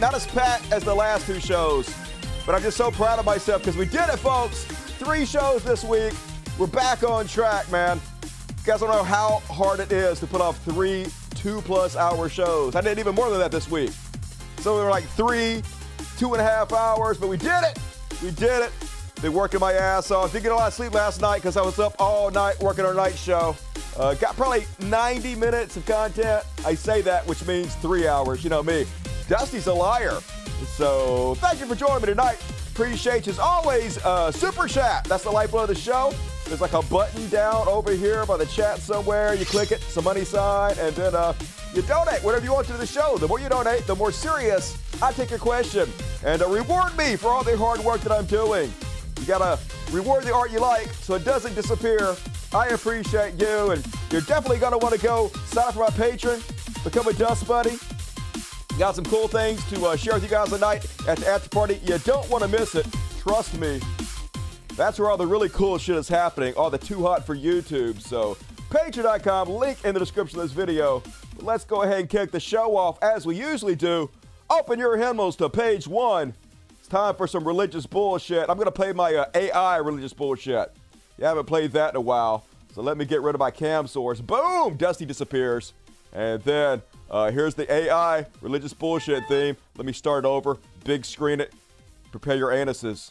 Not as packed as the last two shows, but I'm just so proud of myself because we did it, folks. Three shows this week. We're back on track, man. You guys don't know how hard it is to put off three two plus hour shows. I did even more than that this week. So we were like three, two and a half hours, but we did it. We did it. Been working my ass off. Didn't get a lot of sleep last night because I was up all night working our night show. Uh, got probably 90 minutes of content. I say that, which means three hours. You know me. Dusty's a liar. So thank you for joining me tonight. Appreciate you as always. Uh, super chat. That's the lifeblood of the show. There's like a button down over here by the chat somewhere. You click it, some money sign, and then uh, you donate whatever you want to the show. The more you donate, the more serious I take your question and uh, reward me for all the hard work that I'm doing. You gotta reward the art you like so it doesn't disappear. I appreciate you, and you're definitely gonna want to go sign up for my Patreon, become a Dust Buddy. Got some cool things to uh, share with you guys tonight at the after party. You don't want to miss it. Trust me. That's where all the really cool shit is happening. All the too hot for YouTube. So, patreon.com, link in the description of this video. Let's go ahead and kick the show off as we usually do. Open your hymnals to page one. It's time for some religious bullshit. I'm going to play my uh, AI religious bullshit. You haven't played that in a while. So let me get rid of my cam source. Boom! Dusty disappears. And then uh, here's the AI religious bullshit theme. Let me start over. Big screen it. Prepare your anuses.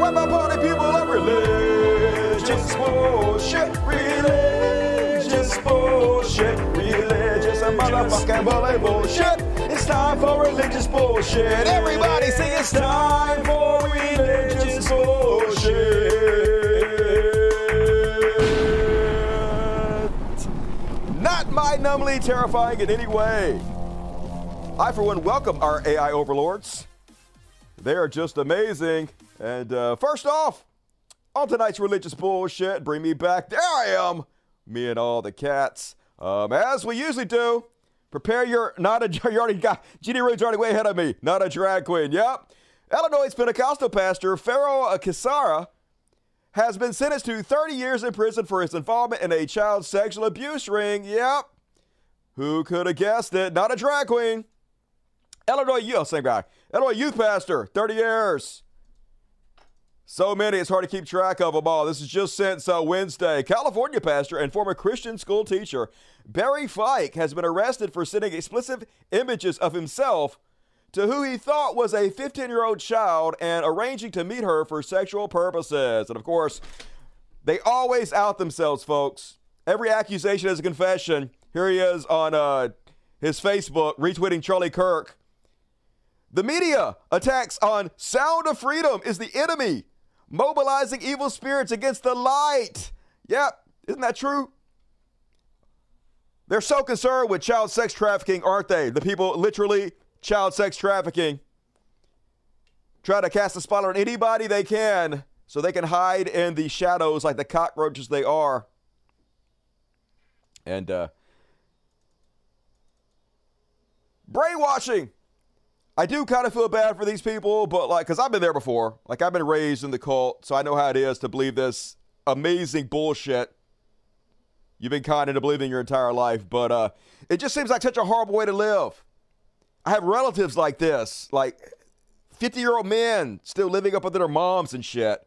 What my party people of religious bullshit, religious bullshit, religious and motherfucking bully bullshit. It's time for religious bullshit. Everybody sing it's time for religious bullshit. Mind-numbingly terrifying in any way. I, for one, welcome our AI overlords. They are just amazing. And uh, first off, on tonight's religious bullshit, bring me back. There I am, me and all the cats. Um, as we usually do, prepare your not a you already got GD Rude's already way ahead of me. Not a drag queen. Yep. Illinois Pentecostal pastor Pharaoh Kisara has been sentenced to 30 years in prison for his involvement in a child sexual abuse ring. Yep. Who could have guessed it? Not a drag queen. Illinois youth, same guy. Illinois youth pastor, 30 years. So many, it's hard to keep track of them all. This is just since uh, Wednesday. California pastor and former Christian school teacher Barry Fike has been arrested for sending explicit images of himself to who he thought was a 15 year old child and arranging to meet her for sexual purposes. And of course, they always out themselves, folks. Every accusation is a confession. Here he is on uh, his Facebook retweeting Charlie Kirk. The media attacks on Sound of Freedom is the enemy, mobilizing evil spirits against the light. Yep, isn't that true? They're so concerned with child sex trafficking, aren't they? The people literally child sex trafficking. Try to cast a spotlight on anybody they can so they can hide in the shadows like the cockroaches they are. And uh, brainwashing. I do kind of feel bad for these people, but like, because I've been there before. Like, I've been raised in the cult, so I know how it is to believe this amazing bullshit you've been kind of believing your entire life. But uh, it just seems like such a horrible way to live. I have relatives like this, like 50 year old men still living up under their moms and shit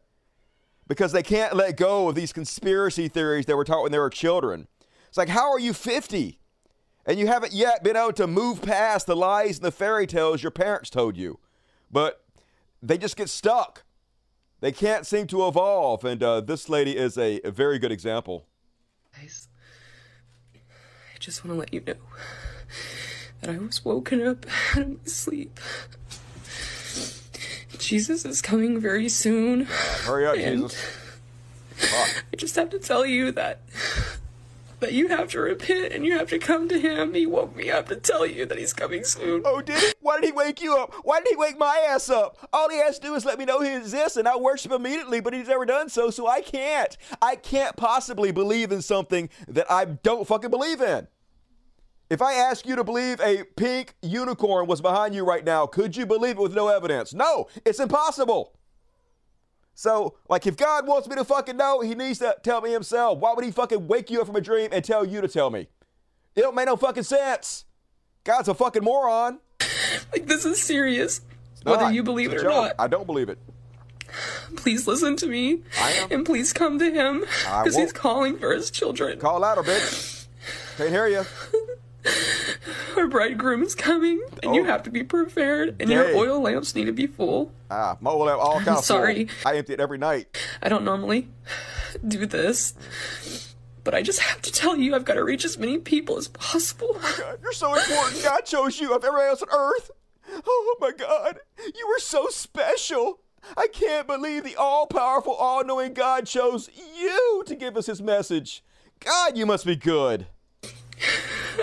because they can't let go of these conspiracy theories they were taught when they were children. It's like, how are you 50? and you haven't yet been able to move past the lies and the fairy tales your parents told you. But they just get stuck. They can't seem to evolve, and uh, this lady is a, a very good example. I just want to let you know that I was woken up out of my sleep. Jesus is coming very soon. Hurry up, Jesus. Fuck. I just have to tell you that that you have to repent and you have to come to him. He woke me up to tell you that he's coming soon. Oh, did he? Why did he wake you up? Why did he wake my ass up? All he has to do is let me know he exists and I'll worship immediately, but he's never done so, so I can't. I can't possibly believe in something that I don't fucking believe in. If I ask you to believe a pink unicorn was behind you right now, could you believe it with no evidence? No, it's impossible. So, like, if God wants me to fucking know, he needs to tell me himself. Why would he fucking wake you up from a dream and tell you to tell me? It don't make no fucking sense. God's a fucking moron. Like, this is serious. Whether you believe it or not. I don't believe it. Please listen to me. I am. And please come to him. Because he's calling for his children. Call louder, bitch. Can't hear you. Our bridegroom is coming, and you Oh. have to be prepared, and Dang. your oil lamps need to be full. Ah, my oil lamp all kind of sorry. I empty it every night. I don't normally do this, but I just have to tell you I've got to reach as many people as possible. God, you're so important. God chose you of everybody else on earth. Oh my God, you were so special. I can't believe the all powerful, all knowing God chose you to give us his message. God, you must be good.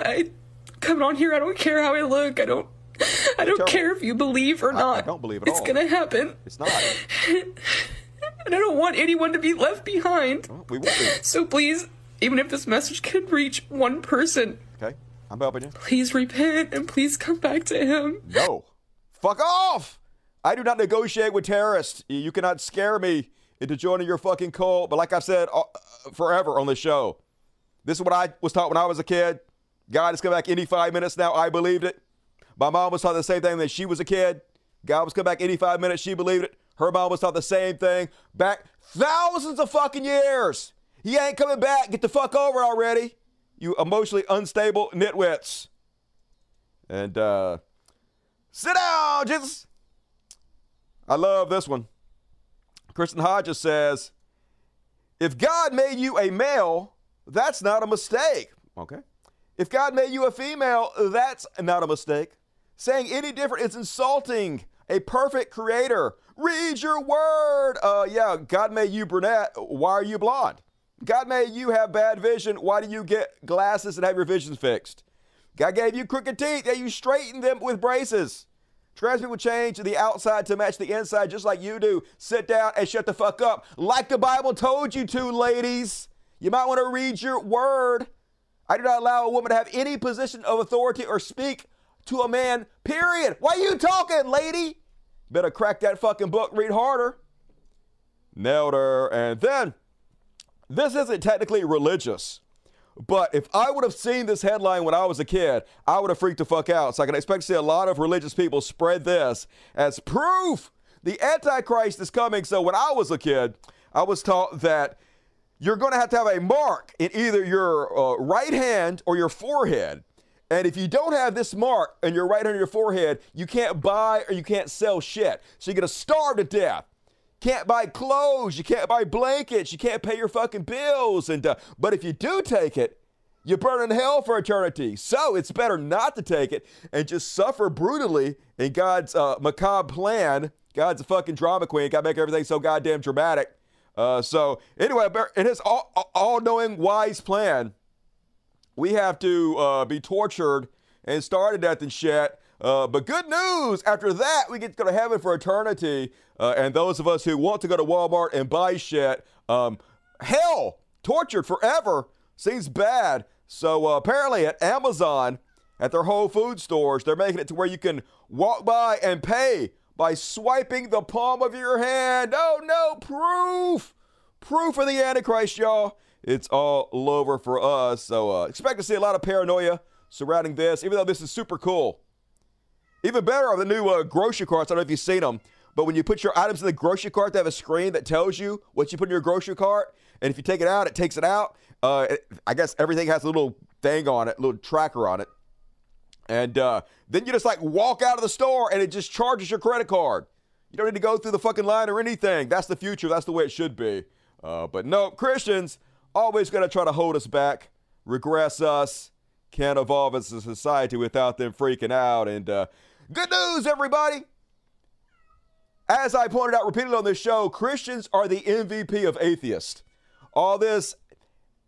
I come on here. I don't care how I look. I don't. I don't Tell me. care if you believe or not. I don't believe at it's all. gonna happen, It's not. and I don't want anyone to be left behind. We won't be. So please, even if this message can reach one person, Okay, I'm helping you. please repent and please come back to him. No. Fuck off! I do not negotiate with terrorists. You cannot scare me into joining your fucking cult. But like I've said uh, uh, forever on the show, this is what I was taught when I was a kid. God is coming back any five minutes now. I believed it. My mom was taught the same thing when she was a kid. God was coming back any five minutes. She believed it. Her mom was taught the same thing back thousands of fucking years. He ain't coming back. Get the fuck over already. You emotionally unstable nitwits. And uh Sit down, Jesus. I love this one. Kristen Hodges says, if God made you a male, that's not a mistake. Okay. If God made you a female, that's not a mistake. Saying any different is insulting a perfect creator. Read your word. Uh, yeah, God made you brunette. Why are you blonde? God made you have bad vision. Why do you get glasses and have your vision fixed? God gave you crooked teeth. Yeah, you straighten them with braces. Trans people change the outside to match the inside just like you do. Sit down and shut the fuck up. Like the Bible told you to, ladies. You might want to read your word. I do not allow a woman to have any position of authority or speak to a man, period. Why are you talking, lady? Better crack that fucking book, read harder. Nailed her. And then, this isn't technically religious. But if I would have seen this headline when I was a kid, I would have freaked the fuck out. So I can expect to see a lot of religious people spread this as proof the Antichrist is coming. So when I was a kid, I was taught that you're going to have to have a mark in either your uh, right hand or your forehead. And if you don't have this mark in your right hand or your forehead, you can't buy or you can't sell shit. So you're going to starve to death. Can't buy clothes, you can't buy blankets, you can't pay your fucking bills. And uh, but if you do take it, you burn in hell for eternity. So it's better not to take it and just suffer brutally in God's uh, macabre plan. God's a fucking drama queen. Got to make everything so goddamn dramatic. Uh, so anyway, in his all, all-knowing wise plan, we have to uh, be tortured and starve to death and shit. Uh, but good news, after that, we get to go to heaven for eternity. Uh, and those of us who want to go to Walmart and buy shit, um, hell, tortured forever, seems bad. So uh, apparently at Amazon, at their Whole Food stores, they're making it to where you can walk by and pay by swiping the palm of your hand. Oh no, proof! Proof of the Antichrist, y'all. It's all over for us. So uh, expect to see a lot of paranoia surrounding this, even though this is super cool. Even better are the new uh, grocery carts. I don't know if you've seen them, but when you put your items in the grocery cart, they have a screen that tells you what you put in your grocery cart. And if you take it out, it takes it out. Uh, it- I guess everything has a little thing on it, a little tracker on it. And uh, then you just like walk out of the store and it just charges your credit card. You don't need to go through the fucking line or anything. That's the future. That's the way it should be. Uh, but no, Christians always going to try to hold us back, regress us, can't evolve as a society without them freaking out. And uh, good news, everybody. As I pointed out repeatedly on this show, Christians are the MVP of atheists. All this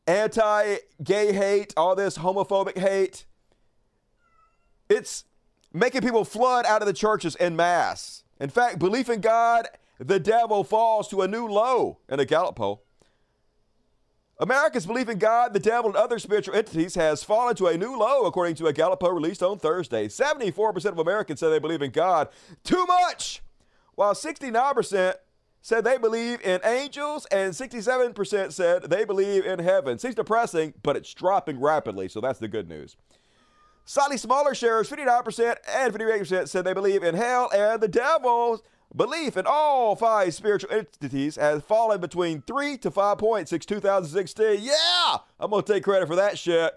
anti gay hate, all this homophobic hate, it's making people flood out of the churches en masse. In fact, belief in God, the devil falls to a new low in a Gallup poll. America's belief in God, the devil, and other spiritual entities has fallen to a new low, according to a Gallup poll released on Thursday. 74% of Americans say they believe in God too much, while 69% said they believe in angels, and 67% said they believe in heaven. Seems depressing, but it's dropping rapidly, so that's the good news. Slightly smaller shares, 59% and 58%, said they believe in hell and the devil. Belief in all five spiritual entities has fallen between three to five points since 2016. Yeah, I'm gonna take credit for that shit.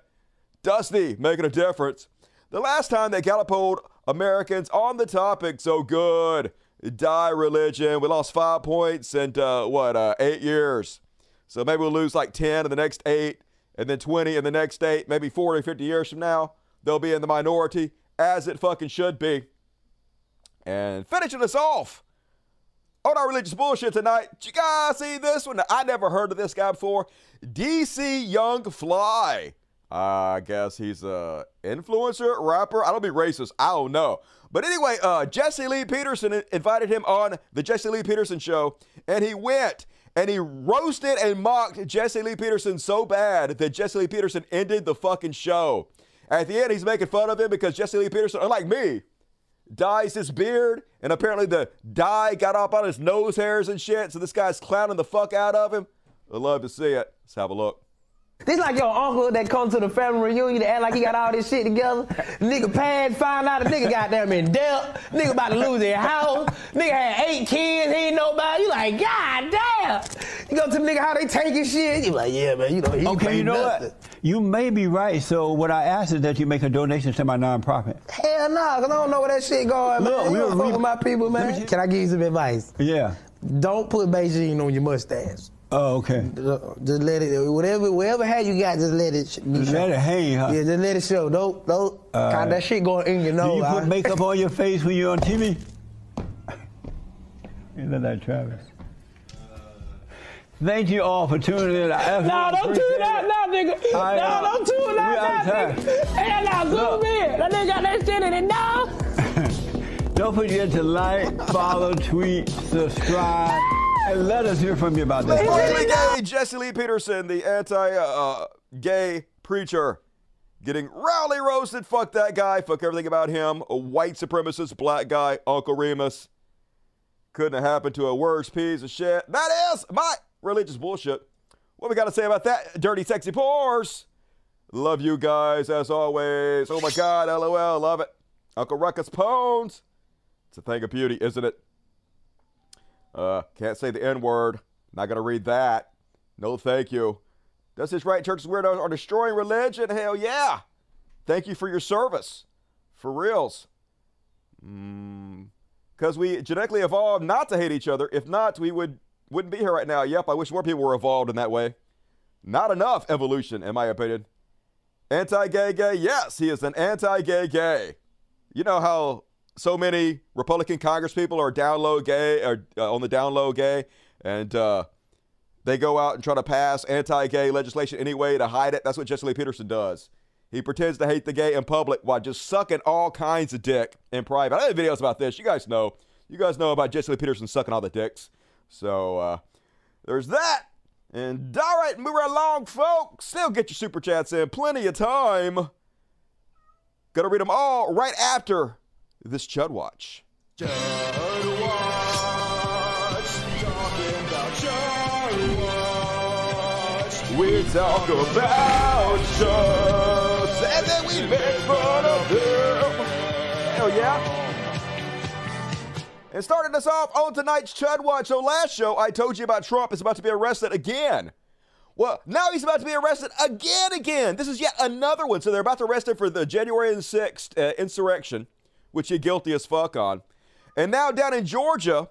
Dusty making a difference. The last time they Gallup polled Americans on the topic, so good. Die religion. We lost five points in uh, what uh, eight years. So maybe we'll lose like 10 in the next eight, and then 20 in the next eight. Maybe 40, 50 years from now, they'll be in the minority, as it fucking should be. And finishing us off on our religious bullshit tonight, you guys see this one? I never heard of this guy before. DC Young Fly. I guess he's a influencer, rapper. I don't be racist. I don't know. But anyway, uh, Jesse Lee Peterson invited him on the Jesse Lee Peterson show, and he went and he roasted and mocked Jesse Lee Peterson so bad that Jesse Lee Peterson ended the fucking show. At the end, he's making fun of him because Jesse Lee Peterson, unlike me, dyes his beard, and apparently the dye got up on his nose hairs and shit. So this guy's clowning the fuck out of him. I'd love to see it. Let's have a look. This like your uncle that comes to the family reunion to act like he got all this shit together. Nigga pad find out a nigga got them in debt. Nigga about to lose their house. Nigga had eight kids, he ain't nobody. You like, God damn. You go to the nigga how they taking shit. You like, yeah, man, you know, he Okay, you know nothing. what? You may be right. So what I ask is that you make a donation to my nonprofit. Hell no, cause I don't know where that shit going, Look, man. You don't fuck with my people, man. Can I give you some advice? Yeah. Don't put Beijing on your mustache. Oh, okay. Just let it, whatever, whatever hair you got, just let it be Just let it hang, huh? Yeah, just let it show. Don't, don't, Uh, kind that shit going in your Do you put huh? makeup on your face when you're on TV? You know that, Travis. Thank you all for tuning in. I No, don't appreciate tune out it. now, nigga. I, no, uh, don't tune we out out now, time. nigga. Hell no, zoom Look. in. That nigga got that shit in it now. Don't forget to like, follow, tweet, subscribe, and let us hear from you about this. Finally gay Jesse Lee Peterson, the anti-gay uh, uh, preacher, getting roundly roasted. Fuck that guy. Fuck everything about him. A white supremacist, black guy, Uncle Remus. Couldn't have happened to a worse piece of shit. That is my religious bullshit. What we got to say about that? Dirty, sexy pores. Love you guys as always. Oh my God, LOL, love it. Uncle Ruckus Pones. It's a thing of beauty, isn't it? Uh, can't say the N word. Not gonna read that. No, thank you. Does this right? Churches weirdos are destroying religion? Hell yeah. Thank you for your service. For reals. Because we genetically evolved not to hate each other. If not, we would wouldn't be here right now. Yep, I wish more people were evolved in that way. Not enough evolution, in my opinion. Anti-gay gay? Yes, he is an anti-gay gay. You know how so many Republican Congress people are down low gay, or uh, on the down low gay, and uh, they go out and try to pass anti-gay legislation anyway to hide it. That's what Jesse Lee Peterson does. He pretends to hate the gay in public while just sucking all kinds of dick in private. I have videos about this. You guys know. You guys know about Jesse Lee Peterson sucking all the dicks. So uh, there's that. And all right, move right along, folks. Still get your super chats in. Plenty of time. Gonna read them all right after this Chud Watch. Chud Watch. Chud Watch. We talk about chuds and then we make fun of them. Hell yeah. And starting us off on tonight's Chud Watch. So last show, I told you about Trump is about to be arrested again. Well, now he's about to be arrested again, again. This is yet another one. So they're about to arrest him for the January 6th uh, insurrection, which he's guilty as fuck on. And now down in Georgia,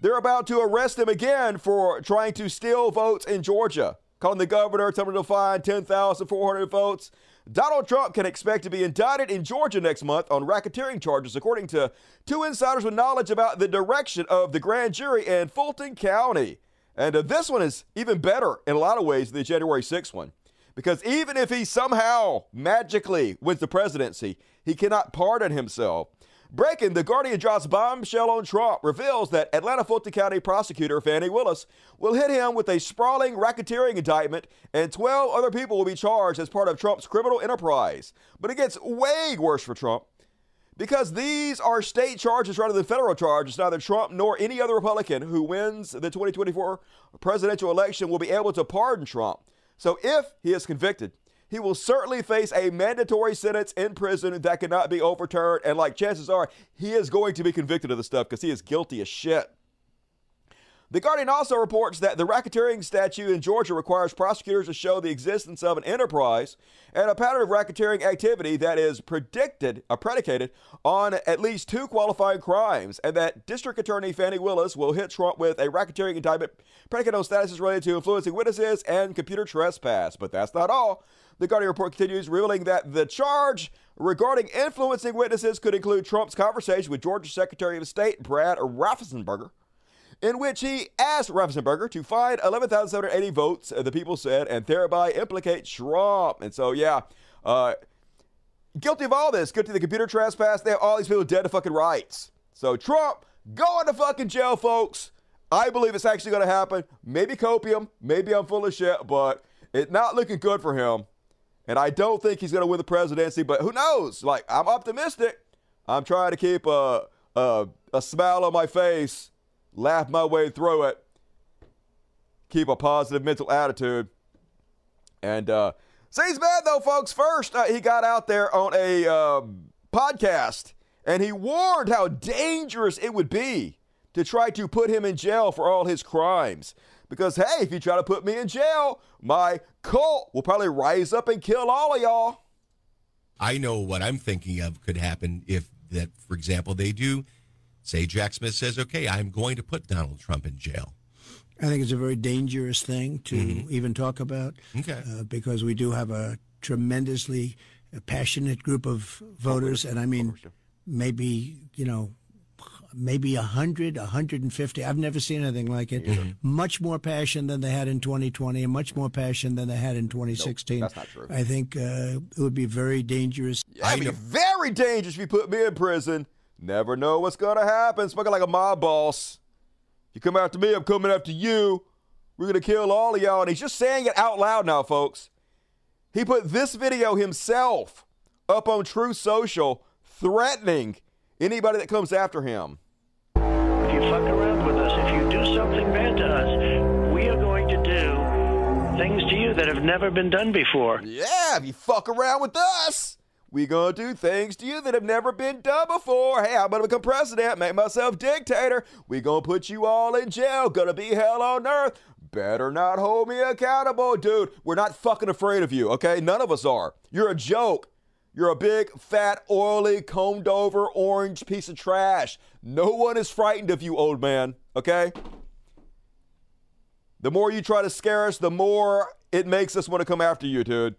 they're about to arrest him again for trying to steal votes in Georgia. Calling the governor, telling him to find 10,400 votes. Donald Trump can expect to be indicted in Georgia next month on racketeering charges, according to two insiders with knowledge about the direction of the grand jury in Fulton County. And uh, this one is even better in a lot of ways than the January 6th one. Because even if he somehow magically wins the presidency, he cannot pardon himself. Breaking, The Guardian drops bombshell on Trump, reveals that Atlanta Fulton County prosecutor Fani Willis will hit him with a sprawling racketeering indictment, and 12 other people will be charged as part of Trump's criminal enterprise. But it gets way worse for Trump. Because these are state charges rather than federal charges, neither Trump nor any other Republican who wins the 2024 presidential election will be able to pardon Trump. So if he is convicted, he will certainly face a mandatory sentence in prison that cannot be overturned. And like chances are, he is going to be convicted of the stuff because he is guilty as shit. The Guardian also reports that the racketeering statute in Georgia requires prosecutors to show the existence of an enterprise and a pattern of racketeering activity that is predicted, uh, predicated on at least two qualifying crimes, and that District Attorney Fani Willis will hit Trump with a racketeering indictment predicated on statuses related to influencing witnesses and computer trespass. But that's not all. The Guardian report continues, revealing that the charge regarding influencing witnesses could include Trump's conversation with Georgia Secretary of State Brad Raffensperger in which he asked Raffensperger to find 11,780 votes, uh, the people said, and thereby implicate Trump. And so, yeah, uh, guilty of all this, guilty of the computer trespass. They have all these people dead to fucking rights. So, Trump, going to fucking jail, folks. I believe it's actually going to happen. Maybe copium, maybe I'm full of shit, but it's not looking good for him. And I don't think he's going to win the presidency, but who knows? Like, I'm optimistic. I'm trying to keep a, a, a smile on my face laugh my way through it, keep a positive mental attitude. And uh, he's bad though, folks. First, uh, he got out there on a uh, podcast and he warned how dangerous it would be to try to put him in jail for all his crimes. Because, hey, if you try to put me in jail, my cult will probably rise up and kill all of y'all. I know what I'm thinking of could happen if that, for example, they do say Jack Smith says, okay, I'm going to put Donald Trump in jail. I think it's a very dangerous thing to mm-hmm. even talk about. Okay. Uh, because we do have a tremendously passionate group of voters, and I mean, maybe you know, maybe 100, 150. I've never seen anything like it. Mm-hmm. Much more passion than they had in 2020, and much more passion than they had in 2016. Nope, that's not true. I think uh, it would be very dangerous. Yeah, I mean, very dangerous if you put me in prison. Never know what's gonna happen. Spoken like a mob boss. You come after me, I'm coming after you. We're gonna kill all of y'all. And he's just saying it out loud now, folks. He put this video himself up on Truth Social, threatening anybody that comes after him. If you fuck around with us, if you do something bad to us, we are going to do things to you that have never been done before. Yeah, if you fuck around with us. We gonna do things to you that have never been done before. Hey, I'm gonna become president, make myself dictator. We gonna put you all in jail. Gonna be hell on earth. Better not hold me accountable, dude. We're not fucking afraid of you, okay? None of us are. You're a joke. You're a big, fat, oily, combed over orange piece of trash. No one is frightened of you, old man, okay? The more you try to scare us, the more it makes us want to come after you, dude.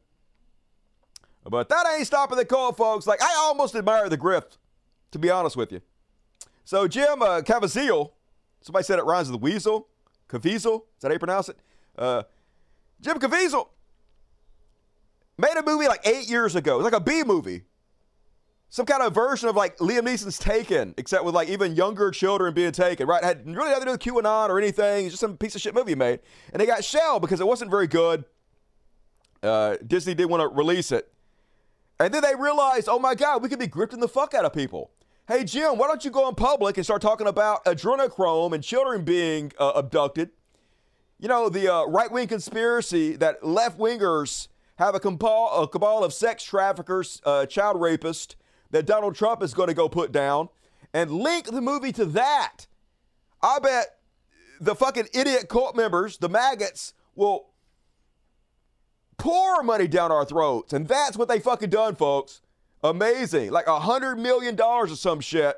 But that ain't stopping the call, folks. Like, I almost admire the grift, to be honest with you. So, Jim uh, Caviezel, somebody said it rhymes with weasel. Caviezel, is that how you pronounce it? Uh, Jim Caviezel made a movie like eight years ago. It was like a B movie. Some kind of version of like Liam Neeson's Taken, except with like even younger children being taken, right? It had really nothing to do with QAnon or anything. It's just some piece of shit movie made. And they got shelled because it wasn't very good. Uh, Disney didn't want to release it. And then they realized, oh my God, we could be grifting the fuck out of people. Hey, Jim, why don't you go in public and start talking about adrenochrome and children being uh, abducted? You know, the uh, right wing conspiracy that left wingers have a cabal, a cabal of sex traffickers, uh, child rapists that Donald Trump is going to go put down and link the movie to that. I bet the fucking idiot cult members, the maggots, will pour money down our throats. And that's what they fucking done, folks. Amazing. Like a hundred million dollars or some shit.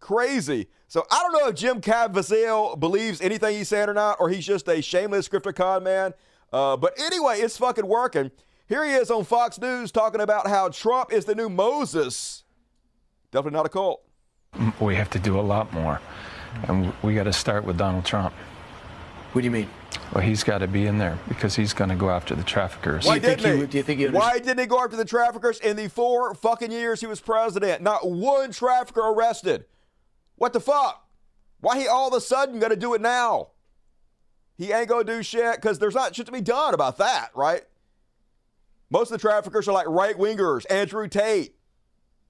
Crazy. So I don't know if Jim Caviezel believes anything he's saying or not, or he's just a shameless scripter con man. Uh, but anyway, it's fucking working. Here he is on Fox News talking about how Trump is the new Moses. Definitely not a cult. We have to do a lot more. And we got to start with Donald Trump. What do you mean? Well, he's got to be in there because he's going to go after the traffickers. Why didn't he he? do you think he Why didn't he go after the traffickers in the four fucking years he was president? Not one trafficker arrested. What the fuck? Why he all of a sudden gonna do it now? He ain't gonna do shit because there's not shit to be done about that, right? Most of the traffickers are like right wingers. Andrew Tate.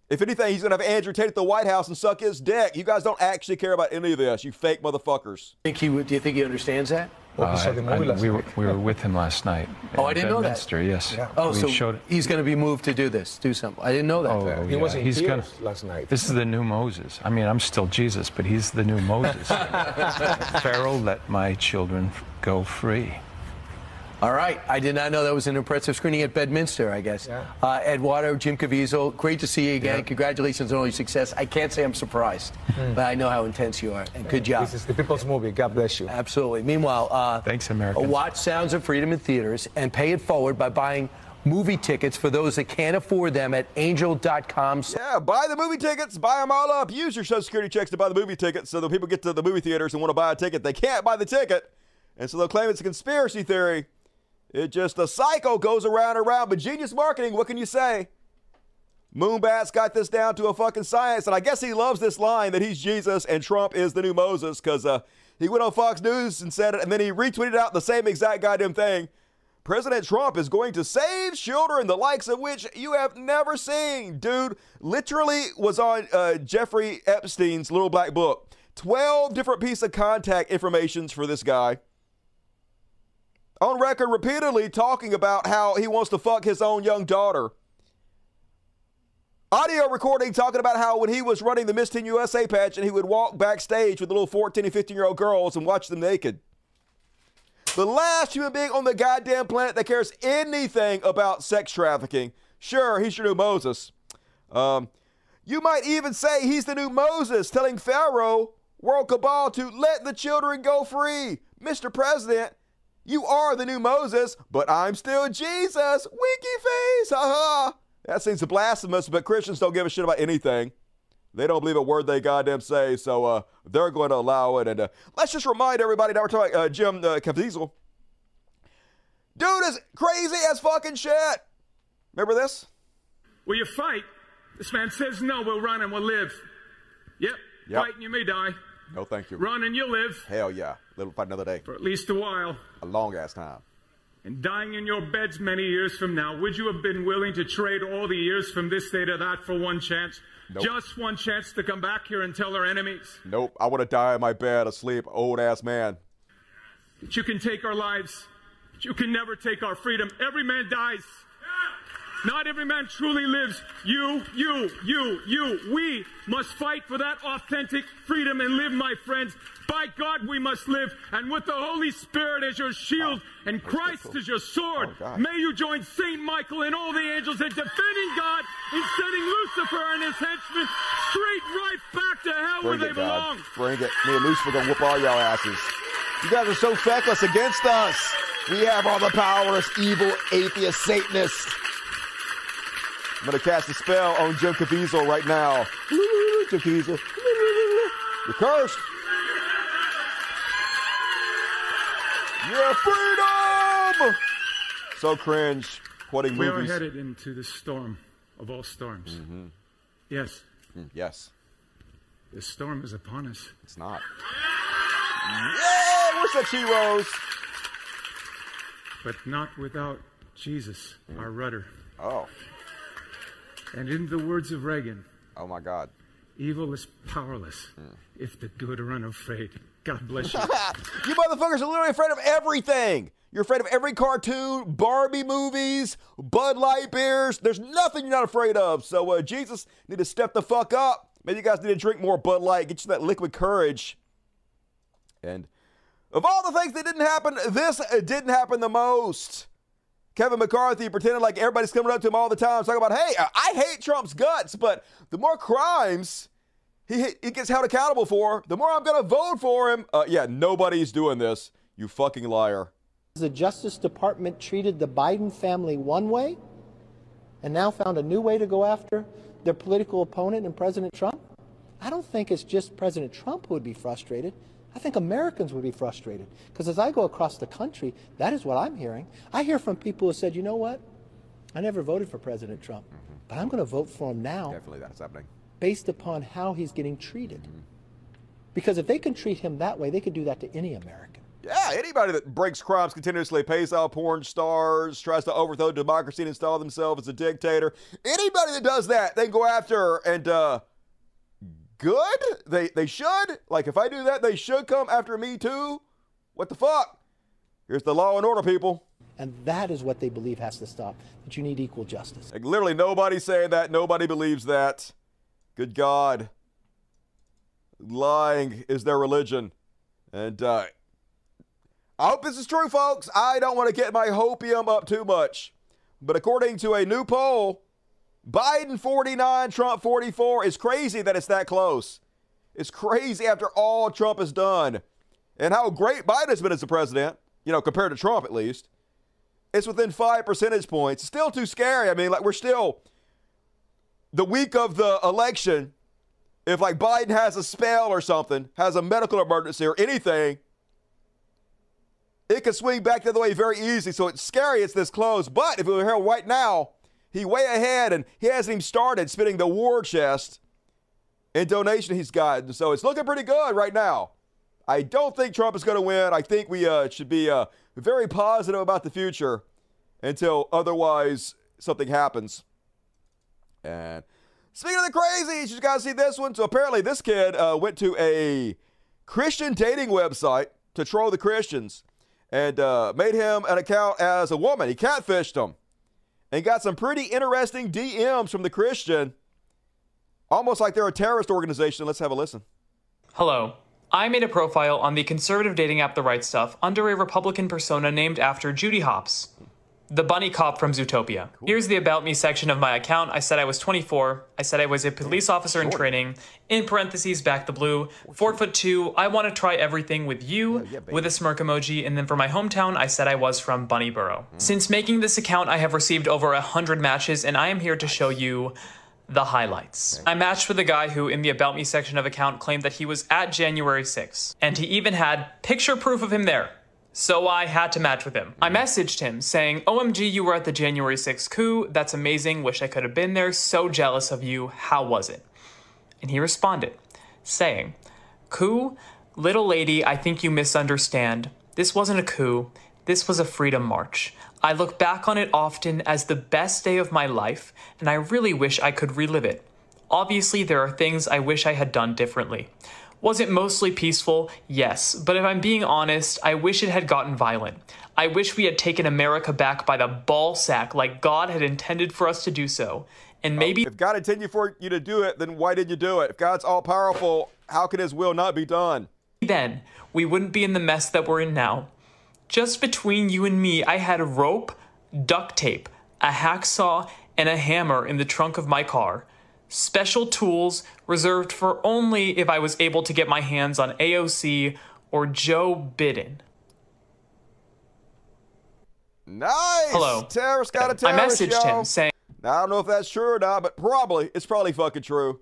If anything, he's gonna have Andrew Tate at the White House and suck his dick. You guys don't actually care about any of this, you fake motherfuckers. Think he do you think he understands that? Uh, I- I- we, were, we were with him last night. Oh, I didn't know that. Bedminster, Yes. Oh, we so showed. he's going to be moved to do this, do something. I didn't know that. Oh, yeah. he's gonna. last night. This is the new Moses. I mean, I'm still Jesus, but he's the new Moses. Pharaoh, let my children go free. All right. I did not know that was an impressive screening at Bedminster, I guess. Uh, Eduardo, Jim Caviezel, great to see you again. Congratulations on all your success. I can't say I'm surprised, but I know how intense you are. And good job. This is the people's movie. God bless you. Absolutely. Meanwhile, uh, Thanks, Americans. watch Sounds of Freedom in theaters and pay it forward by buying movie tickets for those that can't afford them at angel.com. Yeah, buy the movie tickets, buy them all up. Use your social security checks to buy the movie tickets so that people get to the movie theaters and want to buy a ticket. They can't buy the ticket, and so they'll claim it's a conspiracy theory. It just a cycle goes around and around. But genius marketing, what can you say? Moonbat's got this down to a fucking science, and I guess he loves this line that he's Jesus and Trump is the new Moses because uh, he went on Fox News and said it, and then he retweeted out the same exact goddamn thing. President Trump is going to save children, the likes of which you have never seen. Dude literally was on uh, Jeffrey Epstein's little black book. 12 different piece of contact informations for this guy. On record repeatedly talking about how he wants to fuck his own young daughter. Audio recording talking about how when he was running the Miss Teen USA pageant, he would walk backstage with the little 14 and 15 year old girls and watch them naked. The last human being on the goddamn planet that cares anything about sex trafficking. Sure, he's your new Moses. Um, you might even say he's the new Moses telling Pharaoh, World Cabal, to let the children go free. Mr. President, you are the new Moses, but I'm still Jesus. Winky face. Ha ha. That seems blasphemous, but Christians don't give a shit about anything. They don't believe a word they goddamn say, so uh, they're going to allow it. And uh, let's just remind everybody that we're talking uh, Jim uh, Caviezel. Dude is crazy as fucking shit. Remember this? Will you fight? This man says no, we'll run and we'll live. Yep. Yep. Fight and you may die. No, thank you. Run and you'll live Hell yeah. Little fight another day. for at least a while. A long ass time. And dying in your beds many years from now, would you have been willing to trade all the years from this day to that for one chance? Nope. Just one chance to come back here and tell our enemies Nope. I want to die in my bed asleep, old ass man. that you can take our lives, but you can never take our freedom. Every man dies. Not every man truly lives. You, you, you, you. We must fight for that authentic freedom and live, my friends. By God, we must live. And with the Holy Spirit as your shield and Christ as your sword, oh, God. may you join Saint Michael and all the angels in defending God and sending Lucifer and his henchmen straight right back to hell where Bring they it, God. belong. Bring it. Me and Lucifer gonna whoop all y'all asses. You guys are so feckless against us. We have all the power as evil, atheist, Satanists. I'm gonna cast a spell on Jim Caviezel right now. Jim Caviezel. You're cursed. Your freedom! So cringe. Quoting We are headed into the storm of all storms. Yes, Mm, Yes, the storm is upon us. it's not. Yeah, where's that she rose? but not without Jesus, our rudder. Oh, And in the words of Reagan, oh my God. evil is powerless if the good are unafraid. God bless you. you motherfuckers are literally afraid of everything. You're afraid of every cartoon, Barbie movies, Bud Light beers. There's nothing you're not afraid of. So uh, Jesus need to step the fuck up. Maybe you guys need to drink more Bud Light. Get you that liquid courage. And of all the things that didn't happen, this uh, didn't happen the most. Kevin McCarthy pretending like everybody's coming up to him all the time, talking about, hey, I hate Trump's guts, but the more crimes he, he gets held accountable for, the more I'm going to vote for him. Uh, yeah, nobody's doing this. You fucking liar. The Justice Department treated the Biden family one way and now found a new way to go after their political opponent and President Trump? I don't think it's just President Trump who would be frustrated. I think Americans would be frustrated. Because as I go across the country, that is what I'm hearing. I hear from people who said, you know what? I never voted for President Trump, but I'm going to vote for him now Definitely that's happening. based upon how he's getting treated. Because if they can treat him that way, they could do that to any American. Yeah, anybody that breaks crimes continuously, pays out porn stars, tries to overthrow democracy and install themselves as a dictator. Anybody that does that, they go after and uh good? They they should. Like if I do that, they should come after me too. What the fuck? Here's the law and order, people. And that is what they believe has to stop. That you need equal justice. Like literally nobody's saying that. Nobody believes that. Good God. Lying is their religion. And uh I hope this is true, folks. I don't want to get my hopium up too much. But according to a new poll, Biden 49, Trump 44 It's crazy that it's that close. It's crazy after all Trump has done and how great Biden has been as a president, you know, compared to Trump at least. It's within five percentage points. Still too scary. I mean, like, we're still the week of the election. If, like, Biden has a spell or something, has a medical emergency or anything, it could swing back the other way very easy. So it's scary it's this close. But if we were here right now, he way ahead and he hasn't even started spending the war chest in donation he's gotten. So it's looking pretty good right now. I don't think Trump is going to win. I think we uh, should be uh, very positive about the future until otherwise something happens. And speaking of the crazies, you guys see this one? So apparently this kid uh, went to a Christian dating website to troll the Christians and uh, made him an account as a woman. He catfished him and got some pretty interesting DMs from the Christian, almost like they're a terrorist organization. Let's have a listen. Hello. I made a profile on the conservative dating app The Right Stuff under a Republican persona named after Judy Hopps, the bunny cop from Zootopia. Here's the About Me section of my account. I said I was 24. I said I was a police officer in training. In parentheses, back the blue. Four foot two. I want to try everything with you, with a smirk emoji. And then for my hometown, I said I was from Bunnyboro. Since making this account, I have received over a hundred matches, and I am here to show you the highlights. I matched with a guy who, in the About Me section of account, claimed that he was at January 6th, and he even had picture proof of him there. So I had to match with him. I mm-hmm. messaged him saying, OMG, you were at the January 6th coup. That's amazing. Wish I could have been there. So jealous of you. How was it? And he responded, saying, Coup, little lady, I think you misunderstand. This wasn't a coup. This was a freedom march. I look back on it often as the best day of my life, and I really wish I could relive it. Obviously, there are things I wish I had done differently. Was it mostly peaceful? Yes, but if I'm being honest, I wish it had gotten violent. I wish we had taken America back by the ball sack like God had intended for us to do so. And maybe If God intended for you to do it, then why did you do it? If God's all powerful, how can his will not be done? then we wouldn't be in the mess that we're in now. Just between you and me, I had a rope, duct tape, a hacksaw, and a hammer in the trunk of my car. Special tools reserved for only if I was able to get my hands on AOC or Joe Biden. Nice. Hello. Terrorist got a terrorist I messaged him saying, I don't know if that's true or not, but probably. It's probably fucking true.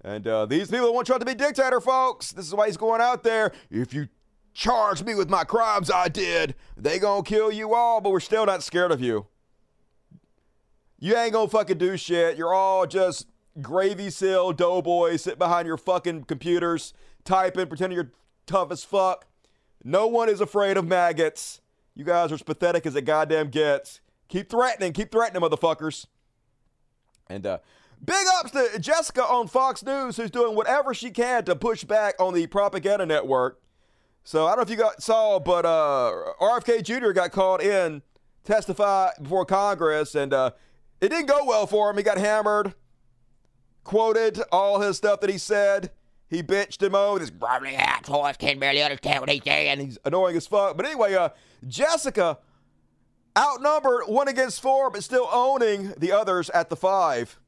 And uh, these people want Trump to be dictator, folks, this is why he's going out there. If you charge me with my crimes I did, they gonna kill you all, but we're still not scared of you. You ain't gonna fucking do shit. You're all just gravy seal doughboys sit behind your fucking computers, typing, pretending you're tough as fuck. No one is afraid of maggots. You guys are as pathetic as it goddamn gets. Keep threatening, keep threatening, motherfuckers. And uh, big ups to Jessica on Fox News, who's doing whatever she can to push back on the propaganda network. So I don't know if you got saw, but uh, RFK Jr. got called in testify before Congress, and uh, it didn't go well for him. He got hammered, quoted all his stuff that he said. He bitched him over. This probably asshole can't barely understand what he's saying. He's annoying as fuck. But anyway, uh, Jessica outnumbered one against four, but still owning the others at the five.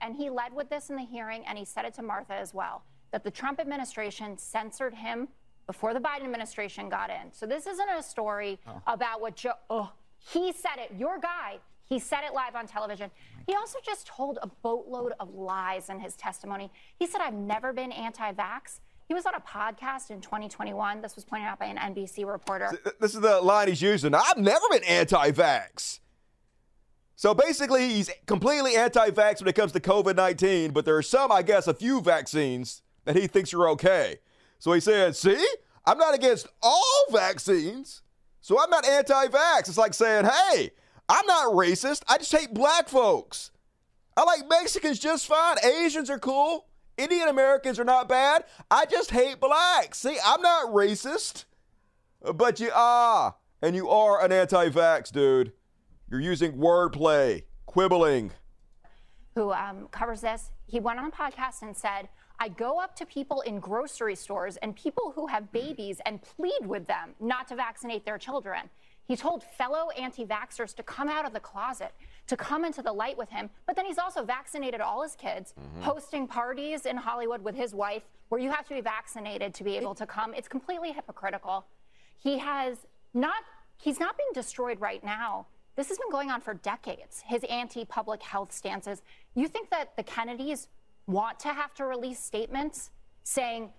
And he led with this in the hearing, and he said it to Martha as well that the Trump administration censored him before the Biden administration got in. So this isn't a story about what Joe. Oh, he said it. Your guy. He said it live on television. He also just told a boatload of lies in his testimony. He said, I've never been anti vax. He was on a podcast in 2021. This was pointed out by an NBC reporter. This is the line he's using. I've never been anti vax. So basically, he's completely anti vax when it comes to COVID 19, but there are some, I guess, a few vaccines that he thinks are okay. So he said, See, I'm not against all vaccines, so I'm not anti vax. It's like saying, Hey, I'm not racist. I just hate black folks. I like Mexicans just fine. Asians are cool. Indian Americans are not bad. I just hate blacks. See, I'm not racist. But you are. And you are an anti vax, dude. You're using wordplay, quibbling. Who um, covers this? He went on a podcast and said, I go up to people in grocery stores and people who have babies and plead with them not to vaccinate their children. He told fellow anti vaxxers to come out of the closet, to come into the light with him. But then he's also vaccinated all his kids, Mhm. hosting parties in Hollywood with his wife where you have to be vaccinated to be able to come. It's completely hypocritical. He has not, he's not being destroyed right now. This has been going on for decades, his anti public health stances. You think that the Kennedys want to have to release statements saying,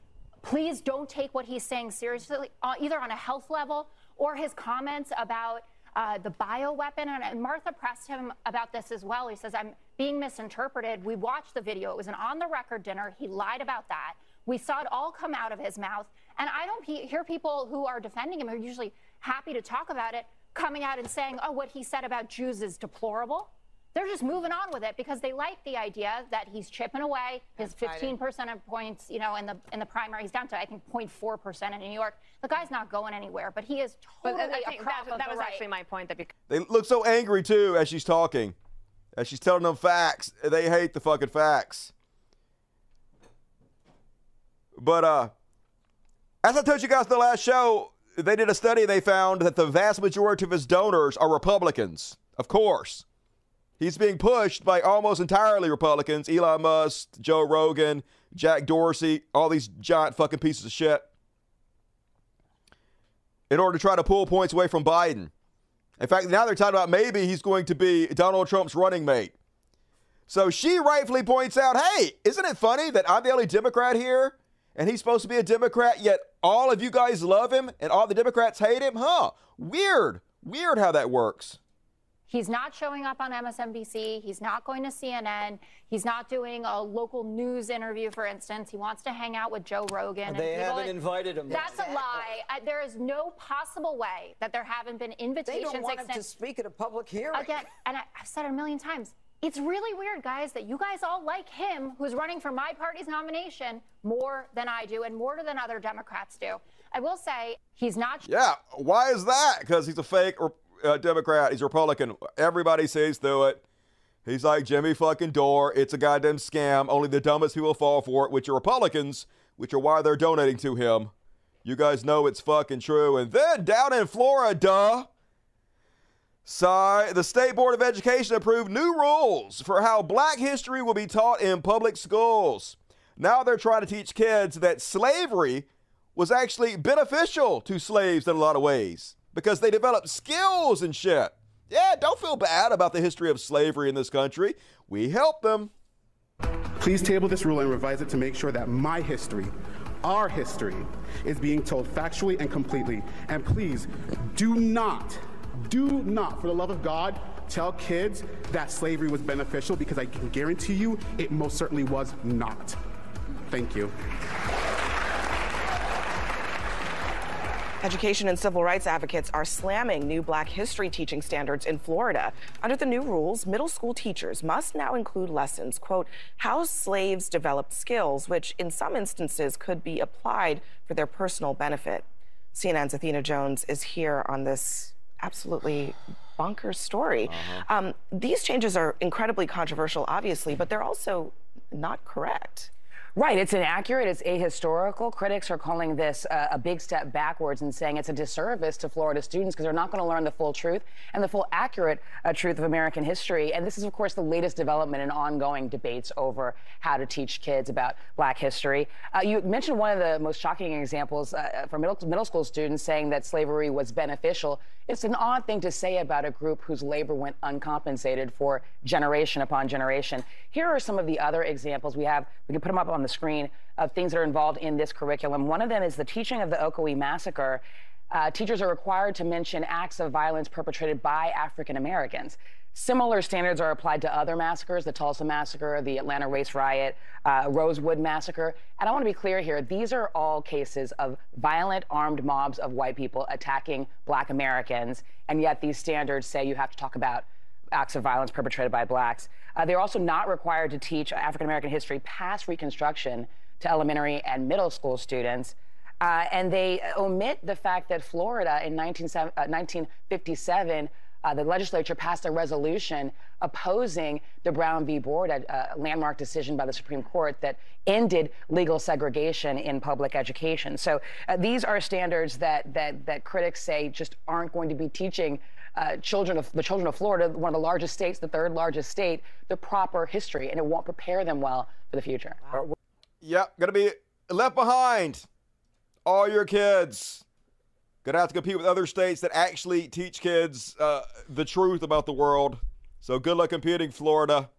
please don't take what he's saying seriously, uh, either on a health level or his comments about uh, the bioweapon. And, and Martha pressed him about this as well. He says, I'm being misinterpreted. We watched the video. It was an on the record dinner. He lied about that. We saw it all come out of his mouth. And I don't he- hear people who are defending him, who are usually happy to talk about it, coming out and saying, oh, what he said about Jews is deplorable. They're just moving on with it because they like the idea that he's chipping away his 15 percent of points, you know, in the in the primary. He's down to I think 0.4 percent in New York. The guy's not going anywhere, but he is But totally I think a prop that, of that the was right. actually my point. That because They look so angry too as she's talking, as she's telling them facts. They hate the fucking facts. But uh, as I told you guys in the last show, they did a study. They found that the vast majority of his donors are Republicans. Of course, he's being pushed by almost entirely Republicans: Elon Musk, Joe Rogan, Jack Dorsey, all these giant fucking pieces of shit. In order to try to pull points away from Biden. In fact, now they're talking about maybe he's going to be Donald Trump's running mate. So she rightfully points out, hey, isn't it funny that I'm the only Democrat here and he's supposed to be a Democrat, yet all of you guys love him and all the Democrats hate him? Huh. Weird. Weird how that works. He's not showing up on MSNBC. He's not going to CNN. He's not doing a local news interview, for instance. He wants to hang out with Joe Rogan. They and people- haven't invited him. That's a lie. Uh, there is no possible way that there haven't been invitations. They don't want him to speak at a public hearing. Again, and I, I've said it a million times. It's really weird, guys, that you guys all like him, who's running for my party's nomination, more than I do, and more than other Democrats do. I will say he's not. Yeah. Why is that? Because he's a fake uh, Democrat. He's a Republican. Everybody sees through it. He's like Jimmy fucking Dore. It's a goddamn scam. Only the dumbest people fall for it, which are Republicans, which are why they're donating to him. You guys know it's fucking true. And then down in Florida, Sorry, the State Board of Education approved new rules for how black history will be taught in public schools. Now they're trying to teach kids that slavery was actually beneficial to slaves in a lot of ways because they developed skills and shit. Yeah, don't feel bad about the history of slavery in this country. We helped them. Please table this rule and revise it to make sure that my history, our history, is being told factually and completely. And please do not, do not, for the love of God, tell kids that slavery was beneficial because I can guarantee you it most certainly was not. Thank you. Education and civil rights advocates are slamming new black history teaching standards in Florida. Under the new rules, middle school teachers must now include lessons, quote, how slaves developed skills, which in some instances could be applied for their personal benefit. CNN's Athena Jones is here on this absolutely bonkers story. Um, these changes are incredibly controversial, obviously, but they're also not correct. Right, it's inaccurate, it's ahistorical. Critics are calling this uh, a big step backwards and saying it's a disservice to Florida students because they're not going to learn the full truth and the full accurate uh, truth of American history. And this is, of course, the latest development in ongoing debates over how to teach kids about black history. Uh, you mentioned one of the most shocking examples uh, for middle, middle school students saying that slavery was beneficial. It's an odd thing to say about a group whose labor went uncompensated for generation upon generation. Here are some of the other examples we have. We can put them up on the the screen of things that are involved in this curriculum. One of them is the teaching of the Ocoee Massacre. Uh, teachers are required to mention acts of violence perpetrated by African Americans. Similar standards are applied to other massacres the Tulsa Massacre, the Atlanta Race Riot, uh, Rosewood Massacre. And I want to be clear here these are all cases of violent armed mobs of white people attacking black Americans. And yet these standards say you have to talk about acts of violence perpetrated by blacks. Uh, they're also not required to teach African American history past Reconstruction to elementary and middle school students. Uh, and they omit the fact that Florida in 19, uh, 1957 uh, the legislature passed a resolution opposing the Brown v. Board, a, a, landmark decision by the Supreme Court that ended legal segregation in public education. So uh, these are standards that, that, that critics say just aren't going to be teaching uh, children of the children of Florida, one of the largest states, the third largest state, the proper history, and it won't prepare them well for the future. Wow. Yep, gonna be left behind. All your kids Gonna have to compete with other states that actually teach kids uh, the truth about the world. So good luck competing, Florida.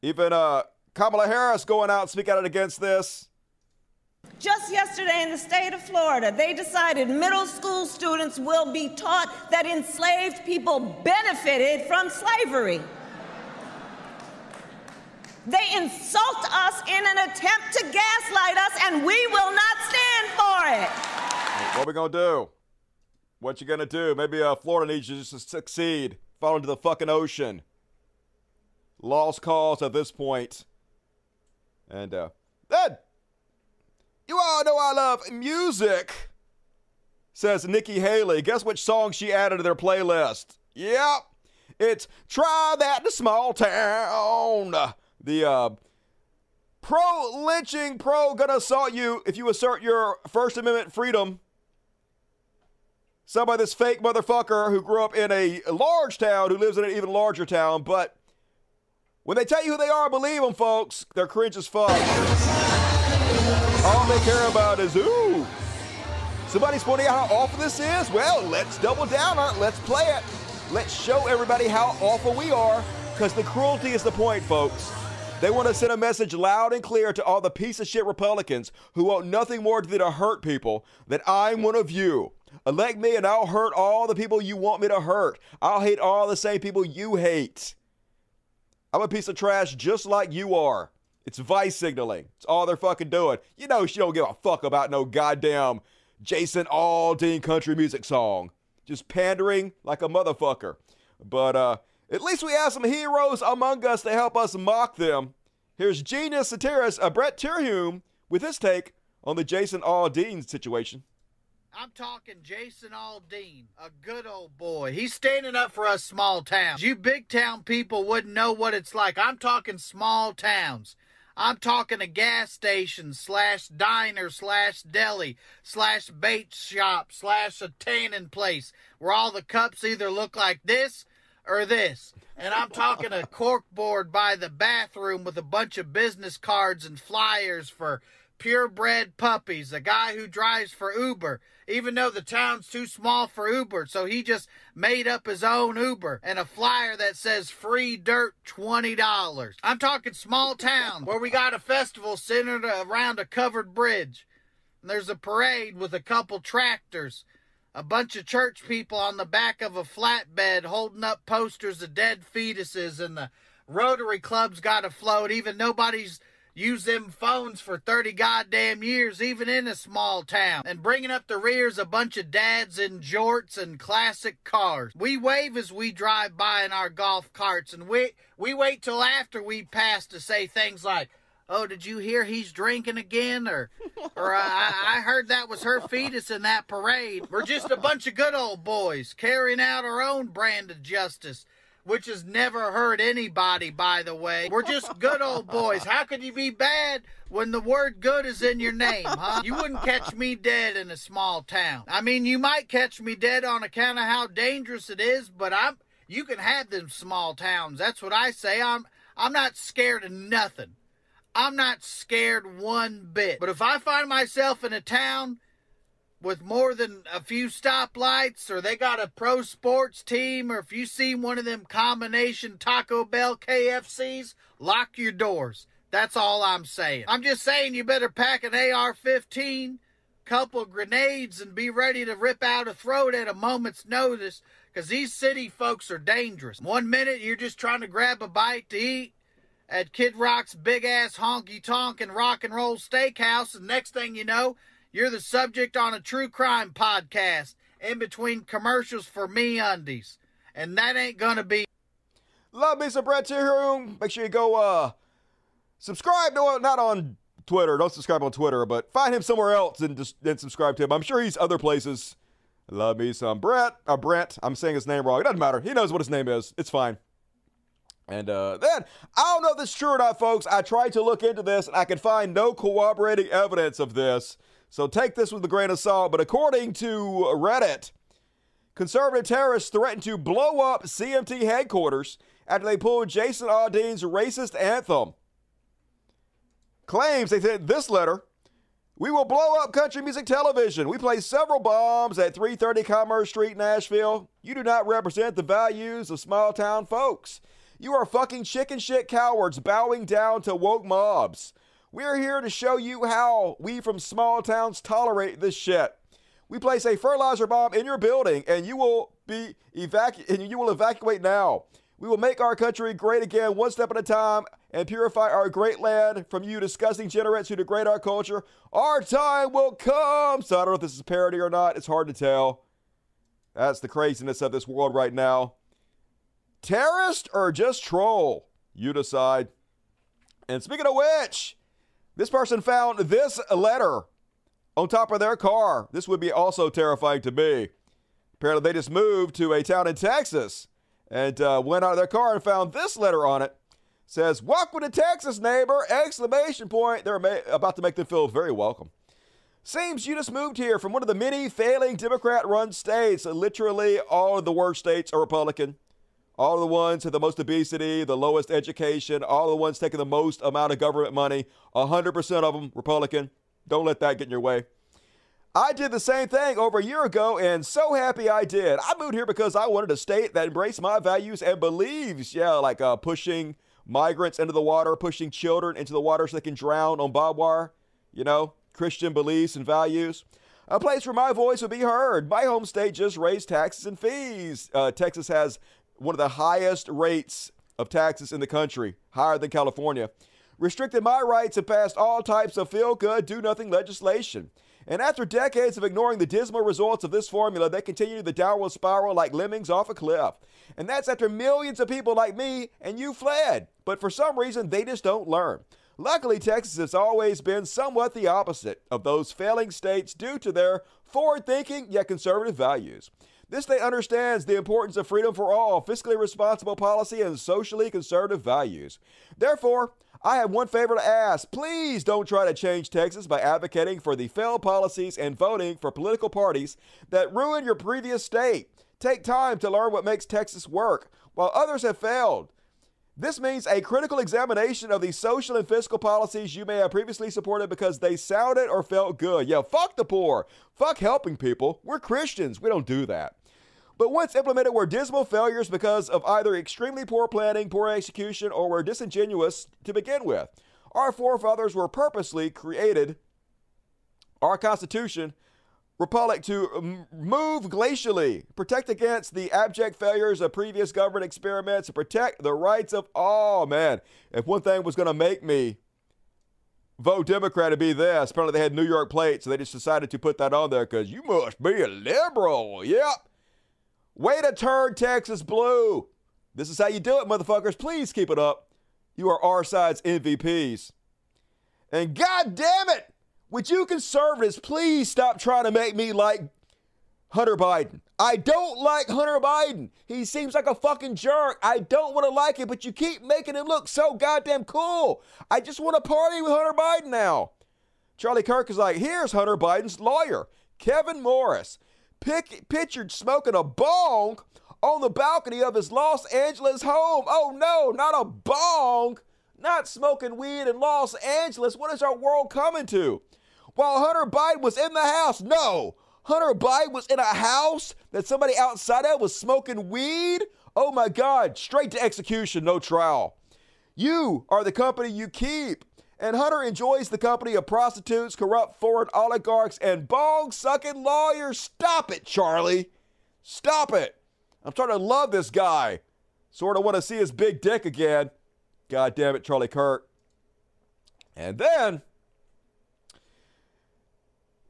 Even uh, Kamala Harris going out and speak out against this. Just yesterday in the state of Florida, they decided middle school students will be taught that enslaved people benefited from slavery. They insult us in an attempt to gaslight us, and we will not stand for it. What are we gonna do? What you gonna do? Maybe uh, Florida needs you to succeed. Fall into the fucking ocean. Lost cause at this point. And uh, then you all know I love music. Says Nikki Haley. Guess which song she added to their playlist? Yep, it's "Try That in a Small Town." the uh, pro lynching, pro gonna assault you if you assert your First Amendment freedom. Some by this fake motherfucker who grew up in a large town who lives in an even larger town, but when they tell you who they are, believe them, folks. They're cringe as fuck. All they care about is, ooh, somebody's pointing out how awful this is? Well, let's double down on it. Let's play it. Let's show everybody how awful we are, because the cruelty is the point, folks. They want to send a message loud and clear to all the piece of shit Republicans who want nothing more than to hurt people that I'm one of you. Elect me and I'll hurt all the people you want me to hurt. I'll hate all the same people you hate. I'm a piece of trash just like you are. It's vice signaling. It's all they're fucking doing. You know she don't give a fuck about no goddamn Jason Aldean country music song. Just pandering like a motherfucker. But uh at least we have some heroes among us to help us mock them. Here's genius satirist uh, Brett Terhune with his take on the Jason Aldean situation. I'm talking Jason Aldean, a good old boy. He's standing up for us small towns. You big town people wouldn't know what it's like. I'm talking small towns. I'm talking a gas station slash diner slash deli slash bait shop slash a tanning place where all the cups either look like this or this. And I'm talking a corkboard by the bathroom with a bunch of business cards and flyers for purebred puppies. A guy who drives for Uber, even though the town's too small for Uber, so he just made up his own Uber and a flyer that says free dirt $20. I'm talking small town where we got a festival centered around a covered bridge. And there's a parade with a couple tractors a bunch of church people on the back of a flatbed holding up posters of dead fetuses and the Rotary Club's got a float. Even nobody's used them phones for 30 goddamn years, even in a small town. And bringing up the rears a bunch of dads in jorts and classic cars. We wave as we drive by in our golf carts and we, we wait till after we pass to say things like, oh, did you hear he's drinking again? Or, or I, I heard that was her fetus in that parade. We're just a bunch of good old boys carrying out our own brand of justice. Which has never hurt anybody, by the way. We're just good old boys. How could you be bad when the word good is in your name, huh? You wouldn't catch me dead in a small town. I mean, you might catch me dead on account of how dangerous it is, but I'm you can have them small towns. That's what I say. I'm I'm not scared of nothing. I'm not scared one bit. But if I find myself in a town with more than a few stoplights, or they got a pro sports team, or if you see one of them combination Taco Bell KFCs, lock your doors. That's all I'm saying. I'm just saying you better pack an AR 15, couple grenades, and be ready to rip out a throat at a moment's notice because these city folks are dangerous. One minute you're just trying to grab a bite to eat at Kid Rock's big ass honky tonk and rock and roll steakhouse, and next thing you know, you're the subject on a true crime podcast in between commercials for MeUndies. And that ain't gonna be Love me some Brett Room. Make sure you go uh subscribe to not on Twitter. Don't subscribe on Twitter, but find him somewhere else and just then subscribe to him. I'm sure he's other places. Love me some Brett. Uh, Brent. I'm saying his name wrong. It doesn't matter. He knows what his name is. It's fine. And uh, then, I don't know if this is true or not, folks. I tried to look into this and I could find no corroborating evidence of this. So take this with a grain of salt. But according to Reddit, conservative terrorists threatened to blow up CMT headquarters after they pulled Jason Aldean's racist anthem claims they said this letter we will blow up country music television. We place several bombs at 330 Commerce Street, Nashville. You do not represent the values of small town folks. You are fucking chicken shit cowards bowing down to woke mobs. We are here to show you how we from small towns tolerate this shit. We place a fertilizer bomb in your building and you will be evacu- and you will evacuate now. We will make our country great again, one step at a time, and purify our great land from you disgusting generates who degrade our culture. Our time will come. So I don't know if this is parody or not. It's hard to tell. That's the craziness of this world right now. Terrorist or just troll? You decide. And speaking of which, this person found this letter on top of their car. This would be also terrifying to me. Apparently, they just moved to a town in Texas and uh, went out of their car and found this letter on it. Says, "Welcome to Texas, neighbor!" Exclamation point. They're ma- about to make them feel very welcome. Seems you just moved here from one of the many failing Democrat-run states. Literally, all of the worst states are Republican. All the ones with the most obesity, the lowest education, all the ones taking the most amount of government money. 100% of them Republican. Don't let that get in your way. I did the same thing over a year ago, and so happy I did. I moved here because I wanted a state that embraced my values and believes, yeah, like uh, pushing migrants into the water, pushing children into the water so they can drown on barbed wire, you know, Christian beliefs and values. A place where my voice would be heard. My home state just raised taxes and fees. Uh, Texas has one of the highest rates of taxes in the country, higher than California. Restricted my rights and passed all types of feel good, do nothing legislation. And after decades of ignoring the dismal results of this formula, they continue the downward spiral like lemmings off a cliff. And that's after millions of people like me and you fled. But for some reason, they just don't learn. Luckily, Texas has always been somewhat the opposite of those failing states due to their forward thinking yet conservative values. This state understands the importance of freedom for all, fiscally responsible policy, and socially conservative values. Therefore, I have one favor to ask. Please don't try to change Texas by advocating for the failed policies and voting for political parties that ruin your previous state. Take time to learn what makes Texas work, while others have failed. This means a critical examination of the social and fiscal policies you may have previously supported because they sounded or felt good. Yeah, fuck the poor. Fuck helping people. We're Christians. We don't do that. But once implemented were dismal failures because of either extremely poor planning, poor execution, or were disingenuous to begin with. Our forefathers were purposely created, our Constitution, Republic, to um, move glacially, protect against the abject failures of previous government experiments, protect the rights of all. Man, if one thing was going to make me vote Democrat to be this, apparently they had New York plates, so they just decided to put that on there because you must be a liberal. Yep. Way to turn Texas blue. This is how you do it, motherfuckers. Please keep it up. You are our side's MVPs. And god damn it, would you conservatives please stop trying to make me like Hunter Biden? I don't like Hunter Biden. He seems like a fucking jerk. I don't want to like it, but you keep making him look so goddamn cool. I just want to party with Hunter Biden now. Charlie Kirk is like, here's Hunter Biden's lawyer, Kevin Morris pic- pictured smoking a bong on the balcony of his Los Angeles home. Oh no, not a bong! Not smoking weed in Los Angeles. What is our world coming to? While Hunter Biden was in the house, no, Hunter Biden was in a house that somebody outside of was smoking weed. Oh my God, straight to execution, no trial. You are the company you keep. And Hunter enjoys the company of prostitutes, corrupt foreign oligarchs, and bong sucking lawyers. Stop it, Charlie. Stop it. I'm starting to love this guy. Sort of want to see his big dick again. God damn it, Charlie Kirk. And then,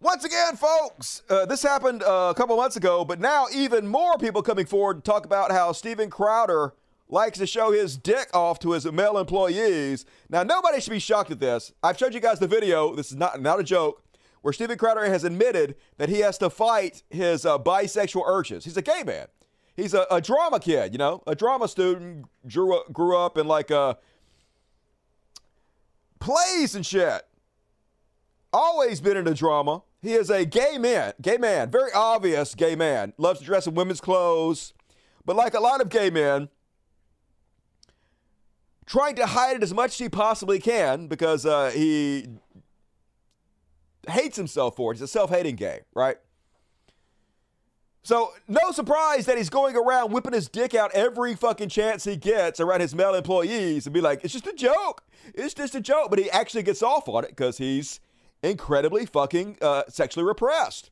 once again, folks, uh, this happened uh, a couple months ago, but now even more people coming forward to talk about how Steven Crowder likes to show his dick off to his male employees. Now, nobody should be shocked at this. I've showed you guys the video. This is not, not a joke. Where Steven Crowder has admitted that he has to fight his uh, bisexual urges. He's a gay man. He's a, a drama kid, you know, a drama student. Grew up, grew up in like uh, plays and shit. Always been into drama. He is a gay man, gay man, very obvious gay man. Loves to dress in women's clothes. But like a lot of gay men, trying to hide it as much as he possibly can because uh, he hates himself for it. He's a self hating gay, right? So, no surprise that he's going around whipping his dick out every fucking chance he gets around his male employees and be like, it's just a joke. It's just a joke. But he actually gets off on it because he's incredibly fucking uh, sexually repressed.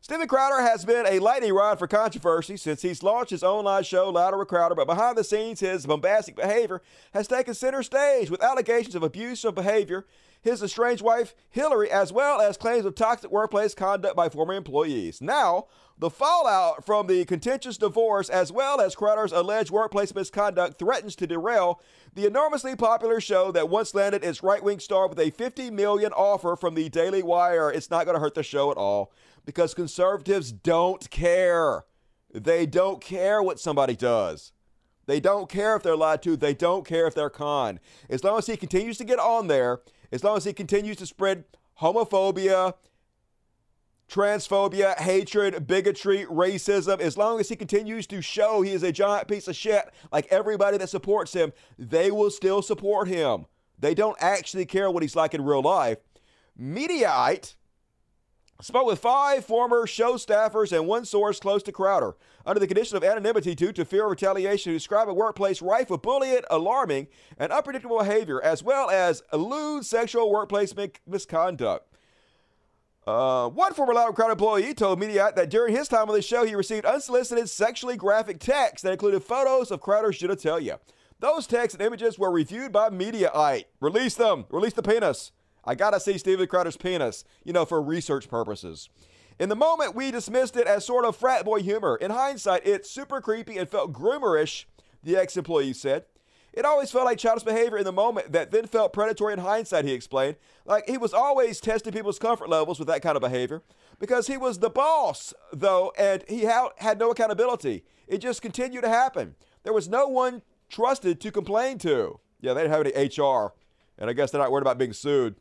Steven Crowder has been a lightning rod for controversy since he's launched his online show, Louder with Crowder, but behind the scenes, his bombastic behavior has taken center stage with allegations of abusive behavior, his estranged wife, Hillary, as well as claims of toxic workplace conduct by former employees. Now, the fallout from the contentious divorce, as well as Crowder's alleged workplace misconduct, threatens to derail the enormously popular show that once landed its right-wing star with a 50 million offer from the Daily Wire. It's not going to hurt the show at all because conservatives don't care. They don't care what somebody does. They don't care if they're lied to. They don't care if they're con. As long as he continues to get on there, as long as he continues to spread homophobia, transphobia, hatred, bigotry, racism, as long as he continues to show he is a giant piece of shit like everybody that supports him, they will still support him. They don't actually care what he's like in real life. Mediaite spoke with five former show staffers and one source close to Crowder under the condition of anonymity due to fear of retaliation to describe a workplace rife with bullying, alarming, and unpredictable behavior, as well as lewd sexual workplace misconduct. Uh, one former Loud Crowd employee told Mediaite that during his time on the show, he received unsolicited sexually graphic texts that included photos of Crowder's genitalia. Those texts and images were reviewed by Mediaite. Release them. Release the penis. I gotta see Steven Crowder's penis, you know, for research purposes. In the moment, we dismissed it as sort of frat boy humor. In hindsight, it's super creepy and felt groomerish, the ex employee said. It always felt like childish behavior in the moment that then felt predatory in hindsight, he explained. Like he was always testing people's comfort levels with that kind of behavior because he was the boss, though, and he had no accountability. It just continued to happen. There was no one trusted to complain to. Yeah, they didn't have any HR, and I guess they're not worried about being sued.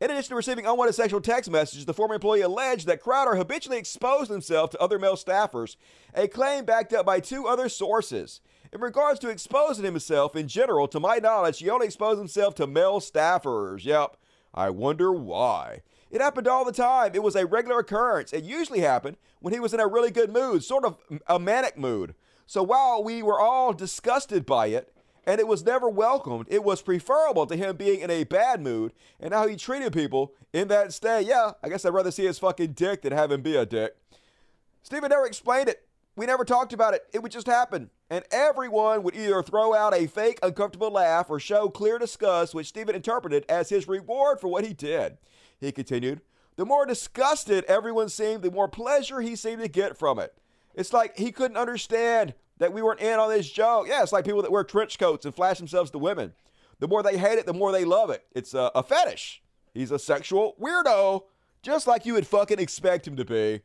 In addition to receiving unwanted sexual text messages, the former employee alleged that Crowder habitually exposed himself to other male staffers, a claim backed up by two other sources. In regards to exposing himself in general, to my knowledge, he only exposed himself to male staffers. Yep, I wonder why. It happened all the time. It was a regular occurrence. It usually happened when he was in a really good mood, sort of a manic mood. So while we were all disgusted by it, and it was never welcomed, it was preferable to him being in a bad mood and how he treated people in that state. Yeah, I guess I'd rather see his fucking dick than have him be a dick. Steven never explained it. We never talked about it. It would just happen. And everyone would either throw out a fake, uncomfortable laugh or show clear disgust, which Steven interpreted as his reward for what he did. He continued, The more disgusted everyone seemed, the more pleasure he seemed to get from it. It's like he couldn't understand that we weren't in on this joke. Yeah, it's like people that wear trench coats and flash themselves to women. The more they hate it, the more they love it. It's a, a fetish. He's a sexual weirdo, just like you would fucking expect him to be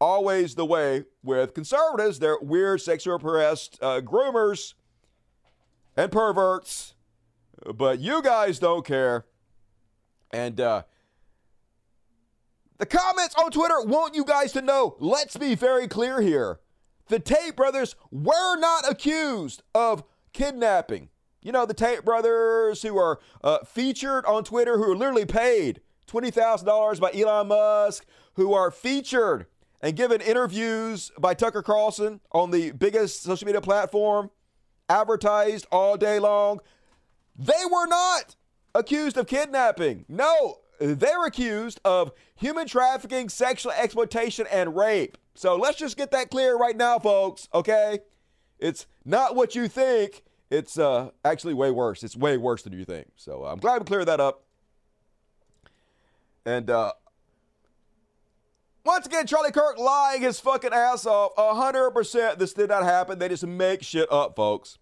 always the way with conservatives. They're weird, sexually oppressed uh, groomers and perverts, but you guys don't care. And uh, the comments on Twitter want you guys to know. Let's be very clear here. The Tate brothers were not accused of kidnapping. You know, the Tate brothers who are uh, featured on Twitter, who are literally paid $20,000 by Elon Musk, who are featured and given interviews by Tucker Carlson on the biggest social media platform, advertised all day long, they were not accused of kidnapping. No, they're accused of human trafficking, sexual exploitation, and rape. So let's just get that clear right now, folks, okay? It's not what you think. It's uh, actually way worse. It's way worse than you think. So uh, I'm glad we cleared that up. And uh, once again, Charlie Kirk lying his fucking ass off. 100% this did not happen. They just make shit up, folks.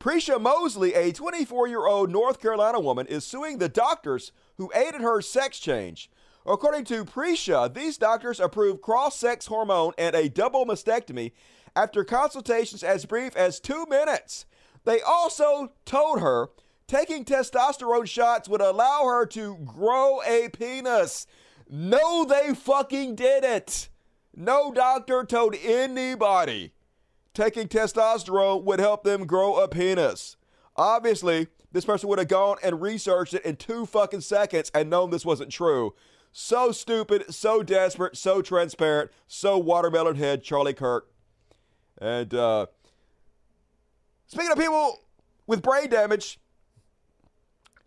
Prisha Mosley, a 24 year old North Carolina woman, is suing the doctors who aided her sex change. According to Prisha, these doctors approved cross sex hormone and a double mastectomy after consultations as brief as two minutes. They also told her taking testosterone shots would allow her to grow a penis. No, they fucking did it. No doctor told anybody taking testosterone would help them grow a penis. Obviously, this person would have gone and researched it in two fucking seconds and known this wasn't true. So stupid, so desperate, so transparent, so watermelon head, Charlie Kirk. And uh, speaking of people with brain damage,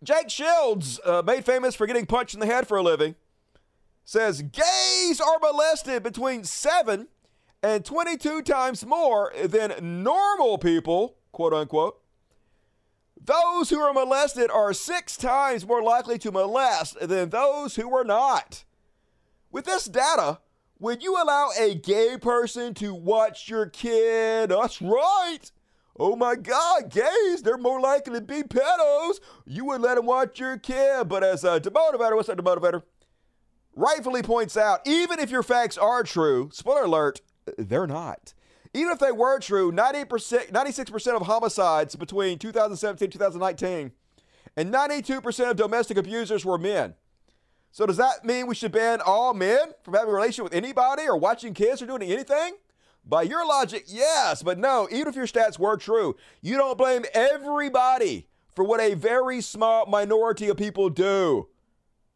Jake Shields, uh, made famous for getting punched in the head for a living, says gays are molested between 7 and 22 times more than normal people, quote unquote. Those who are molested are six times more likely to molest than those who are not. With this data, would you allow a gay person to watch your kid? That's right. Oh my God, gays, they're more likely to be pedos. You would let them watch your kid. But as a demotivator, what's that demotivator? Rightfully points out, even if your facts are true, spoiler alert, they're not. Even if they were true, 90%, 96% of homicides between 2017 and 2019 and 92% of domestic abusers were men. So does that mean we should ban all men from having a relationship with anybody or watching kids or doing anything? By your logic, yes, but no, even if your stats were true, you don't blame everybody for what a very small minority of people do.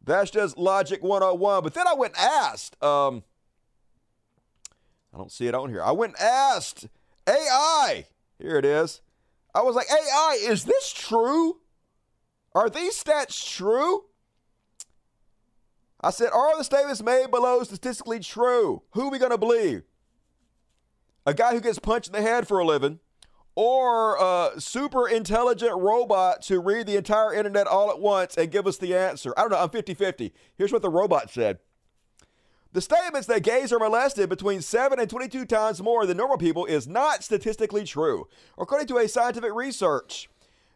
That's just logic 101. But then I went and asked, um, I don't see it on here. I went and asked AI. Here it is. I was like, AI, is this true? Are these stats true? I said, are the statements made below statistically true? Who are we going to believe? A guy who gets punched in the head for a living, or a super intelligent robot to read the entire internet all at once and give us the answer? I don't know. I'm 50 50. Here's what the robot said. The statements that gays are molested between 7 and 22 times more than normal people is not statistically true, according to a scientific research.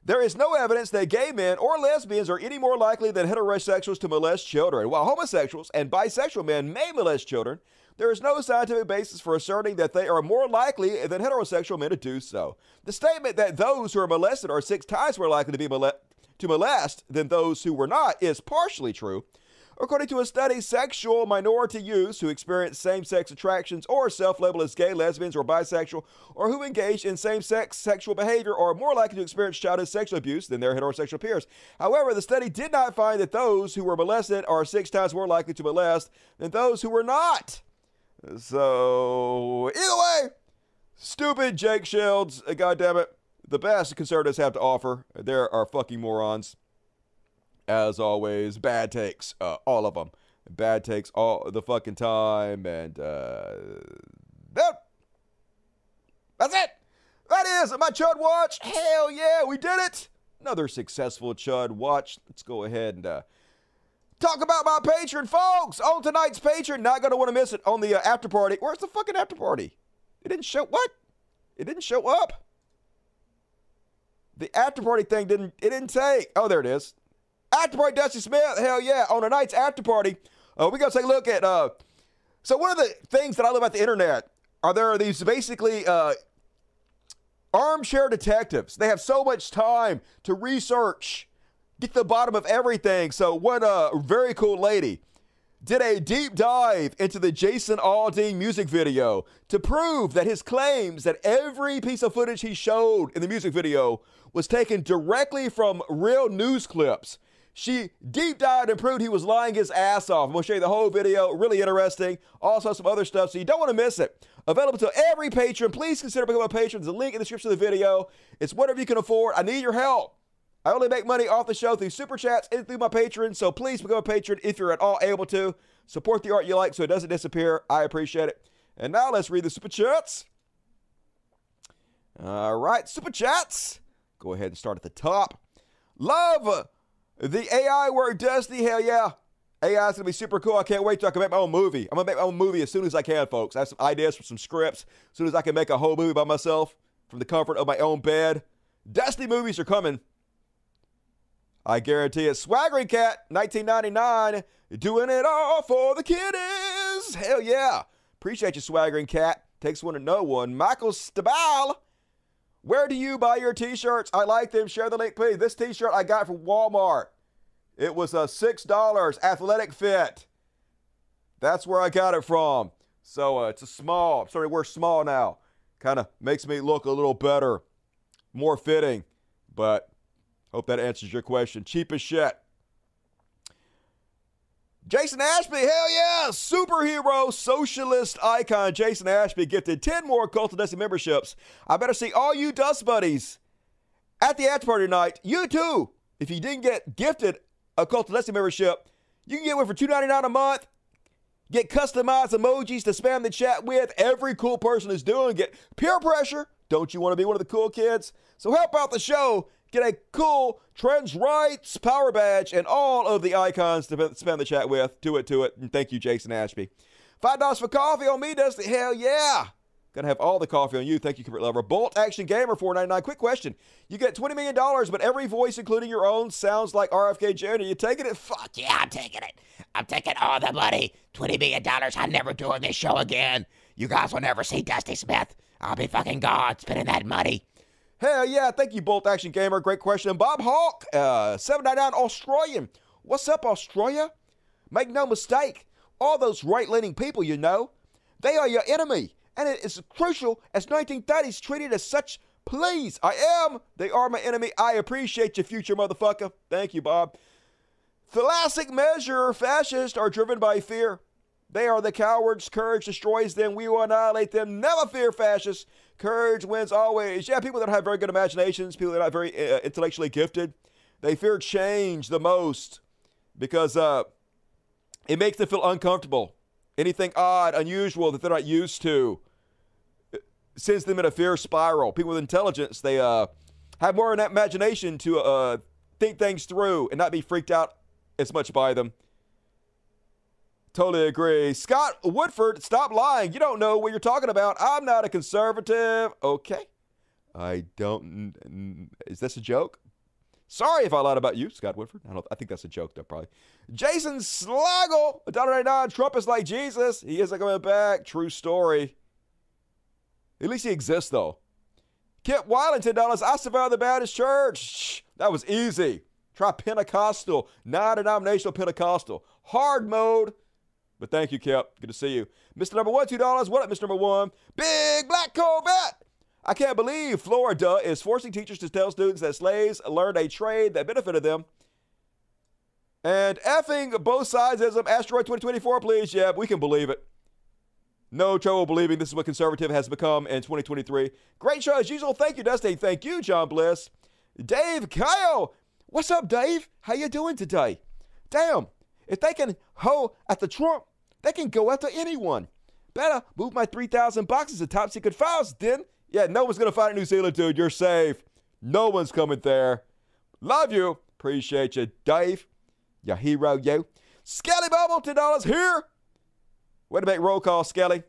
There is no evidence that gay men or lesbians are any more likely than heterosexuals to molest children. While homosexuals and bisexual men may molest children, there is no scientific basis for asserting that they are more likely than heterosexual men to do so. The statement that those who are molested are six times more likely to be mole- to molest than those who were not is partially true. According to a study, sexual minority youths who experience same sex attractions or self label as gay, lesbians, or bisexual, or who engage in same sex sexual behavior are more likely to experience childhood sexual abuse than their heterosexual peers. However, the study did not find that those who were molested are six times more likely to molest than those who were not. So, either way, stupid Jake Shields, uh, goddammit, the best conservatives have to offer. There are fucking morons as always, bad takes, uh, all of them. Bad takes all the fucking time, and uh, that, that's it. That is my Chud Watch. Hell yeah, we did it. Another successful Chud Watch. Let's go ahead and uh, talk about my Patreon, folks. On tonight's Patreon, not gonna want to miss it on the uh, after party. Where's the fucking after party? It didn't show. What? It didn't show up. The after party thing didn't. It didn't take. Oh, there it is. After party, Dusty Smith. Hell yeah. On tonight's after party, uh, we to take a look at. Uh, so, one of the things that I love about the internet are there are these basically uh, armchair detectives. They have so much time to research, get the bottom of everything. So, what a very cool lady did a deep dive into the Jason Aldean music video to prove that his claims that every piece of footage he showed in the music video was taken directly from real news clips. She deep dived and proved he was lying his ass off. I'm to show you the whole video. Really interesting. Also, some other stuff, so you don't want to miss it. Available to every patron. Please consider becoming a patron. There's a link in the description of the video. It's whatever you can afford. I need your help. I only make money off the show through super chats and through my patrons, so please become a patron if you're at all able to. Support the art you like so it doesn't disappear. I appreciate it. And now let's read the super chats. All right, super chats. Go ahead and start at the top. Love the AI work, Dusty. Hell yeah. AI is gonna be super cool. I can't wait till I can make my own movie. I'm gonna make my own movie as soon as I can, folks. I have some ideas for some scripts. As soon as I can make a whole movie by myself from the comfort of my own bed. Dusty movies are coming. I guarantee it. Swaggering Cat, 1999, doing it all for the kiddies. Hell yeah. Appreciate you, Swaggering Cat. Takes one to know one. Michael Stabal, where do you buy your t-shirts? I like them. Share the link, please. This t-shirt I got from Walmart. It was a $6 athletic fit. That's where I got it from. So uh, it's a small. I'm sorry, we're small now. Kind of makes me look a little better, more fitting. But hope that answers your question. Cheap as shit. Jason Ashby, hell yeah! Superhero socialist icon Jason Ashby gifted 10 more Cult of Dusty memberships. I better see all you Dust Buddies at the after party tonight. You too! If you didn't get gifted a Cult of Dusty membership, you can get one for $2.99 a month. Get customized emojis to spam the chat with. Every cool person is doing. Get peer pressure. Don't you want to be one of the cool kids? So help out the show get a cool trans rights power badge and all of the icons to spend the chat with. Do it, to it. And thank you, Jason Ashby. Five dollars for coffee on me, Dusty. Hell yeah. Gonna have all the coffee on you. Thank you, Comfort Lover. Bolt Action Gamer, four ninety nine. Quick question: You get twenty million dollars, but every voice, including your own, sounds like RFK Jr. You taking it? Fuck yeah, I'm taking it. I'm taking all the money. Twenty million dollars. I'm never doing this show again. You guys will never see Dusty Smith. I'll be fucking gone spending that money. Hell yeah, thank you, Bolt Action Gamer. Great question. Bob Hawk, uh, 799 Australian. What's up, Australia? Make no mistake, all those right leaning people, you know, they are your enemy. And it is crucial as 1930s treated as such. Please, I am. They are my enemy. I appreciate you, future motherfucker. Thank you, Bob. Thalassic measure fascists are driven by fear. They are the cowards. Courage destroys them. We will annihilate them. Never fear fascists. Courage wins always. Yeah, people that have very good imaginations, people that are very uh, intellectually gifted, they fear change the most because uh, it makes them feel uncomfortable. Anything odd, unusual that they're not used to sends them in a fear spiral. People with intelligence, they uh, have more imagination to uh, think things through and not be freaked out as much by them. Totally agree. Scott Woodford, stop lying. You don't know what you're talking about. I'm not a conservative. Okay. I don't. Is this a joke? Sorry if I lied about you, Scott Woodford. I don't. I think that's a joke, though, probably. Jason Slaggle, $1.99. Trump is like Jesus. He isn't coming back. True story. At least he exists, though. Kip Weiland, $10. I survived the Baptist church. That was easy. Try Pentecostal, non denominational Pentecostal. Hard mode. But thank you, Kip. Good to see you. Mr. Number One, $2. What up, Mr. Number One? Big Black Corvette. I can't believe Florida is forcing teachers to tell students that slaves learned a trade that benefited them. And effing both sides as of Asteroid 2024, please. Yeah, we can believe it. No trouble believing this is what conservative has become in 2023. Great show as usual. Thank you, Dusty. Thank you, John Bliss. Dave Kyle. What's up, Dave? How you doing today? Damn. If they can hoe at the Trump, they can go after anyone. Better move my 3,000 boxes of top secret files, then. Yeah, no one's going to find a New Zealand, dude. You're safe. No one's coming there. Love you. Appreciate you, Dave. Your hero, yo. Skelly Bubble, $10 here. Way to make roll call, Skelly.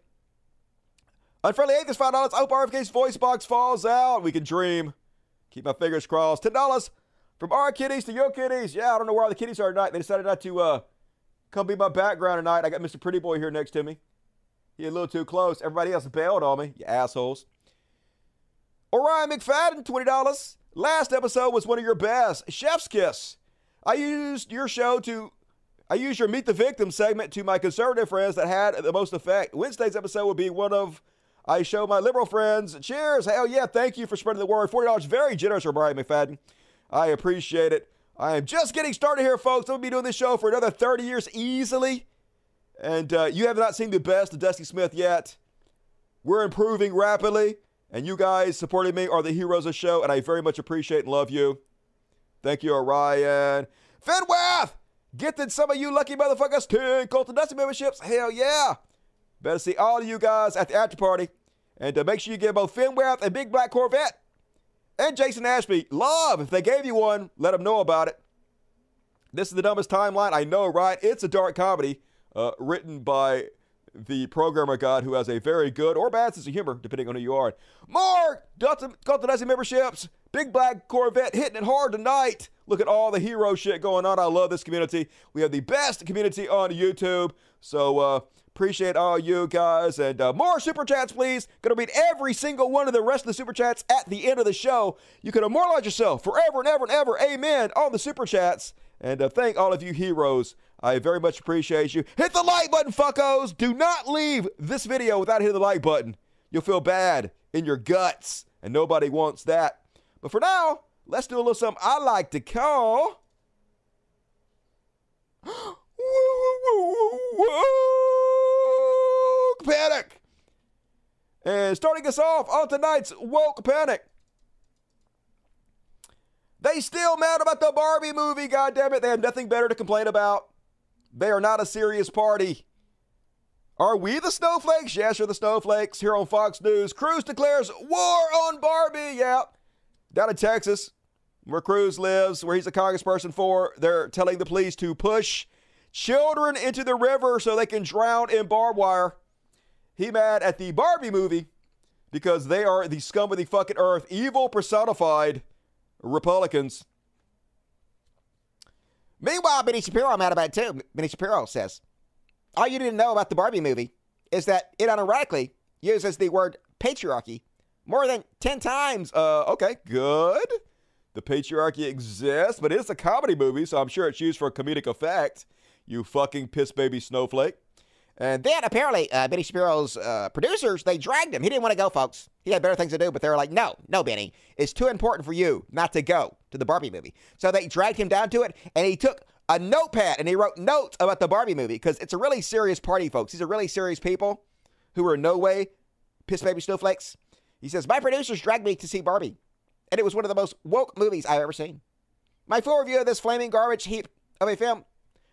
Unfriendly Atheist, $5. I hope RFK's voice box falls out. We can dream. Keep my fingers crossed. $10 from our kitties to your kitties. Yeah, I don't know where all the kitties are tonight. They decided not to uh, come be my background tonight. I got Mr. Pretty Boy here next to me. He a little too close. Everybody else bailed on me, you assholes. Orion McFadden, $20. Last episode was one of your best. Chef's Kiss. I used your show to I used your Meet the Victim segment to my conservative friends that had the most effect. Wednesday's episode would be one of I show my liberal friends. Cheers. Hell yeah. Thank you for spreading the word. $40. Very generous Brian McFadden. I appreciate it. I am just getting started here, folks. To be doing this show for another 30 years easily. And uh, you have not seen the best of Dusty Smith yet. We're improving rapidly, and you guys supporting me are the heroes of the show, and I very much appreciate and love you. Thank you, Orion. Fenwath! Gifted some of you lucky motherfuckers 10 Cult of Dusty memberships. Hell yeah. Better see all of you guys at the after party. And uh, make sure you get both Fenwath and Big Black Corvette and Jason Ashby love. If they gave you one, let them know about it. This is the dumbest timeline. I know, right? It's a dark comedy uh, written by the programmer god who has a very good or bad sense of humor, depending on who you are. More Cult of Dusty memberships. Big Black Corvette hitting it hard tonight. Look at all the hero shit going on. I love this community. We have the best community on YouTube. So uh, appreciate all you guys. And uh, more super chats, please. Going to read every single one of the rest of the super chats at the end of the show. You can immortalize yourself forever and ever and ever. Amen. On the super chats. And uh, thank all of you heroes. I very much appreciate you. Hit the like button, fuckos. Do not leave this video without hitting the like button. You'll feel bad in your guts, and nobody wants that. But for now, let's do a little something I like to call. Woke Panic! And starting us off on tonight's Woke Panic. They still mad about the Barbie movie, goddammit. They have nothing better to complain about. They are not a serious party. Are we the snowflakes? Yes, you're the snowflakes. Here on Fox News, Cruz declares war on Barbie. Yeah. Down in Texas, where Cruz lives, where he's a congressperson for, they're telling the police to push children into the river so they can drown in barbed wire. He mad at the Barbie movie because they are the scum of the fucking earth, evil personified Republicans. Meanwhile, Benny Shapiro, I'm mad about it too. Benny Shapiro says, all you to know about the Barbie movie is that it unironically uses the word patriarchy more than 10 times. Uh, okay, good. The patriarchy exists, but it's a comedy movie, so I'm sure it's used for comedic effect. You fucking piss baby snowflake. And then apparently, uh, Benny Shapiro's uh, producers, they dragged him. He didn't want to go, folks. He had better things to do, but they were like, no, no, Benny. It's too important for you not to go to the Barbie movie. So they dragged him down to it, and he took a notepad and he wrote notes about the Barbie movie because it's a really serious party, folks. These are really serious people who are in no way piss baby snowflakes. He says, My producers dragged me to see Barbie, and it was one of the most woke movies I've ever seen. My full review of this flaming garbage heap of a film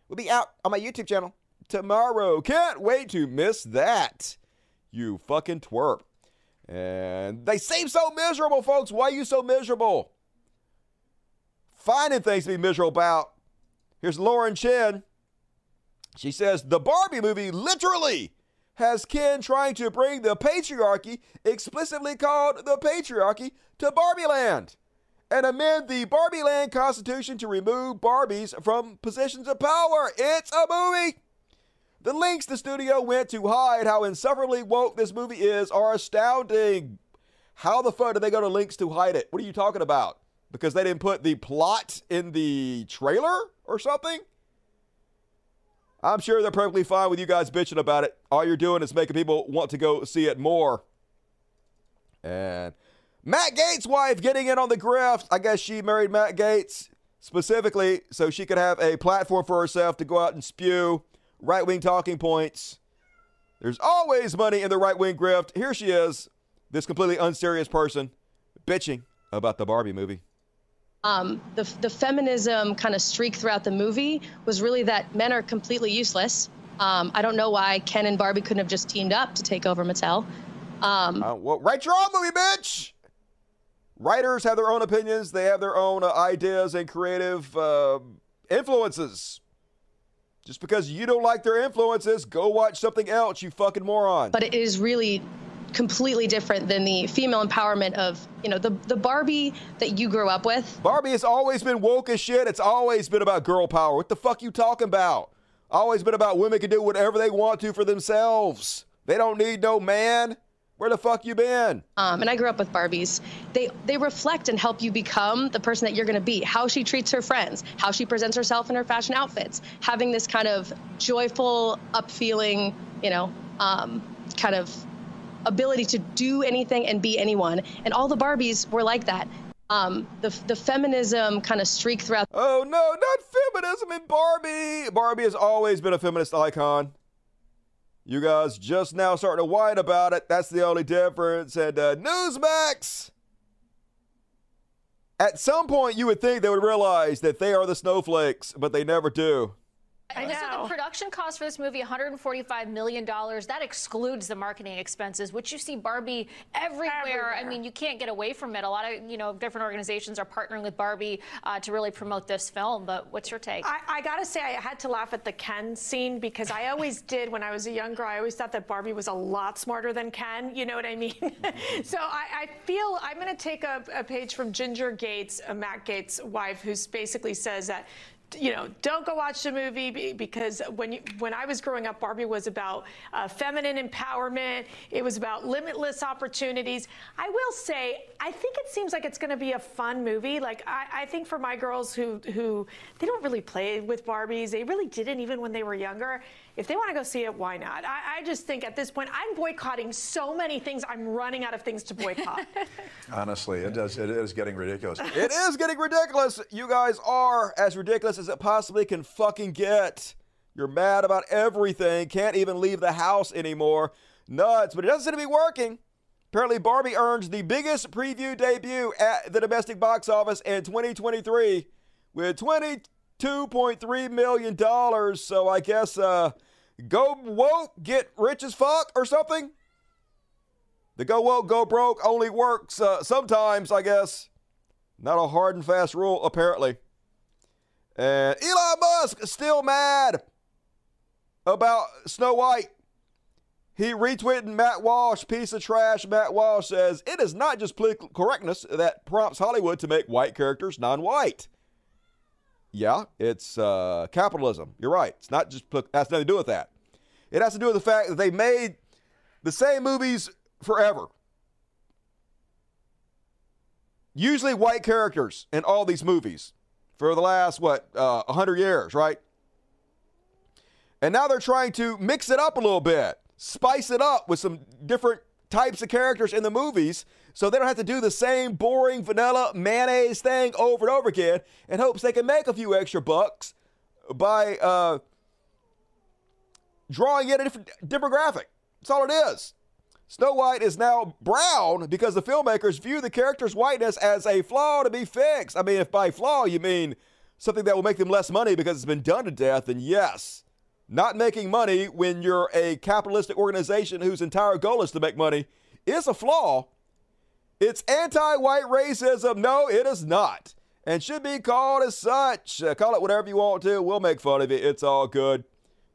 will be out on my YouTube channel tomorrow. Can't wait to miss that. You fucking twerp. And they seem so miserable, folks. Why are you so miserable? Finding things to be miserable about. Here's Lauren Chen. She says the Barbie movie literally has Ken trying to bring the patriarchy, explicitly called the patriarchy, to Barbie Land and amend the Barbie Land Constitution to remove Barbies from positions of power. It's a movie. The links the studio went to hide how insufferably woke this movie is are astounding. How the fuck did they go to links to hide it? What are you talking about? Because they didn't put the plot in the trailer or something? I'm sure they're perfectly fine with you guys bitching about it. All you're doing is making people want to go see it more. And Matt Gaetz' wife getting in on the grift. I guess she married Matt Gaetz specifically so she could have a platform for herself to go out and spew right wing talking points. There's always money in the right wing grift. Here she is, this completely unserious person, bitching about the Barbie movie. Um, the, the feminism kind of streak throughout the movie was really that men are completely useless. Um, I don't know why Ken and Barbie couldn't have just teamed up to take over Mattel. Um, uh, well, write your own movie, bitch. Writers have their own opinions. They have their own uh, ideas and creative uh, influences. Just because you don't like their influences, go watch something else, you fucking moron. But it is really completely different than the female empowerment of, you know, the the Barbie that you grew up with. Barbie has always been woke as shit. It's always been about girl power. What the fuck you talking about? Always been about women can do whatever they want to for themselves. They don't need no man. Where the fuck you been? Um, and I grew up with Barbies. They they reflect and help you become the person that you're going to be. How she treats her friends, how she presents herself in her fashion outfits, having this kind of joyful, up feeling, you know, um, kind of ability to do anything and be anyone. And all the Barbies were like that. um, the the feminism kind of streak throughout. Oh no, not feminism in Barbie. Barbie has always been a feminist icon. You guys just now starting to whine about it. That's the only difference. And uh, Newsmax. At some point, you would think they would realize that they are the snowflakes, but they never do. I know. the production cost for this movie, $145 million. That excludes the marketing expenses, which you see Barbie everywhere. everywhere. I mean, you can't get away from it. A lot of, you know, different organizations are partnering with Barbie uh, to really promote this film. But what's your take? I, I got to say, I had to laugh at the Ken scene because I always did when I was a young girl. I always thought that Barbie was a lot smarter than Ken. You know what I mean? so I, I, feel I'm going to take a, a page from Ginger Gaetz, Matt Gaetz' wife, who basically says that you know, don't go watch the movie because when you, when I was growing up, Barbie was about uh, feminine empowerment. It was about limitless opportunities. I will say, I think it seems like it's going to be a fun movie. Like I, I, think for my girls who who they don't really play with Barbies, they really didn't even when they were younger if they want to go see it, why not? I, I, just think at this point, I'm boycotting so many things. I'm running out of things to boycott. Honestly, it does. It is getting ridiculous. it is getting ridiculous. You guys are as ridiculous as it possibly can fucking get. You're mad about everything. Can't even leave the house anymore. Nuts. But it doesn't seem to be working. Apparently, Barbie earns the biggest preview debut at the domestic box office in 2023 with 22.3 million dollars. So I guess uh, go woke, get rich as fuck or something? The go woke, go broke only works uh, sometimes, I guess. Not a hard and fast rule, apparently. And Elon Musk still mad about Snow White. He retweeted Matt Walsh, piece of trash. Matt Walsh says it is not just political correctness that prompts Hollywood to make white characters non white. Yeah, it's uh, capitalism. You're right. It's not just has nothing to do with that. It has to do with the fact that they made the same movies forever. Usually white characters in all these movies for the last what uh, 100 years, right? And now they're trying to mix it up a little bit, spice it up with some different types of characters in the movies so they don't have to do the same boring vanilla mayonnaise thing over and over again in hopes they can make a few extra bucks by uh, drawing in a different demographic. That's all it is. Snow White is now brown because the filmmakers view the character's whiteness as a flaw to be fixed. I mean, if by flaw you mean something that will make them less money because it's been done to death, then yes. Not making money when you're a capitalistic organization whose entire goal is to make money is a flaw, it's anti white racism. No, it is not. And should be called as such. Uh, call it whatever you want to. We'll make fun of it. It's all good.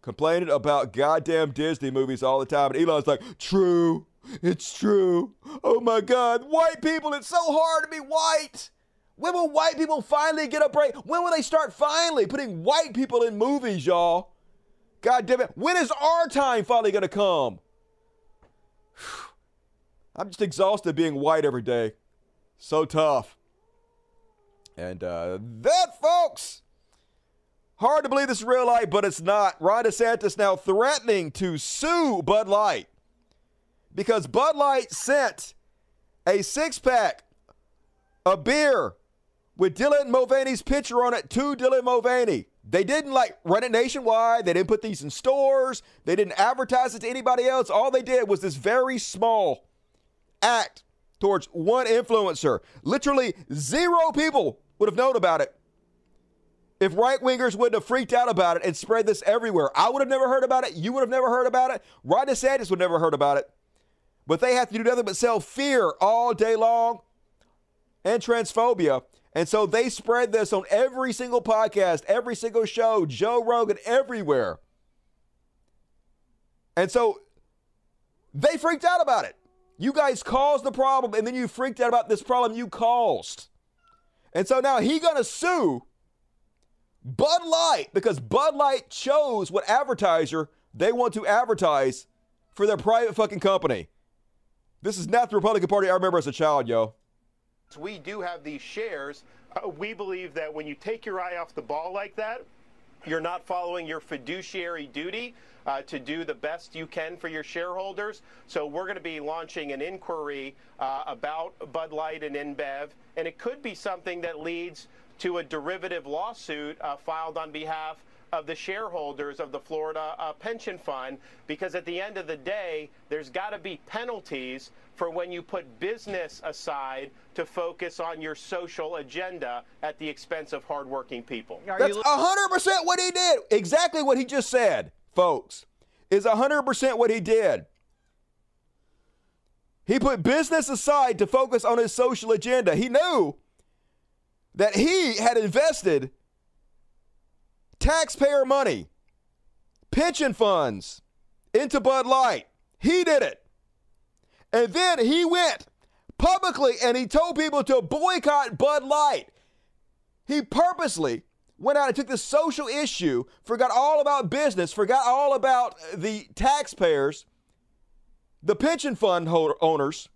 Complaining about goddamn Disney movies all the time. And Elon's like, true. It's true. Oh my God. White people, it's so hard to be white. When will white people finally get a break? When will they start finally putting white people in movies, y'all? God damn it. When is our time finally going to come? I'm just exhausted being white every day. So tough. And uh, that, folks, hard to believe this is real life, but it's not. Ron DeSantis now threatening to sue Bud Light because Bud Light sent a six pack of beer with Dylan Mulvaney's picture on it to Dylan Mulvaney. They didn't like run it nationwide. They didn't put these in stores. They didn't advertise it to anybody else. All they did was this very small act towards one influencer. Literally zero people would have known about it if right wingers wouldn't have freaked out about it and spread this everywhere. I would have never heard about it. You would have never heard about it. Ron DeSantis would never heard about it. But they have to do nothing but sell fear all day long and transphobia. And so they spread this on every single podcast, every single show, Joe Rogan, everywhere. And so they freaked out about it. You guys caused the problem, and then you freaked out about this problem you caused. And so now he gonna sue Bud Light because Bud Light chose what advertiser they want to advertise for their private fucking company. This is not the Republican Party I remember as a child, yo. We do have these shares. Uh, we believe that when you take your eye off the ball like that, you're not following your fiduciary duty uh, to do the best you can for your shareholders. So we're going to be launching an inquiry uh, about Bud Light and InBev, and it could be something that leads to a derivative lawsuit uh, filed on behalf of the shareholders of the Florida uh, Pension Fund because at the end of the day, there's got to be penalties for when you put business aside to focus on your social agenda at the expense of hardworking people. That's 100% what he did. Exactly what he just said, folks, is 100% what he did. He put business aside to focus on his social agenda. He knew that he had invested taxpayer money, pension funds into Bud Light. He did it. And then he went publicly and he told people to boycott Bud Light. He purposely went out and took this social issue, forgot all about business, forgot all about the taxpayers, the pension fund owners,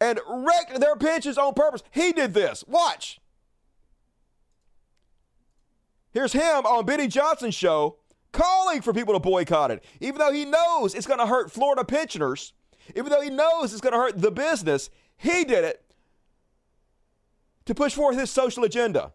and wrecked their pensions on purpose. He did this. Watch. Here's him on Benny Johnson's show calling for people to boycott it, even though he knows it's going to hurt Florida pensioners, even though he knows it's going to hurt the business. He did it to push forth his social agenda.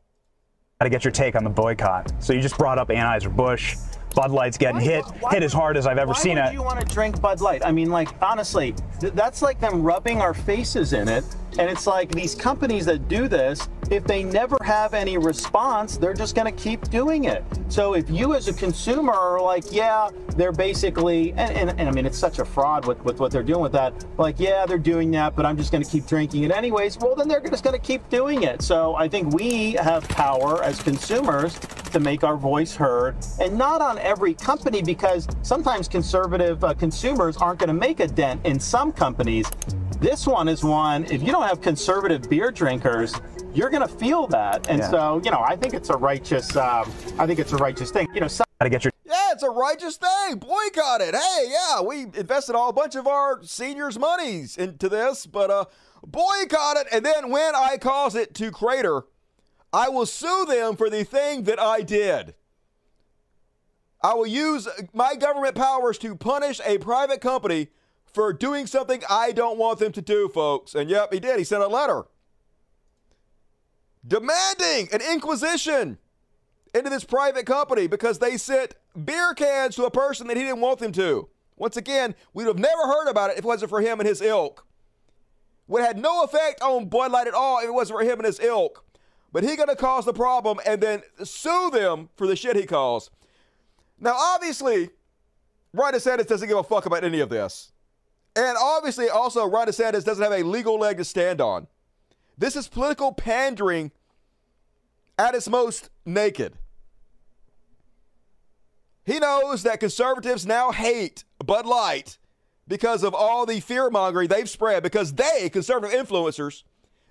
To get your take on the boycott. So you just brought up Anheuser-Busch. Bud Light's getting Why- hit, why hit as hard as I've ever Why seen it. you want to drink Bud Light? I mean, like honestly, th- that's like them rubbing our faces in it. And it's like these companies that do this, if they never have any response, they're just going to keep doing it. So if you as a consumer are like, yeah, they're basically, and, and, and I mean, it's such a fraud with, with what they're doing with that. Like, yeah, they're doing that, but I'm just going to keep drinking it anyways. Well, then they're just going to keep doing it. So I think we have power as consumers to make our voice heard and not on every company because sometimes conservative uh, consumers aren't going to make a dent in some companies. This one is one, if you don't have conservative beer drinkers, you're going to feel that. And Yeah. so, you know, I think it's a righteous, um, I think it's a righteous thing. You know, some Got to get your Yeah, it's a righteous thing. Boycott it. Hey, yeah, we invested all a bunch of our seniors' monies into this, but uh, boycott it. And then when I cause it to crater, I will sue them for the thing that I did. I will use my government powers to punish a private company for doing something I don't want them to do, folks. And yep, he did. He sent a letter demanding an inquisition into this private company because they sent beer cans to a person that he didn't want them to. Once again, we'd have never heard about it if it wasn't for him and his ilk. Would have had no effect on Bud Light at all if it wasn't for him and his ilk. But he gonna cause the problem and then sue them for the shit he caused. Now, obviously, Ron DeSantis doesn't give a fuck about any of this. And obviously, also, Ron DeSantis doesn't have a legal leg to stand on. This is political pandering at its most naked. He knows that conservatives now hate Bud Light because of all the fear mongering they've spread, because they, conservative influencers,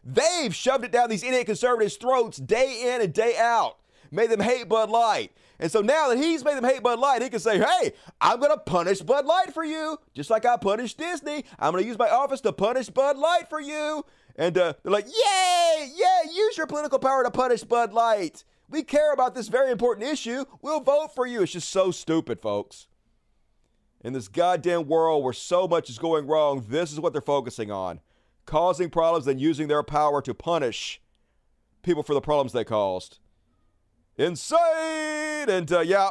they've shoved it down these idiot conservatives' throats day in and day out, made them hate Bud Light. And so now that he's made them hate Bud Light, he can say, hey, I'm going to punish Bud Light for you, just like I punished Disney. I'm going to use my office to punish Bud Light for you. And uh, they're like, yay, yeah, use your political power to punish Bud Light. We care about this very important issue. We'll vote for you. It's just so stupid, folks. In this goddamn world where so much is going wrong, this is what they're focusing on causing problems and using their power to punish people for the problems they caused. Insane! And uh, yeah,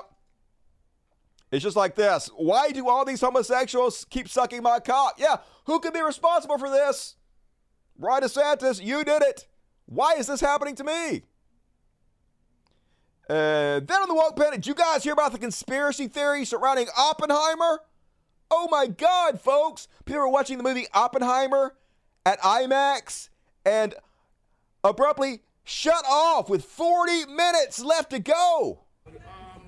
it's just like this. Why do all these homosexuals keep sucking my cock? Yeah, who could be responsible for this? Ron DeSantis, you did it. Why is this happening to me? Uh, then on the woke panic, did you guys hear about the conspiracy theory surrounding Oppenheimer? Oh my God, folks! People were watching the movie Oppenheimer at IMAX and abruptly shut off with 40 minutes left to go. Um,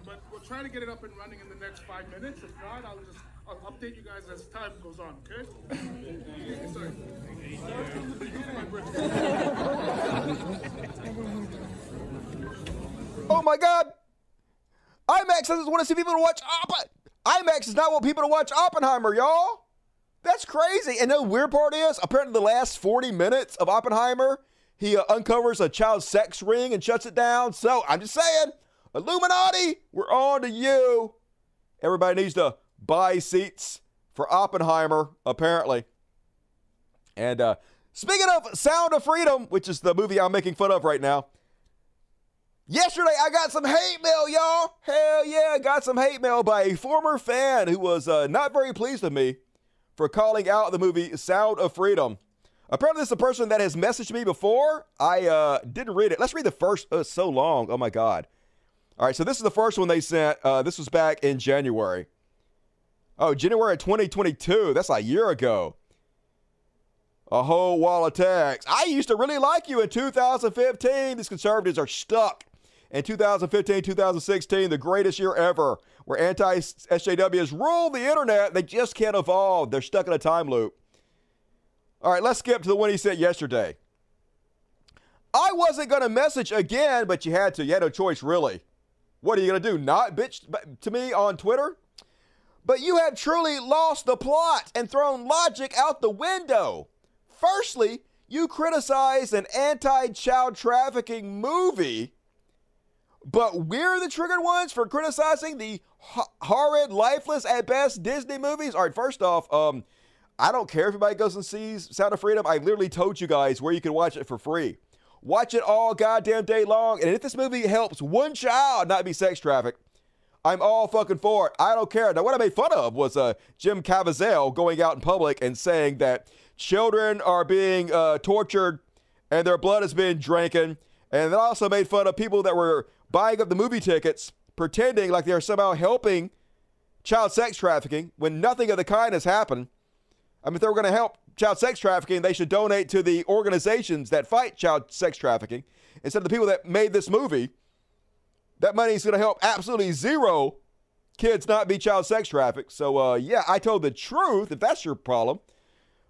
but we'll try to get it up and running in the next five minutes. If not, I'll just I'll update you guys as time goes on. Okay? Sorry. Oh my God! IMAX doesn't want to see people to watch Oppen. IMAX does not want people to watch Oppenheimer, y'all. That's crazy. And the weird part is, apparently, the last 40 minutes of Oppenheimer, he uh, uncovers a child sex ring and shuts it down. So I'm just saying, Illuminati, we're on to you. Everybody needs to buy seats for Oppenheimer, apparently. And uh, speaking of Sound of Freedom, which is the movie I'm making fun of right now, yesterday I got some hate mail, y'all. Hell yeah, I got some hate mail by a former fan who was uh, not very pleased with me for calling out the movie Sound of Freedom. Apparently, this is a person that has messaged me before. I uh, didn't read it. Let's read the first. It's so long. Oh my god. All right, so this is the first one they sent. Uh, this was back in January. Oh, January 2022. That's a year ago. A whole wall of text. I used to really like you in 2015. These conservatives are stuck in 2015, 2016, the greatest year ever, where anti SJWs rule the internet. They just can't evolve. They're stuck in a time loop. All right, let's skip to the one he sent yesterday. I wasn't going to message again, but you had to. You had no choice, really. What are you going to do? Not bitch to me on Twitter? But you have truly lost the plot and thrown logic out the window. Firstly, you criticize an anti child trafficking movie, but we're the triggered ones for criticizing the horrid, lifeless at best Disney movies. All right, first off, um, I don't care if anybody goes and sees Sound of Freedom. I literally told you guys where you can watch it for free. Watch it all goddamn day long. And if this movie helps one child not be sex trafficked, I'm all fucking for it. I don't care. Now, what I made fun of was uh, Jim Caviezel going out in public and saying that children are being uh, tortured and their blood has been drinking. And then also made fun of people that were buying up the movie tickets, pretending like they're somehow helping child sex trafficking when nothing of the kind has happened. I mean, if they were going to help child sex trafficking, they should donate to the organizations that fight child sex trafficking instead of the people that made this movie. That money is going to help absolutely zero kids not be child sex trafficked. So, uh, yeah, I told the truth if that's your problem.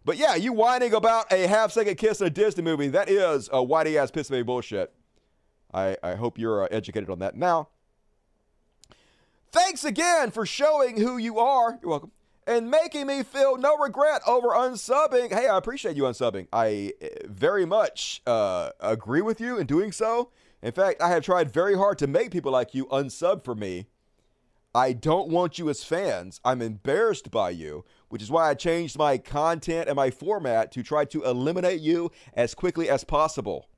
But yeah, you whining about a half second kiss in a Disney movie, that is a whitey ass piss of bullshit. I, I hope you're uh, educated on that. Now, thanks again for showing who you are. You're welcome and making me feel no regret over unsubbing. Hey, I appreciate you unsubbing. I eh, very much uh, agree with you in doing so. In fact, I have tried very hard to make people like you unsub for me. I don't want you as fans. I'm embarrassed by you, which is why I changed my content and my format to try to eliminate you as quickly as possible.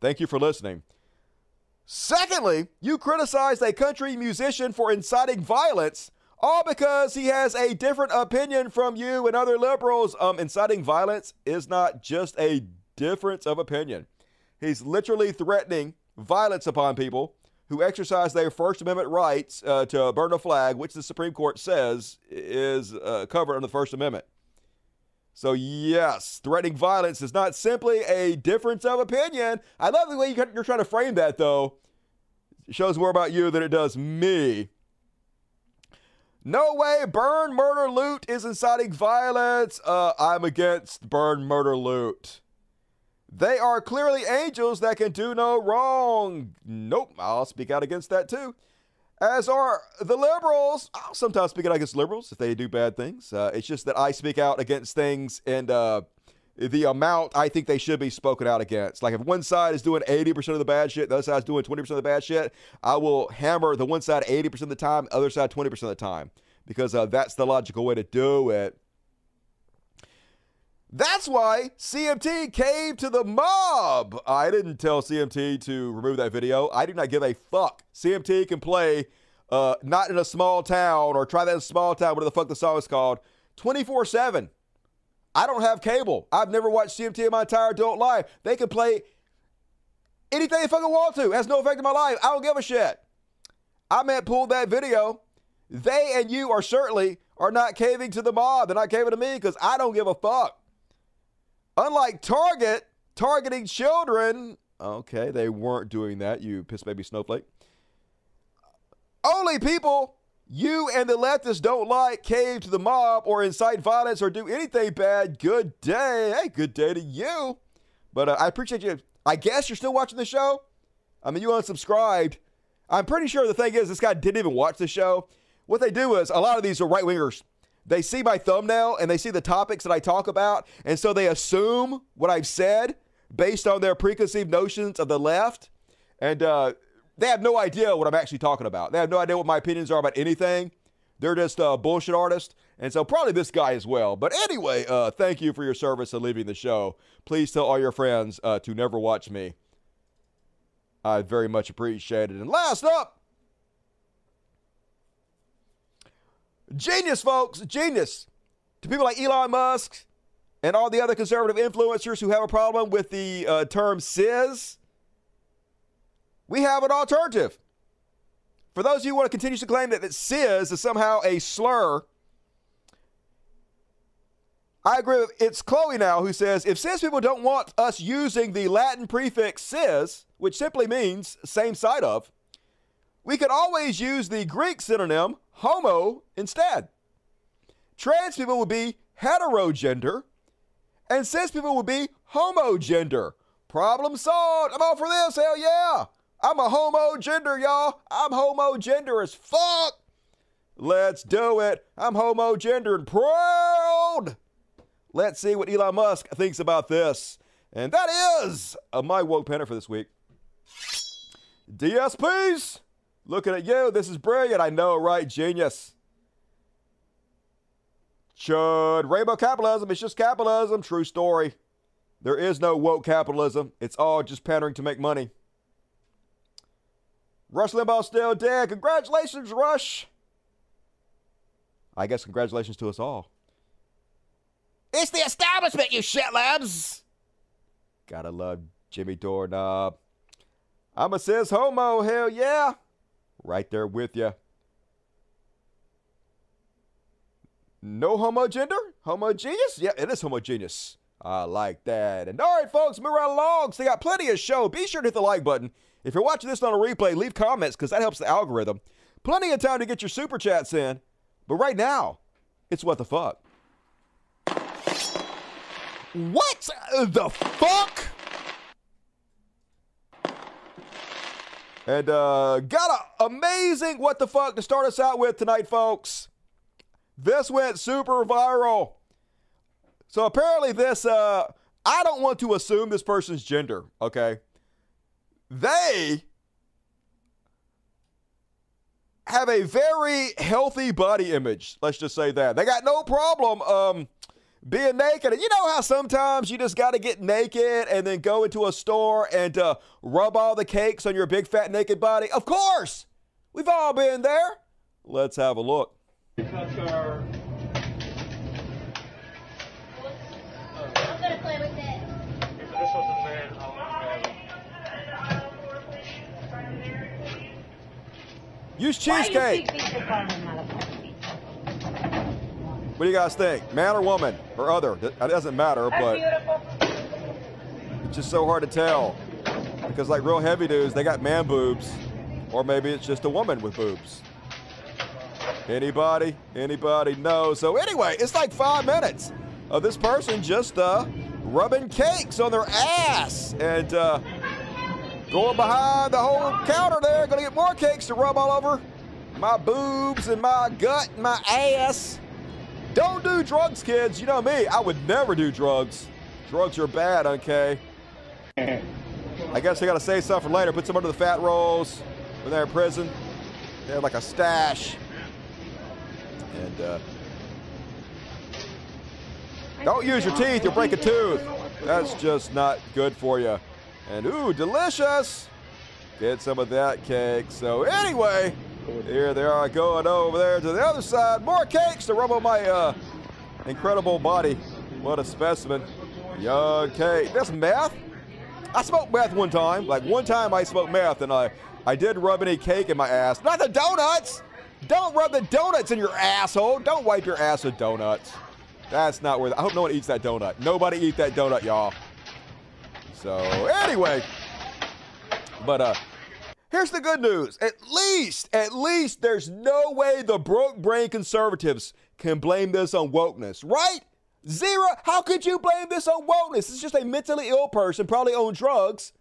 Thank you for listening. Secondly, you criticized a country musician for inciting violence all because he has a different opinion from you and other liberals. Um, inciting violence is not just a difference of opinion. He's literally threatening violence upon people who exercise their First Amendment rights uh, to burn a flag, which the Supreme Court says is uh, covered under the First Amendment. So, yes, threatening violence is not simply a difference of opinion. I love the way you're trying to frame that, though. It shows more about you than it does me. No way, burn, murder, loot is inciting violence. Uh, I'm against burn, murder, loot. They are clearly angels that can do no wrong. Nope, I'll speak out against that too. As are the liberals. I'll sometimes speak out against liberals if they do bad things. Uh, it's just that I speak out against things and uh, the amount I think they should be spoken out against. Like if one side is doing 80% of the bad shit, the other side is doing 20% of the bad shit, I will hammer the one side 80% of the time, other side 20% of the time because uh, that's the logical way to do it. That's why CMT caved to the mob. I didn't tell CMT to remove that video. I do not give a fuck. CMT can play uh, not in a small town or try that in a small town, whatever the fuck the song is called, 24 7. I don't have cable. I've never watched CMT in my entire adult life. They can play anything they fucking want to. It has no effect on my life. I don't give a shit. I meant pull that video. They and you are certainly are not caving to the mob. They're not caving to me because I don't give a fuck. Unlike Target targeting children, okay, they weren't doing that, you piss baby snowflake. Only people you and the leftists don't like cave to the mob or incite violence or do anything bad. Good day. Hey, good day to you. But uh, I appreciate you. I guess you're still watching the show. I mean, you unsubscribed. I'm pretty sure the thing is, this guy didn't even watch the show. What they do is, a lot of these are right wingers. They see my thumbnail and they see the topics that I talk about, and so they assume what I've said based on their preconceived notions of the left. And uh, they have no idea what I'm actually talking about. They have no idea what my opinions are about anything. They're just a bullshit artist. And so probably this guy as well. But anyway, uh, thank you for your service and leaving the show. Please tell all your friends uh, to never watch me. I very much appreciate it. And last up, genius, folks, genius. To people like Elon Musk and all the other conservative influencers who have a problem with the uh, term cis, we have an alternative. For those of you who want to continue to claim that, that cis is somehow a slur, I agree with it's Chloe now who says if cis people don't want us using the Latin prefix cis, which simply means same side of, we could always use the Greek synonym homo instead. Trans people would be heterogender, and cis people would be homogender. Problem solved. I'm all for this. Hell yeah. I'm a homo gender, y'all. I'm homo gender as fuck. Let's do it. I'm homo gender and proud. Let's see what Elon Musk thinks about this. And that is uh, my woke pennant for this week. DSPs, looking at you. This is brilliant. I know, right? Genius. Chud. Rainbow capitalism. It's just capitalism. True story. There is no woke capitalism. It's all just pandering to make money. Rush Limbaugh still dead. Congratulations, Rush. I guess congratulations to us all. It's the establishment, you shitlabs. Gotta love Jimmy Doorknob. I'm a cis homo, hell yeah. Right there with you. No homogender? Homogeneous? Yeah, it is homogeneous. I like that. And all right, folks, move right along. So they got plenty of show. Be sure to hit the like button. If you're watching this on a replay, leave comments because that helps the algorithm. Plenty of time to get your super chats in. But right now, it's what the fuck. What the fuck? And uh, got an amazing what the fuck to start us out with tonight, folks. This went super viral. So apparently, this, uh, I don't want to assume this person's gender, okay? They have a very healthy body image. Let's just say that. They got no problem um, being naked. And you know how sometimes you just got to get naked and then go into a store and uh, rub all the cakes on your big fat naked body? Of course. We've all been there. Let's have a look. Gonna Use cheesecake. What do you guys think? Man or woman or other? It doesn't matter, but it's just so hard to tell. Because like real heavy dudes, they got man boobs. Or maybe it's just a woman with boobs. Anybody? Anybody? No. So anyway, it's like five minutes of this person just uh, rubbing cakes on their ass and uh, going behind the whole counter there, gonna get more cakes to rub all over my boobs and my gut and my ass. Don't do drugs, kids. You know me, I would never do drugs. Drugs are bad, okay? I guess I gotta save stuff for later. Put some under the fat rolls when they're in prison. They have like a stash. And uh, don't use your teeth, you'll break a tooth. That's just not good for you. And ooh, delicious. Get some of that cake. So anyway, here they are going over there to the other side. More cakes to rub on my uh, incredible body. What a specimen. Young cake. That's meth? I smoked meth one time. Like one time I smoked meth and I, I did rub any cake in my ass. Not the donuts. Don't rub the donuts in your asshole. Don't wipe your ass with donuts. That's not worth it. I hope no one eats that donut. Nobody eat that donut, y'all. So anyway, but uh, here's the good news. At least, at least, there's no way the broke brain conservatives can blame this on wokeness, right? Zero. How could you blame this on wokeness? It's just a mentally ill person, probably on drugs,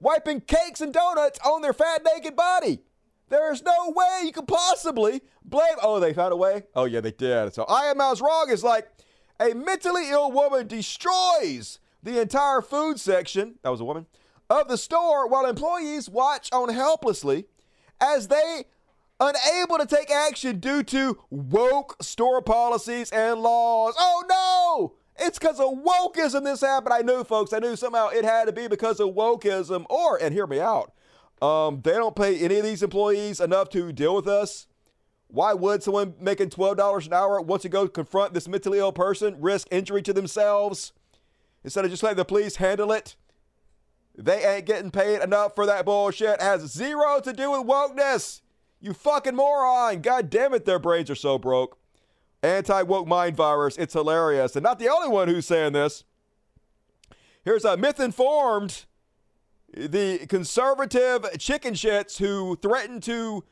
wiping cakes and donuts on their fat naked body. There's no way you could possibly blame. Oh, they found a way? Oh, yeah, they did. So I Am Wrong is like a mentally ill woman destroys the entire food section. That was a woman of the store while employees watch on helplessly as they unable to take action due to woke store policies and laws. Oh no! It's because of wokeism this happened. I knew, folks. I knew somehow it had to be because of wokeism. Or, and hear me out, um, they don't pay any of these employees enough to deal with us. Why would someone making $12 an hour want to go confront this mentally ill person, risk injury to themselves, instead of just letting the police handle it? They ain't getting paid enough for that bullshit. It has zero to do with wokeness. You fucking moron. God damn it, their brains are so broke. Anti woke mind virus. It's hilarious. And not the only one who's saying this. Here's a Mythinformed, the conservative chicken shits who threatened to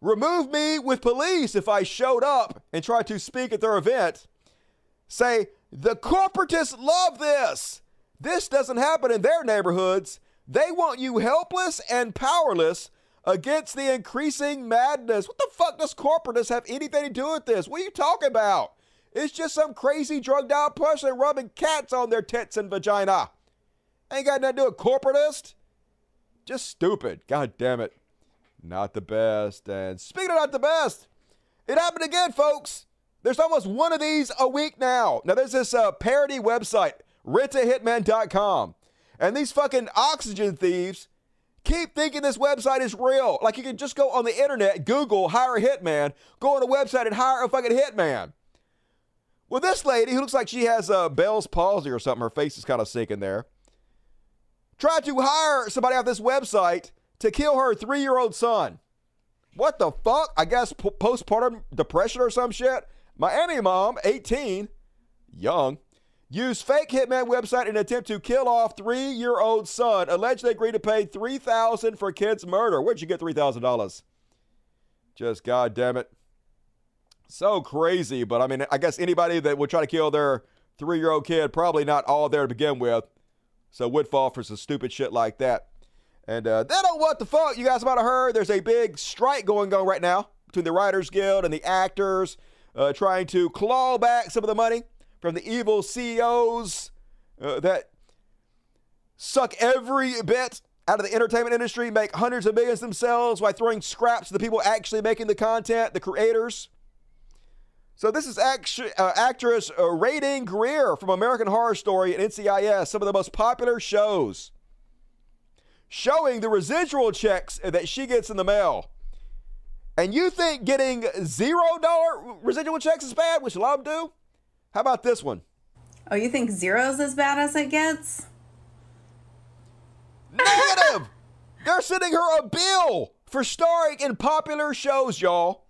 remove me with police if I showed up and tried to speak at their event. Say, the corporatists love this. This doesn't happen in their neighborhoods. They want you helpless and powerless against the increasing madness. What the fuck does corporatists have anything to do with this? What are you talking about? It's just some crazy drugged out person rubbing cats on their tits and vagina. Ain't got nothing to do with corporatist. Just stupid. God damn it. Not the best. And speaking of not the best, it happened again, folks. There's almost one of these a week now. Now, there's this uh, parody website, rentahitman.com. And these fucking oxygen thieves keep thinking this website is real. Like you can just go on the internet, Google, hire a hitman, go on a website and hire a fucking hitman. Well, this lady who looks like she has uh, Bell's palsy or something, her face is kind of sinking there, tried to hire somebody off this website to kill her three year old son. What the fuck? I guess postpartum depression or some shit. Miami mom, 18, young, used fake hitman website in attempt to kill off three-year-old son. Allegedly agreed to pay three thousand for kid's murder. Where'd you get three thousand dollars? Just god damn it, so crazy. But I mean, I guess anybody that would try to kill their three-year-old kid probably not all there to begin with, so would fall for some stupid shit like that. And uh, then, oh, what the fuck? You guys might have heard there's a big strike going on right now between the Writers Guild and the actors, uh, trying to claw back some of the money from the evil CEOs uh, that suck every bit out of the entertainment industry, make hundreds of millions themselves by throwing scraps to the people actually making the content, the creators. So this is act- uh, actress uh, Raiden Greer from American Horror Story and NCIS, some of the most popular shows, showing the residual checks that she gets in the mail. And you think getting zero dollar residual checks is bad, which a lot of them do? How about this one? Oh, you think zero's as bad as it gets? Negative! They're sending her a bill for starring in popular shows, y'all.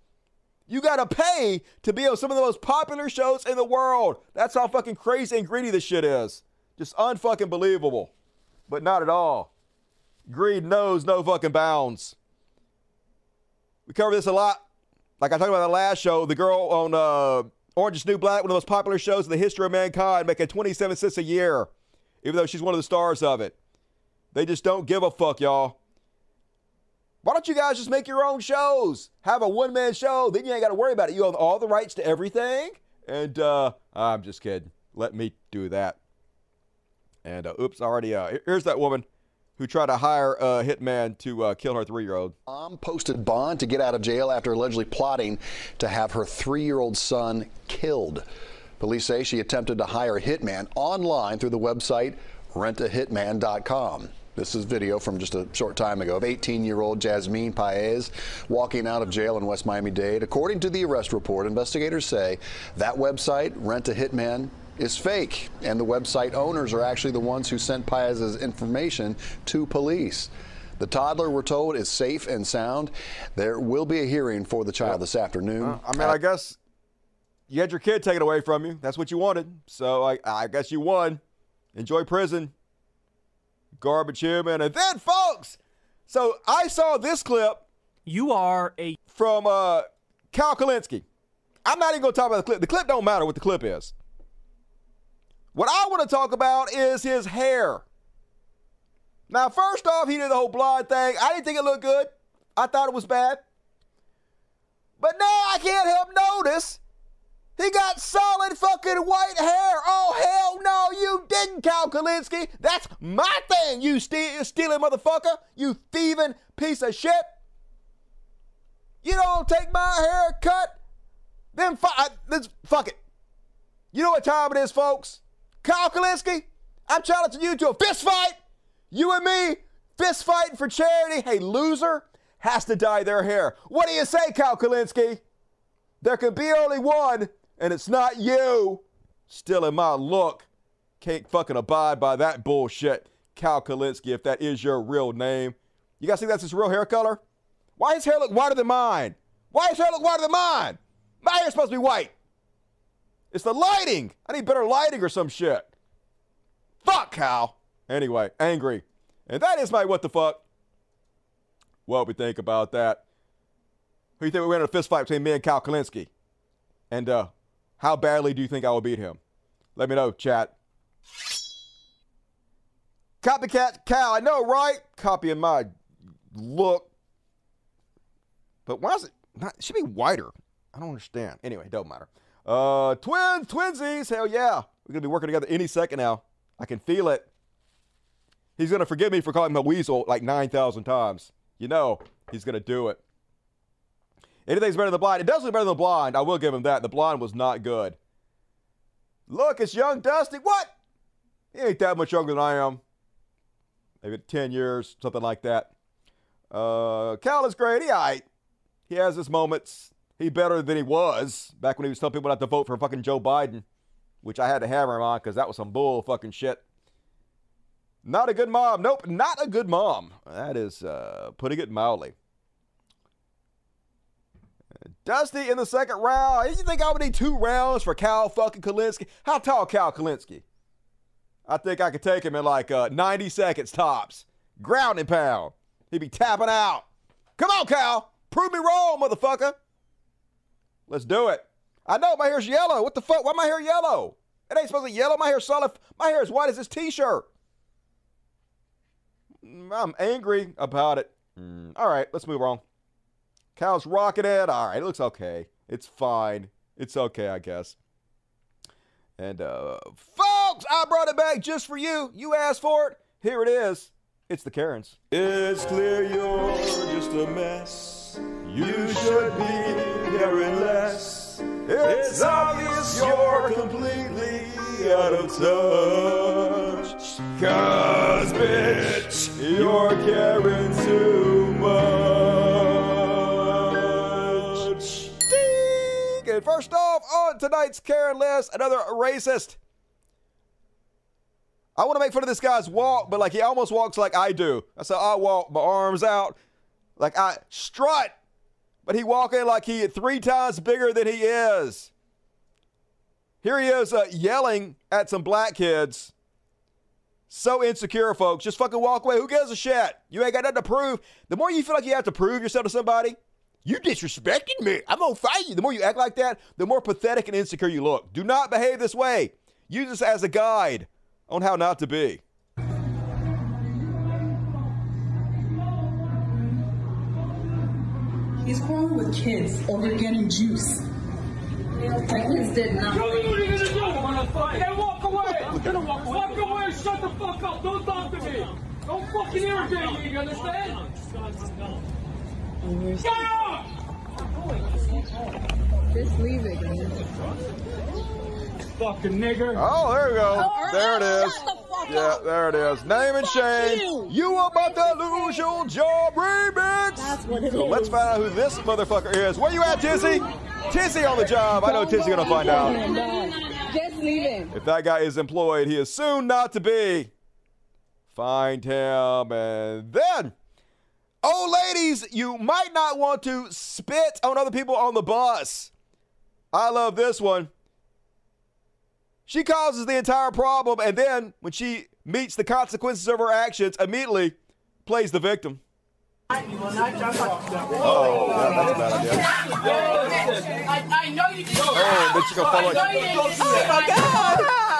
You gotta pay to be on some of the most popular shows in the world. That's how fucking crazy and greedy this shit is. Just unfucking believable. But not at all. Greed knows no fucking bounds. We cover this a lot. Like I talked about the last show, the girl on uh, Orange is New Black, one of the most popular shows in the history of mankind, making 27 cents a year, even though she's one of the stars of it. They just don't give a fuck, y'all. Why don't you guys just make your own shows? Have a one man show, then you ain't got to worry about it. You own all the rights to everything. And uh, I'm just kidding. Let me do that. And uh, oops, already. Uh, here's that woman who tried to hire a hitman to uh, kill her three year old. Mom posted bond to get out of jail after allegedly plotting to have her three year old son killed. Police say she attempted to hire a hitman online through the website rentahitman.com. This is video from just a short time ago of 18 year old Jasmine Paez walking out of jail in West Miami Dade. According to the arrest report, investigators say that website, Rent a Hitman, is fake, and the website owners are actually the ones who sent Paez's information to police. The toddler, we're told, is safe and sound. There will be a hearing for the child this afternoon. Uh, I mean, I guess you had your kid taken away from you. That's what you wanted. So I, I guess you won. Enjoy prison. Garbage human. And then, folks, so I saw this clip. You are a. From uh, Kyle Kulinski. I'm not even going to talk about the clip. The clip don't matter what the clip is. What I want to talk about is his hair. Now, first off, he did the whole blonde thing. I didn't think it looked good. I thought it was bad. But now I can't help notice He got solid fucking white hair. Oh, hell no, you didn't, Cal Kulinski. That's my thing, you ste- stealing motherfucker. You thieving piece of shit. You don't take my haircut, then fu- I, fuck it. You know what time it is, folks? Kyle Kulinski, I'm challenging you to a fist fight. You and me, fist fighting for charity. Hey, loser has to dye their hair. What do you say, Kyle Kulinski? There can be only one, and it's not you. Still in my look. Can't fucking abide by that bullshit. Cal Kulinski, if that is your real name. You guys think that's his real hair color? Why his hair look whiter than mine? Why his hair look whiter than mine? My hair's supposed to be white. It's the lighting. I need better lighting or some shit. Fuck Cal. Anyway, angry. And that is my what the fuck. What we think about that. Who you think we win in a fist fight between me and Cal Kulinski? And uh, how badly do you think I will beat him? Let me know, chat. Copycat Cal, I know, right? Copying my look. But why is it not? It should be whiter. I don't understand. Anyway, don't matter. Uh, twins, twinsies, hell yeah. We're gonna be working together any second now. I can feel it. He's gonna forgive me for calling him a weasel like 9,000 times. You know, he's gonna do it. Anything's better than the blind. It does look better than the blind. I will give him that. The blind was not good. Look, it's young Dusty. What? He ain't that much younger than I am. Maybe 10 years, something like that. Uh, Cal is great. He, he has his moments. He better than he was back when he was telling people not to vote for fucking Joe Biden, which I had to hammer him on because that was some bull fucking shit. Not a good mom. Nope, not a good mom. That is uh, putting it mildly. Dusty in the second round. You think I would need two rounds for Cal fucking Kulinski? How tall Cal Kulinski? I think I could take him in like uh, 90 seconds tops. Ground and pound. He'd be tapping out. Come on, Cal. Prove me wrong, motherfucker. Let's do it. I know my hair's yellow. What the fuck? Why my hair yellow? It ain't supposed to be yellow. My hair's solid. My hair is white as this t-shirt. Mm, I'm angry about it. Mm, all right, let's move on. Cal's rocking it. All right, it looks okay. It's fine. It's okay, I guess. And uh folks, I brought it back just for you. You asked for it. Here it is. It's the Karens. It's clear you're just a mess. You should be caring less. It's obvious you're completely out of touch. Cause, bitch, you're caring too much. Ding! And first off, on tonight's Karen list, another racist. I want to make fun of this guy's walk, but like he almost walks like I do. That's how I walk, my arms out, like I strut. But he walking like he three times bigger than he is. Here he is uh, yelling at some black kids. So insecure, folks. Just fucking walk away. Who gives a shit? You ain't got nothing to prove. The more you feel like you have to prove yourself to somebody, you disrespected me. I'm gonna fight you. The more you act like that, the more pathetic and insecure you look. Do not behave this way. Use this as a guide on how not to be. He's quarreling with kids over getting juice. The kids did nothing. What are you gonna do? I wanna fight. Hey, walk away! I'm gonna walk away! Walk away! Shut the fuck up! Don't talk to me! Don't fucking irritate me, you understand? Get up! Just leave it, man. Fucking nigger. Oh, there we go. Oh, there it is. shut the fuck Yeah, up. there it is. Name and shame. you. You about to lose your job remix. That's what it so is. let's find out who this motherfucker is. Where you at, Tizzy? Tizzy on the job. I know Tizzy gonna find out. Just leave him. If that guy is employed, he is soon not to be. Find him and then. Oh, ladies, you might not want to spit on other people on the bus. I love this one. She causes the entire problem, and then when she meets the consequences of her actions, immediately plays the victim. Oh, yeah, that's a bad idea. I, I know you did. Oh, she gonna follow it. Oh my god!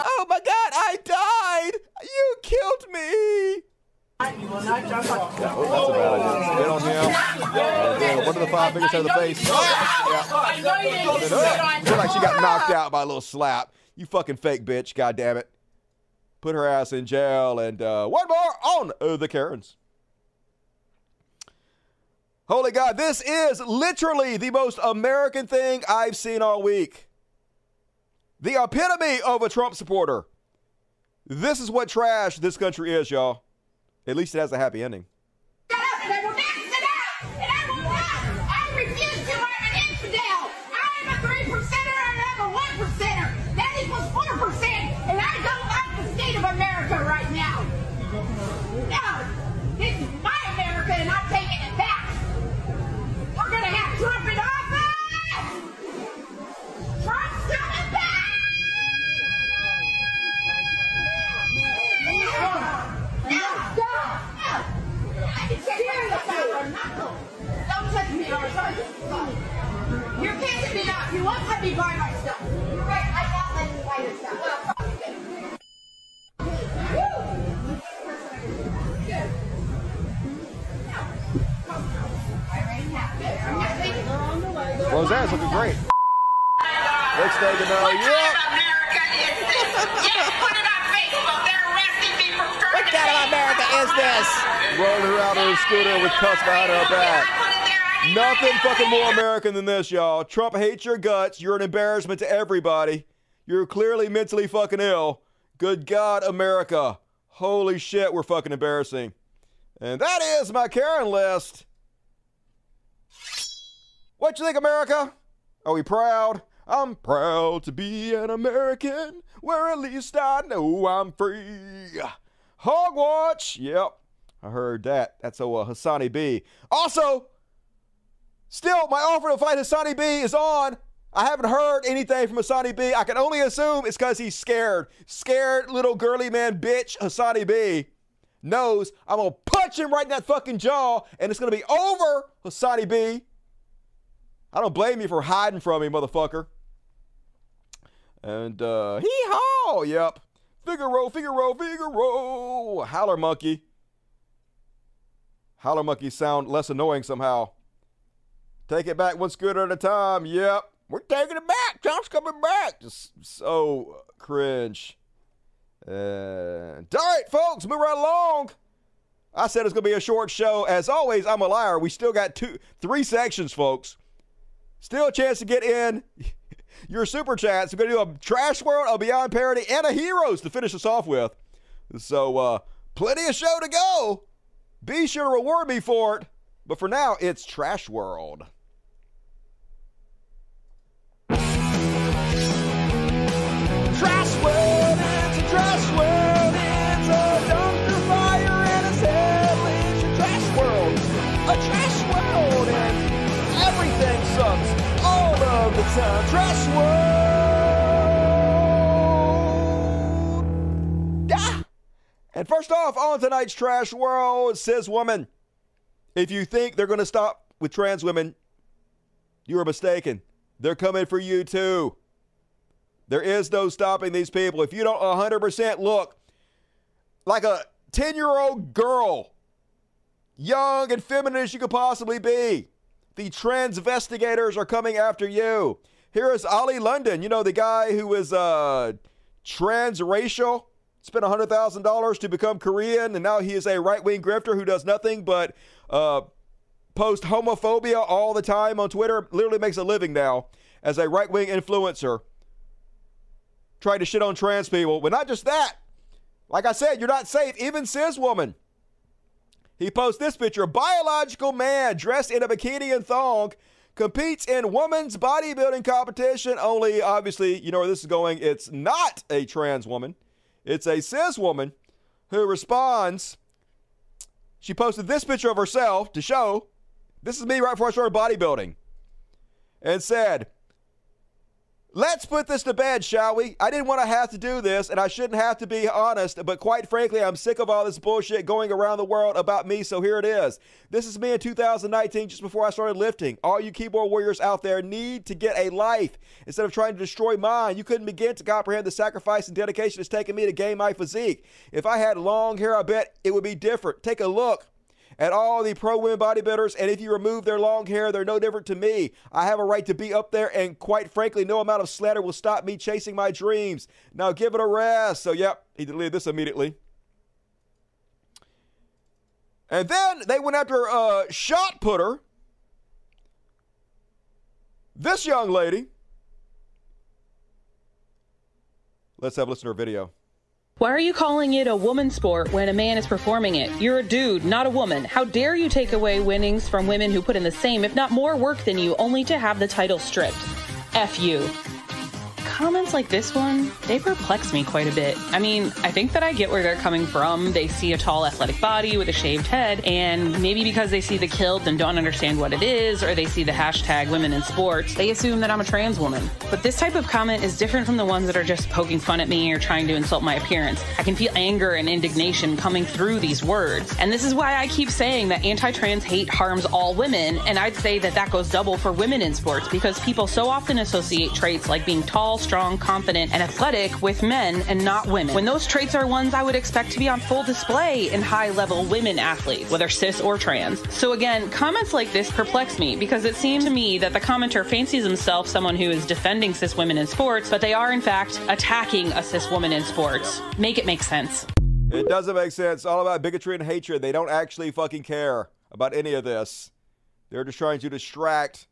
Oh my god! I died! You killed me! That's a bad idea. Spit on him. Then one of the five fingers to the face. Yeah. Uh, feel like she got knocked out by a little slap. You fucking fake bitch. God damn it. Put her ass in jail. And uh, one more on uh, the Karens. Holy God, this is literally the most American thing I've seen all week. The epitome of a Trump supporter. This is what trash this country is, y'all. At least it has a happy ending. Nothing more American than this, y'all. Trump hates your guts. You're an embarrassment to everybody. You're clearly mentally fucking ill. Good God, America. Holy shit, we're fucking embarrassing. And that is my Karen list. What you think, America? Are we proud? I'm proud to be an American, where at least I know I'm free. Hogwatch. Yep, I heard that. That's a uh, HasanAbi. Also, still, my offer to fight HasanAbi is on. I haven't heard anything from HasanAbi. I can only assume it's because he's scared. Scared little girly man bitch HasanAbi knows I'm gonna punch him right in that fucking jaw, and it's gonna be over, HasanAbi. I don't blame you for hiding from me, motherfucker. And uh hee haw, yep. Figaro, Figaro, Figaro. Howler monkey. Howler monkeys sound less annoying somehow. Take it back one scooter at a time. Yep. We're taking it back. Trump's coming back. Just so cringe. And all right, folks, move right along. I said it's gonna be a short show. As always, I'm a liar. We still got two, three sections, folks. Still a chance to get in your super chats. We're gonna do a trash world, a beyond parody, and a heroes to finish us off with. So uh, plenty of show to go. Be sure to reward me for it. But for now, it's trash world. The time. Trash world. Ah! And first off, on tonight's trash world, says woman, if you think they're going to stop with trans women, you are mistaken. They're coming for you too. There is no stopping these people. If you don't 100% look like a 10 year old girl, young and feminine as you could possibly be, the transvestigators are coming after you. Here is Oli London, you know, the guy who is uh, transracial, spent $100,000 to become Korean, and now he is a right wing grifter who does nothing but uh, post homophobia all the time on Twitter, literally makes a living now as a right wing influencer trying to shit on trans people. But not just that. Like I said, you're not safe. Even cis woman. He posts this picture. Biological man dressed in a bikini and thong competes in women's bodybuilding competition. Only, obviously, you know where this is going. It's not a trans woman. It's a cis woman who responds. She posted this picture of herself to show this is me right before I started bodybuilding and said, Let's put this to bed, shall we? I didn't want to have to do this, and I shouldn't have to be honest, but quite frankly, I'm sick of all this bullshit going around the world about me, so here it is. This is me in 2019, just before I started lifting. All you keyboard warriors out there need to get a life instead of trying to destroy mine. You couldn't begin to comprehend the sacrifice and dedication it's taken me to gain my physique. If I had long hair, I bet it would be different. Take a look at all the pro women bodybuilders, and if you remove their long hair, they're no different to me. I have a right to be up there, and quite frankly, no amount of slander will stop me chasing my dreams. Now give it a rest. So, yep, he deleted this immediately. And then they went after a shot putter. This young lady. Let's have a listen to her video. Why are you calling it a woman sport when a man is performing it? You're a dude, not a woman. How dare you take away winnings from women who put in the same, if not more work than you, only to have the title stripped? F you comments like this one, they perplex me quite a bit. I mean, I think that I get where they're coming from. They see a tall, athletic body with a shaved head, and maybe because they see the kilt and don't understand what it is, or they see the hashtag women in sports, they assume that I'm a trans woman. But this type of comment is different from the ones that are just poking fun at me or trying to insult my appearance. I can feel anger and indignation coming through these words. And this is why I keep saying that anti trans hate harms all women, and I'd say that that goes double for women in sports because people so often associate traits like being tall, strong, confident, and athletic with men and not women. When those traits are ones I would expect to be on full display in high level women athletes, whether cis or trans. So again, comments like this perplex me because it seems to me that the commenter fancies himself someone who is defending cis women in sports, but they are in fact attacking a cis woman in sports. Make it make sense. It doesn't make sense. All about bigotry and hatred. They don't actually fucking care about any of this. They're just trying to distract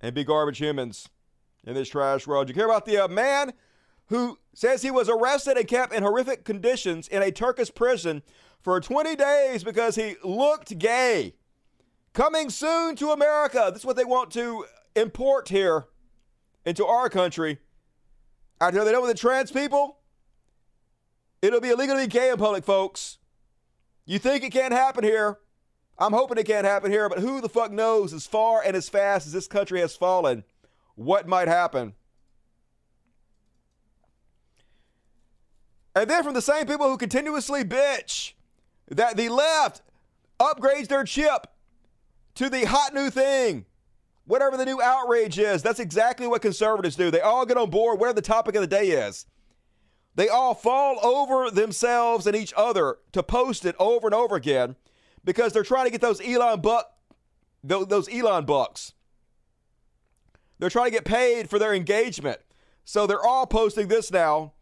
and be garbage humans in this trash world. You care about the uh, man who says he was arrested and kept in horrific conditions in a Turkish prison for 20 days because he looked gay. Coming soon to America. This is what they want to import here into our country. After they know with the trans people, it'll be illegal to be gay in public, folks. You think it can't happen here? I'm hoping it can't happen here, but who the fuck knows as far and as fast as this country has fallen what might happen. And then from the same people who continuously bitch that the left upgrades their chip to the hot new thing, whatever the new outrage is, that's exactly what conservatives do. They all get on board, whatever the topic of the day is. They all fall over themselves and each other to post it over and over again because they're trying to get those Elon buck, those Elon bucks. They're trying to get paid for their engagement. So they're all posting this now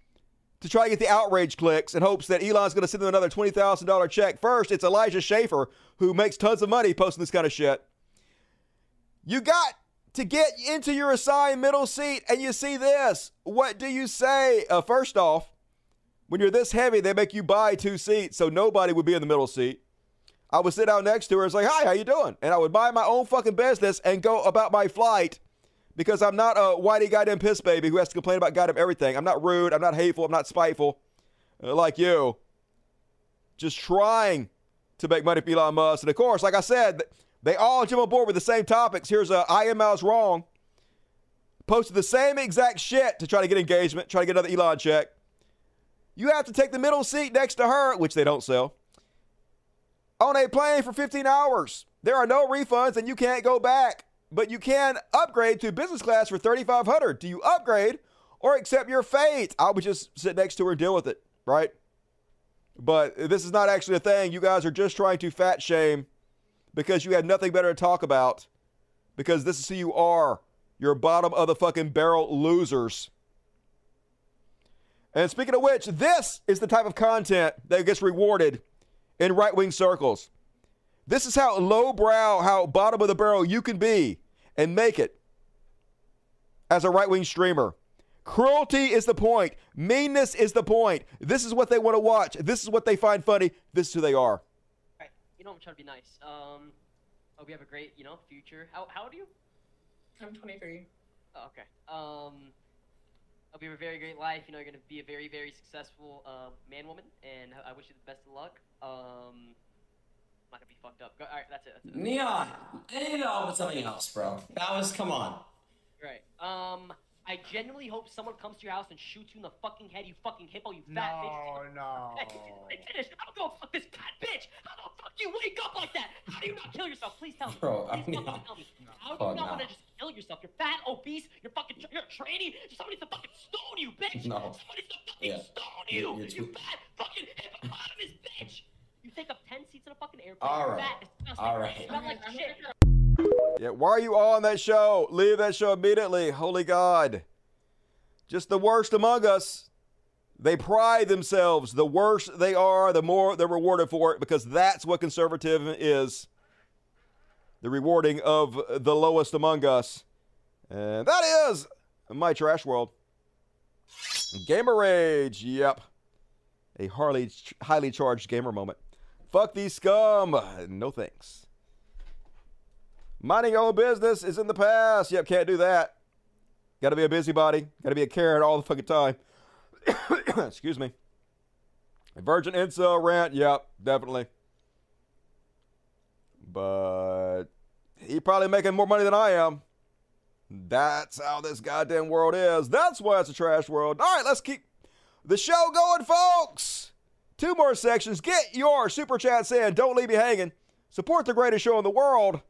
to try to get the outrage clicks in hopes that Elon's going to send them another $20,000 check. First, it's Elijah Schaffer who makes tons of money posting this kind of shit. You got to get into your assigned middle seat and you see this. What do you say? Uh, first off, when you're this heavy, they make you buy two seats so nobody would be in the middle seat. I would sit down next to her and say, "Hi, how you doing?" And I would buy my own fucking business and go about my flight because I'm not a whitey goddamn piss baby who has to complain about goddamn everything. I'm not rude. I'm not hateful. I'm not spiteful uh, like you. Just trying to make money for Elon Musk. And of course, like I said, they all jump on board with the same topics. Here's a Ian Miles Cheong. Posted the same exact shit to try to get engagement, try to get another Elon check. You have to take the middle seat next to her, which they don't sell, on a plane for 15 hours. There are no refunds and you can't go back but you can upgrade to business class for 3500 Do you upgrade or accept your fate? I would just sit next to her and deal with it, right? But this is not actually a thing. You guys are just trying to fat shame because you had nothing better to talk about because this is who you are. You're bottom of the fucking barrel losers. And speaking of which, this is the type of content that gets rewarded in right wing circles. This is how lowbrow, how bottom of the barrel you can be and make it as a right wing streamer. Cruelty is the point. Meanness is the point. This is what they want to watch. This is what they find funny. This is who they are. Right. You know, I'm trying to be nice. Um, hope you have a great, you know, future. How, how old are you? I'm 23. Oh, okay. Um, hope you have a very great life. You know, you're going to be a very, very successful uh, man woman, and I wish you the best of luck. Um, not gonna be fucked up. Go, all right, that's it. That's it. Neon, I need to know something else, bro. That was come on. Right. Um, I genuinely hope someone comes to your house and shoots you in the fucking head, you fucking hippo, you fat bitch. Oh no, Hey, finish. I'm gonna fuck this fat bitch. How the fuck do you wake up like that? How do you not kill yourself? Please tell me. Bro, Please I'm fucking not- tell me. How do you Fuck not no. want to just kill yourself? You're fat, obese. You're fucking. You're a tranny. Somebody needs to fucking stone you, bitch. No. Somebody needs to fucking Yeah. stone You- you. you're You too- fat fucking hippopotamus bitch. You take up ten seats in a fucking airplane. All You're right. fat. Disgusting. All right. You smell like shit. Yeah, why are you on that show? Leave that show immediately. Holy God. Just the worst among us. They pride themselves. The worse they are, the more they're rewarded for it because that's what conservatism is. The rewarding of the lowest among us. And that is my trash world. Gamer rage. Yep. A highly, highly charged gamer moment. Fuck these scum. No thanks. Minding your own business is in the past. Yep, can't do that. Got to be a busybody. Got to be a Karen all the fucking time. Excuse me. A virgin incel rant. Yep, definitely. But he probably making more money than I am. That's how this goddamn world is. That's why it's a trash world. All right, let's keep the show going, folks. Two more sections. Get your super chats in. Don't leave me hanging. Support the greatest show in the world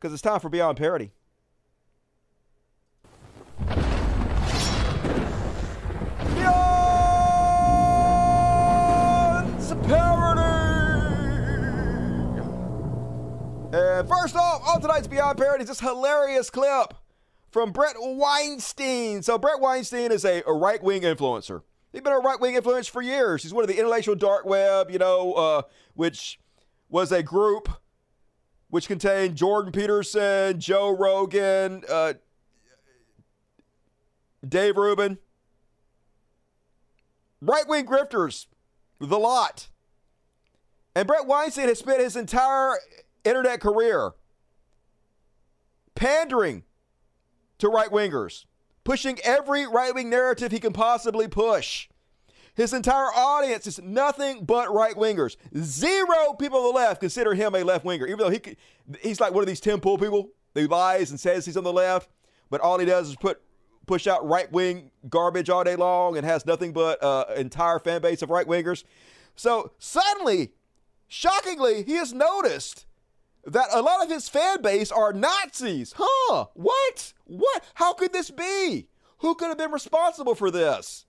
because it's time for Beyond Parody. And first off, on tonight's Beyond Parody is this hilarious clip from Bret Weinstein. So, Bret Weinstein is a, a right wing influencer. He's been a right wing influence for years. He's one of the intellectual dark web, you know, uh, which was a group which contained Jordan Peterson, Joe Rogan, uh, Dave Rubin, right wing grifters, the lot. And Bret Weinstein has spent his entire internet career pandering to right wingers, pushing every right wing narrative he can possibly push. His entire audience is nothing but right wingers. Zero people on the left consider him a left winger, even though he could, he's like one of these Tim Pool people who lies and says he's on the left, but all he does is put push out right wing garbage all day long and has nothing but uh, entire fan base of right wingers. So suddenly, shockingly, he is noticed that a lot of his fan base are Nazis. Huh? What? What? How could this be? Who could have been responsible for this?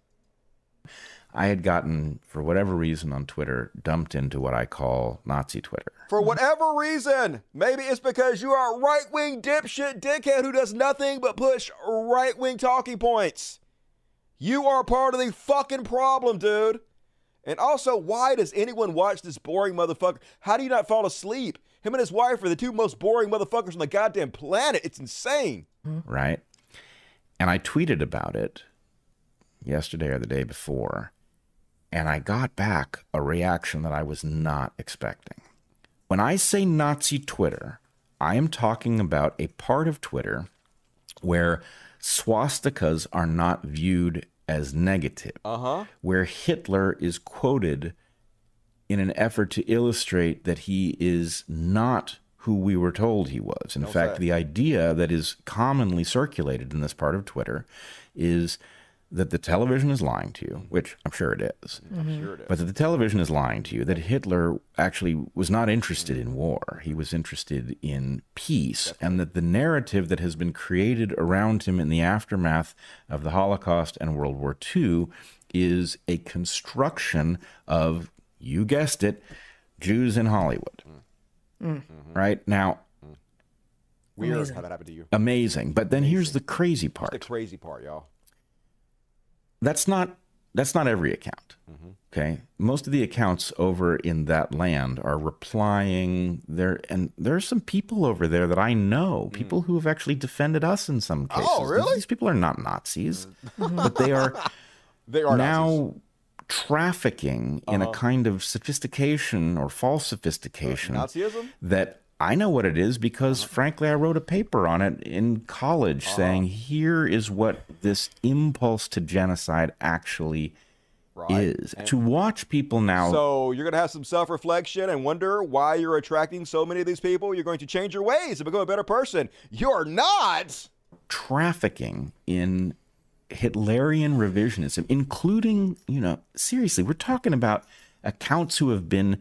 I had gotten, for whatever reason on Twitter, dumped into what I call Nazi Twitter. For whatever reason, maybe it's because you are a right wing dipshit dickhead who does nothing but push right wing talking points. You are part of the fucking problem, dude. And also, why does anyone watch this boring motherfucker? How do you not fall asleep? Him and his wife are the two most boring motherfuckers on the goddamn planet. It's insane. right? And I tweeted about it yesterday or the day before, and I got back a reaction that I was not expecting. When I say Nazi Twitter, I am talking about a part of Twitter where swastikas are not viewed as negative, uh-huh. where Hitler is quoted in an effort to illustrate that he is not who we were told he was. In fact, the idea that is commonly circulated in this part of Twitter is that the television is lying to you, mm-hmm. which I'm sure it is. I'm sure it is. But that the television is lying to you, that Hitler actually was not interested in war. He was interested in peace. And that the narrative that has been created around him in the aftermath of the Holocaust and World War II is a construction of, you guessed it, Jews in Hollywood. Mm. Mm. Mm-hmm. Right? Now, mm. Weird Amazing. how that happened to you. amazing. But then here's the crazy part. The crazy part, y'all. that's not that's not every account mm-hmm. okay most of the accounts over in that land are replying there and there are some people over there that i know people who have actually defended us in some oh, cases Oh, really? these people are not nazis but they are They are now trafficking in a Uh-huh. kind of sophistication or false sophistication Nazism? that I know what it is because, Uh-huh. frankly, I wrote a paper on it in college saying here is what this impulse to genocide actually Right. is. And- to watch people now So you're going to have some self reflection and wonder why you're attracting so many of these people. You're going to change your ways and become a better person. You're not. trafficking in Hitlerian revisionism, including, you know, seriously, we're talking about accounts who have been,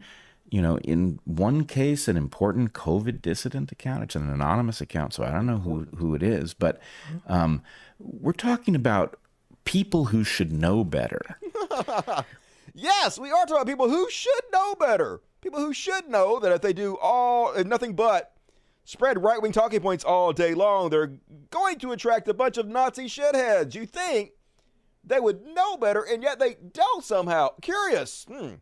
you know, in one case, an important COVID dissident account. It's an anonymous account, so I don't know who, who it is, but um, we're talking about people who should know better. yes, we are talking about people who should know better. People who should know that if they do all and nothing but spread right wing talking points all day long, they're going to attract a bunch of Nazi shitheads. You think they would know better, and yet they don't somehow. Curious. Hmm.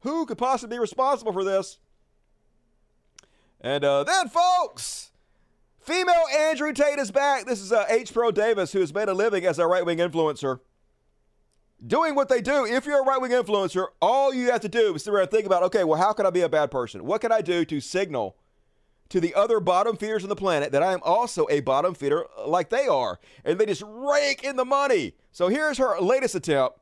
Who could possibly be responsible for this? And uh, then, folks, female Andrew Tate is back. This is uh, H. Pearl Davis, who has made a living as a right wing influencer doing what they do. If you're a right wing influencer, all you have to do is sit around and think about, okay, well, how can I be a bad person? What can I do to signal to the other bottom feeders on the planet that I am also a bottom feeder like they are? And they just rake in the money. So here's her latest attempt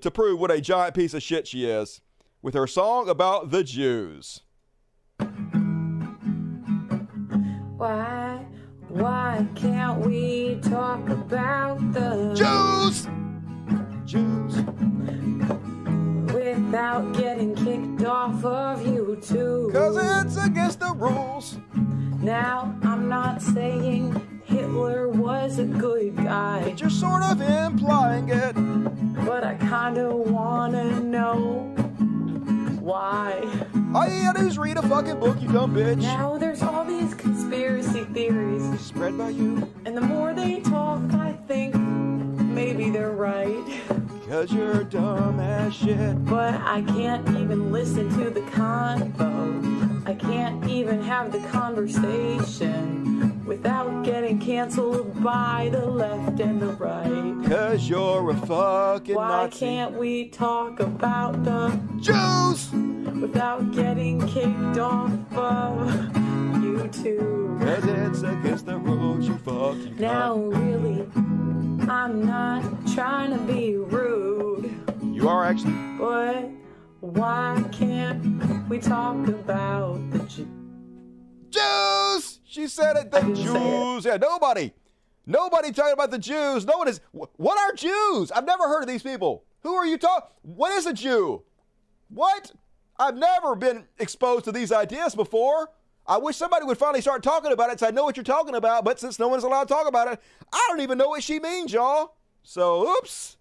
to prove what a giant piece of shit she is with her song about the Jews. Why, why can't we talk about the Jews? Jews. Without getting kicked off of YouTube. Cause it's against the rules. Now, I'm not saying Hitler was a good guy. But you're sort of implying it. But I kinda wanna know why. All you gotta do is read a fucking book, you dumb bitch. Now there's all these conspiracy theories. Spread by you. And the more they talk, I think maybe they're right. Cause you're dumb as shit. But I can't even listen to the convo. I can't even have the conversation without getting canceled by the left and the right. Cause you're a fucking Why Nazi. can't we talk about the Jews without getting kicked off of YouTube? Cause it's against the rules, you fucking Now, really, I'm not trying to be rude, You are actually. but why can't we talk about the Jews? Jews! She said it, the Jews. Yeah, nobody. Nobody talking about the Jews. No one is. What are Jews? I've never heard of these people. Who are you talking? What is a Jew? What? I've never been exposed to these ideas before. I wish somebody would finally start talking about it so I know what you're talking about, but since no one's allowed to talk about it, I don't even know what she means, y'all. So, oops.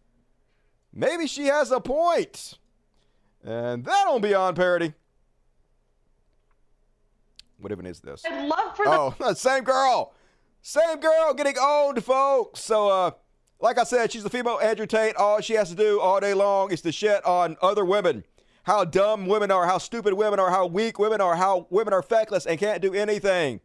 Maybe she has a point. And that'll be on Beyond Parody. What even is this? I'd love for the Oh, same girl. Same girl getting owned, folks. So, uh, like I said, she's a female Andrew Tate. All she has to do all day long is to shit on other women. How dumb women are, how stupid women are, how weak women are, how women are feckless and can't do anything.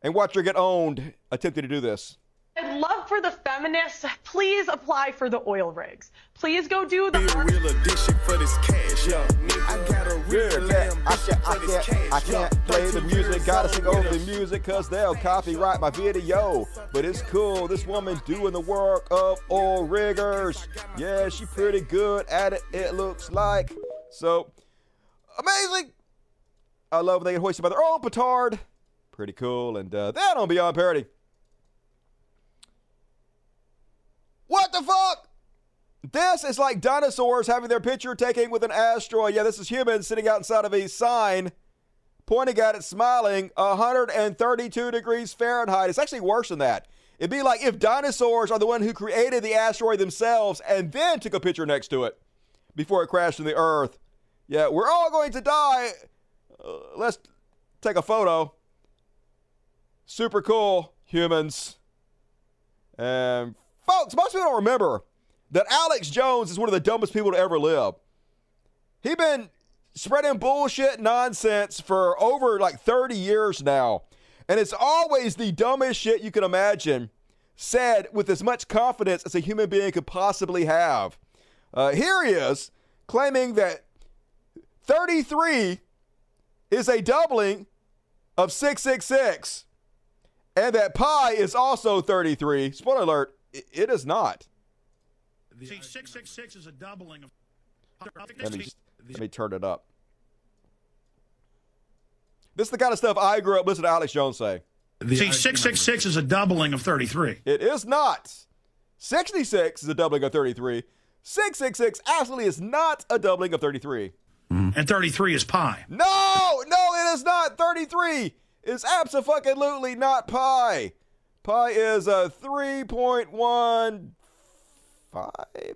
And watch her get owned attempting to do this. I'd love for the feminists, please apply for the oil rigs. Please go do the real addiction for this cash, yo. I got a real Yeah, I can't, I can't, I can't play the music. Gotta sing over the music because they'll copyright my video. But it's cool. This woman doing the work of oil riggers. Yeah, she pretty good at it. It looks like so amazing. I love when they get hoisted by their own petard. Pretty cool. And uh, that on Beyond Parody. What the fuck? This is like dinosaurs having their picture taken with an asteroid. Yeah, this is humans sitting out inside of a sign, pointing at it, smiling, 132 degrees Fahrenheit. It's actually worse than that. It'd be like if dinosaurs are the one who created the asteroid themselves and then took a picture next to it before it crashed in the Earth. Yeah, we're all going to die. Uh, let's take a photo. Super cool, humans. And folks, most people don't remember that Alex Jones is one of the dumbest people to ever live. He been spreading bullshit nonsense for over like 30 years now. And it's always the dumbest shit you can imagine said with as much confidence as a human being could possibly have. Uh, here he is claiming that 33 is a doubling of 666 and that pi is also 33. Spoiler alert, it is not. See, 666 is a doubling of. Let me, just, let me turn it up. This is the kind of stuff I grew up listening to Alex Jones say. See, 666 is a doubling of 33. It is not. 66 is a doubling of 33. 666 absolutely is not a doubling of 33. And 33 is pi. No, no, it is not. 33 is absolutely not pi. Pi is a 3.15.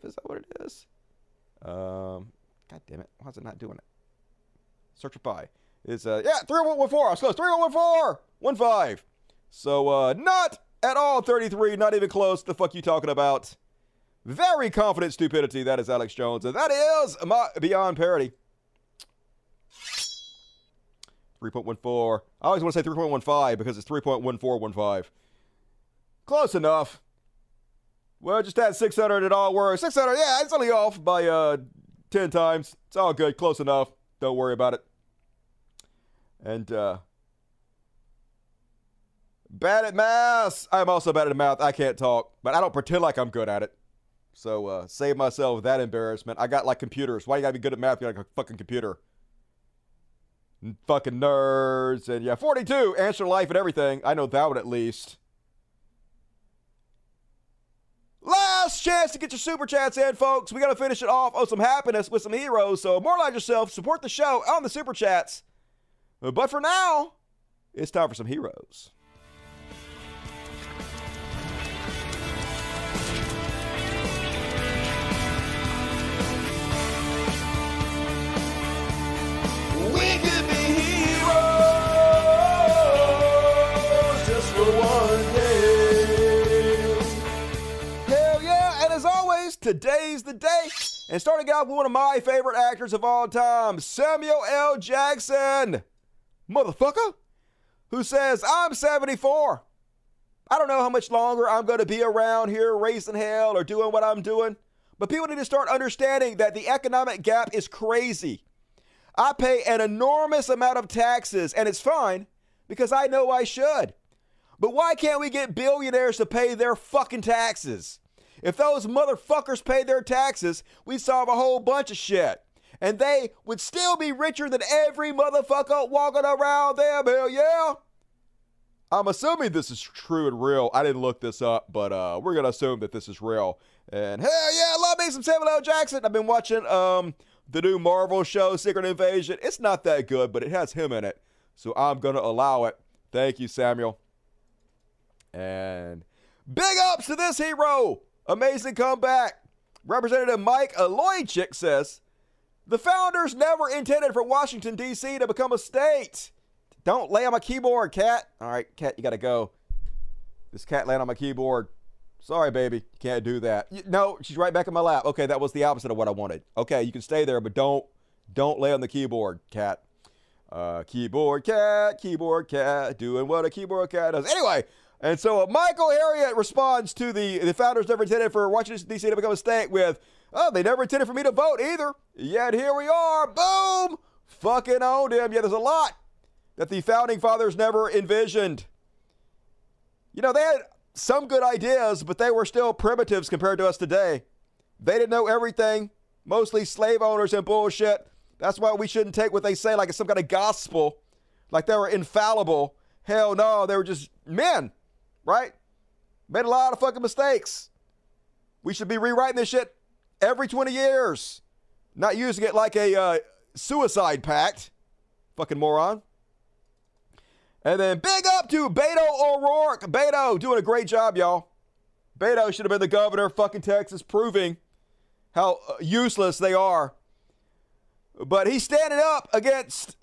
Is that what it is? Um, God damn it. Why is it not doing it? Search for pi. It's, uh, yeah, 3114. I was close. 3114. 15. So, uh, not at all 33. Not even close. The fuck you talking about? Very confident stupidity. That is Alex Jones. And that is my beyond parody. 3.14. I always want to say 3.15 because it's 3.1415. Close enough. Well, just add 600, it all works. 600, yeah, it's only off by uh, 10 times. It's all good, close enough. Don't worry about it. And, uh, bad at math. I'm also bad at math. I can't talk, but I don't pretend like I'm good at it. So, uh, save myself that embarrassment. I got like computers. Why you gotta be good at math? You got like a fucking computer. Fucking nerds. And yeah, 42, answer life and everything. I know that one at least. Last chance to get your super chats in, folks. We got to finish it off on some happiness with some heroes. So, moralize yourself, support the show on the super chats. But for now, it's time for some heroes. We could be heroes just for one today's the day. And starting out with one of my favorite actors of all time, Samuel L. Jackson. Motherfucker. Who says, I'm 74. I don't know how much longer I'm going to be around here raising hell or doing what I'm doing, but people need to start understanding that the economic gap is crazy. I pay an enormous amount of taxes, and it's fine because I know I should. But why can't we get billionaires to pay their fucking taxes? If those motherfuckers paid their taxes, we'd solve a whole bunch of shit. And they would still be richer than every motherfucker walking around them. Hell yeah. I'm assuming this is true and real. I didn't look this up, but uh, we're gonna assume that this is real. And hell yeah, love me some Samuel L. Jackson. I've been watching um the new Marvel show, Secret Invasion. It's not that good, but it has him in it. So I'm going to allow it. Thank you, Samuel. And big ups to this hero. Amazing comeback. Representative Mike Aloychik says the founders never intended for Washington, D.C. to become a state. Don't lay on my keyboard, cat. All right, cat, you got to go. This cat landed on my keyboard. Sorry, baby. You can't do that. No, she's right back in my lap. Okay, that was the opposite of what I wanted. Okay, you can stay there, but don't don't lay on the keyboard, cat. Uh, keyboard cat, keyboard cat, doing what a keyboard cat does. Anyway, and so uh, Michael Harriot responds to the the founders never intended for Washington D.C. to become a state with, oh, they never intended for me to vote either. Yet here we are. Boom. Fucking owned him. Yeah, there's a lot that the founding fathers never envisioned. You know, they had some good ideas, but they were still primitives compared to us today. They didn't know everything, mostly slave owners and bullshit. That's why we shouldn't take what they say like it's some kind of gospel, like they were infallible. Hell no, they were just men, right? Made a lot of fucking mistakes. We should be rewriting this shit every 20 years, not using it like a uh, suicide pact. Fucking moron. And then big up to Beto O'Rourke. Beto doing a great job, y'all. Beto should have been the governor of fucking Texas, proving how uh, useless they are. But he's standing up against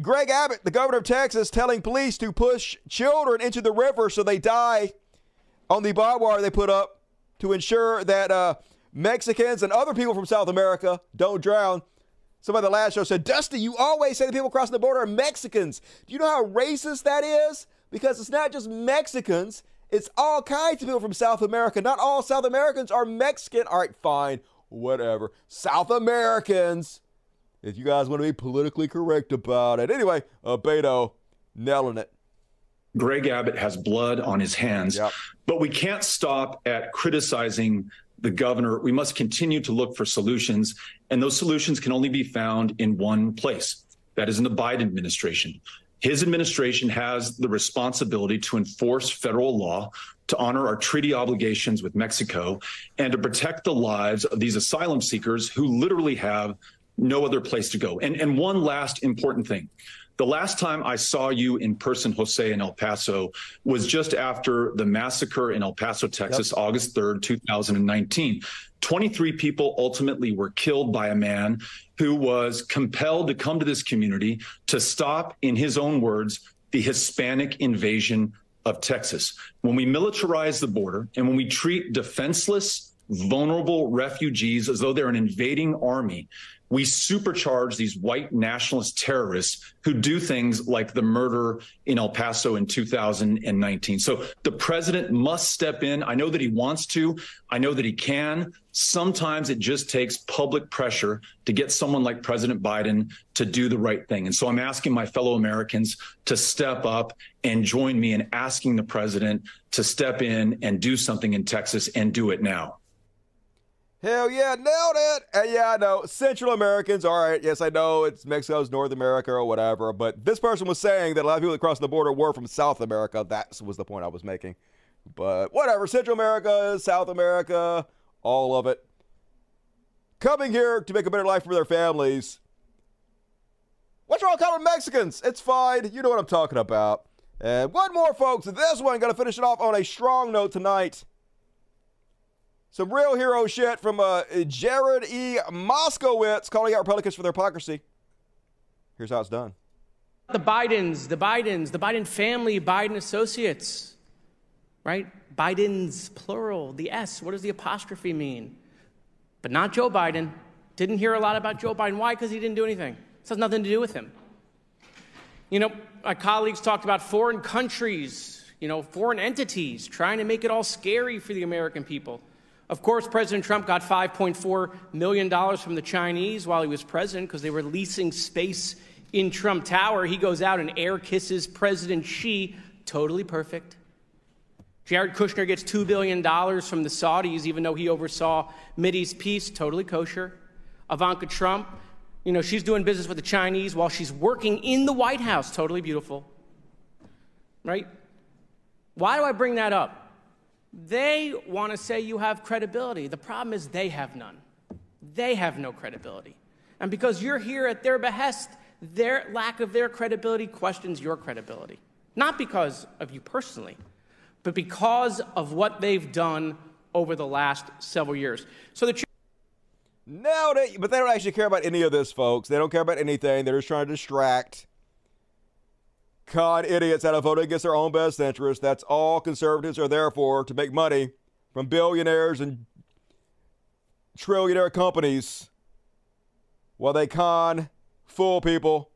Greg Abbott, the governor of Texas, telling police to push children into the river so they die on the barbed wire they put up to ensure that uh, Mexicans and other people from South America don't drown. Somebody the last show said, Dusty, you always say the people crossing the border are Mexicans. Do you know how racist that is? Because it's not just Mexicans, it's all kinds of people from South America. Not all South Americans are Mexican. All right, fine, whatever. South Americans. If you guys want to be politically correct about it. Anyway, uh, Beto nailing it. Greg Abbott has blood on his hands, but we can't stop at criticizing the governor. We must continue to look for solutions, and those solutions can only be found in one place. That is in the Biden administration. His administration has the responsibility to enforce federal law, to honor our treaty obligations with Mexico, and to protect the lives of these asylum seekers who literally have no other place to go. And, and one last important thing. The last time I saw you in person, Jose, in El Paso, was just after the massacre in El Paso, Texas, yep. August 3rd, 2019. 23 people ultimately were killed by a man who was compelled to come to this community to stop, in his own words, the Hispanic invasion of Texas. When we militarize the border and when we treat defenseless, vulnerable refugees as though they're an invading army, we supercharge these white nationalist terrorists who do things like the murder in El Paso in 2019. So the president must step in. I know that he wants to. I know that he can. Sometimes it just takes public pressure to get someone like President Biden to do the right thing. And so I'm asking my fellow Americans to step up and join me in asking the president to step in and do something in Texas and do it now. Hell yeah, nailed it. And yeah, I know. Central Americans, all right. Yes, I know it's Mexico's North America or whatever. But this person was saying that a lot of people that crossed the border were from South America. That was the point I was making. But whatever. Central America, South America, all of it. Coming here to make a better life for their families. What's wrong calling Mexicans? It's fine. You know what I'm talking about. And one more, folks. This one, to finish it off on a strong note tonight. Some real hero shit from uh, Jared E. Moskowitz calling out Republicans for their hypocrisy. Here's how it's done. The Bidens, the Bidens, the Biden family, Biden associates, right? Biden's plural, the S. What does the apostrophe mean? But not Joe Biden. Didn't hear a lot about Joe Biden. Why? Because he didn't do anything. This has nothing to do with him. You know, my colleagues talked about foreign countries, you know, foreign entities trying to make it all scary for the American people. Of course, President Trump got $5.4 million from the Chinese while he was president because they were leasing space in Trump Tower. He goes out and air kisses President Xi. Totally perfect. Jared Kushner gets $2 billion from the Saudis, even though he oversaw Mideast peace. Totally kosher. Ivanka Trump, you know, she's doing business with the Chinese while she's working in the White House. Totally beautiful. Right? Why do I bring that up? They want to say you have credibility. The problem is they have none. They have no credibility. And because you're here at their behest, their lack of their credibility questions your credibility. Not because of you personally, but because of what they've done over the last several years. So the no, they, but they don't actually care about any of this, folks. They don't care about anything. They're just trying to distract con idiots out of voting against their own best interest. That's all conservatives are there for to make money from billionaires and trillionaire companies while they con, fool people.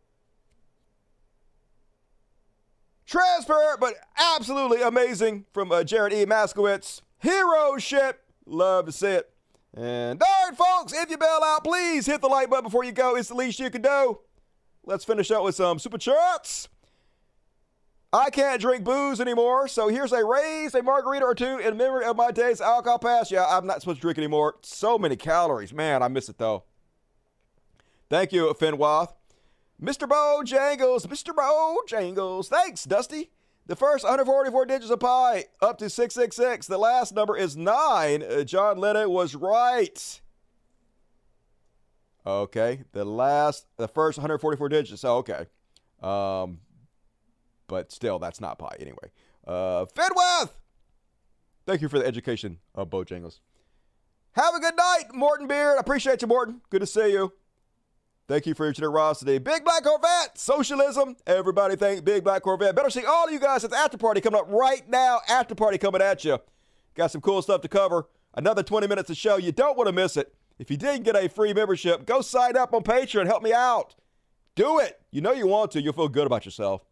Transparent, but absolutely amazing from uh, Jared E. Moskowitz. Hero ship. Love to see it. And all right, folks, if you bail out, please hit the like button before you go. It's the least you can do. Let's finish up with some super chats. I can't drink booze anymore, so here's a raise a margarita or two in memory of my days alcohol pass. Yeah, I'm not supposed to drink anymore. So many calories. Man, I miss it though. Thank you, Finwath. Mr. Bojangles, Mr. Bojangles. Thanks, Dusty. The first 144 digits of pi up to 666. The last number is 9. Uh, John Lennon was right. Okay, the last, the first 144 digits. Oh, okay. Um, but still, that's not pi anyway. Uh, Fedworth! Thank you for the education of Bojangles. Have a good night, Morton Beard. Appreciate you, Morton. Good to see you. Thank you for your generosity. Big Black Corvette, socialism. Everybody thank Big Black Corvette. Better see all of you guys at the after party coming up right now. After party coming at you. Got some cool stuff to cover. Another 20 minutes of show. You don't want to miss it. If you didn't get a free membership, go sign up on Patreon. Help me out. Do it. You know you want to. You'll feel good about yourself.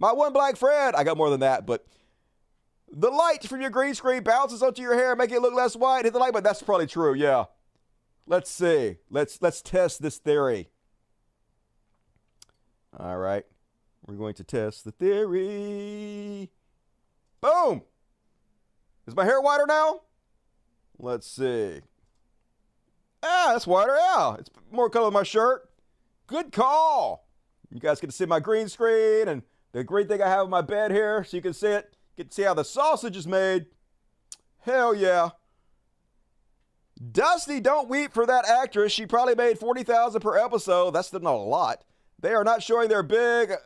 My one black friend, I got more than that, but the light from your green screen bounces onto your hair, make it look less white. Hit the light button. That's probably true. Yeah. Let's see. Let's let's test this theory. All right. We're going to test the theory. Boom. Is my hair whiter now? Let's see. Ah, that's whiter. Yeah, it's more color than my shirt. Good call. You guys get to see my green screen and the great thing I have in my bed here, so you can see it. Get to see how the sausage is made. Hell yeah. Dusty, don't weep for that actress. She probably made 40000 per episode. That's not a lot. They are not showing their big uh,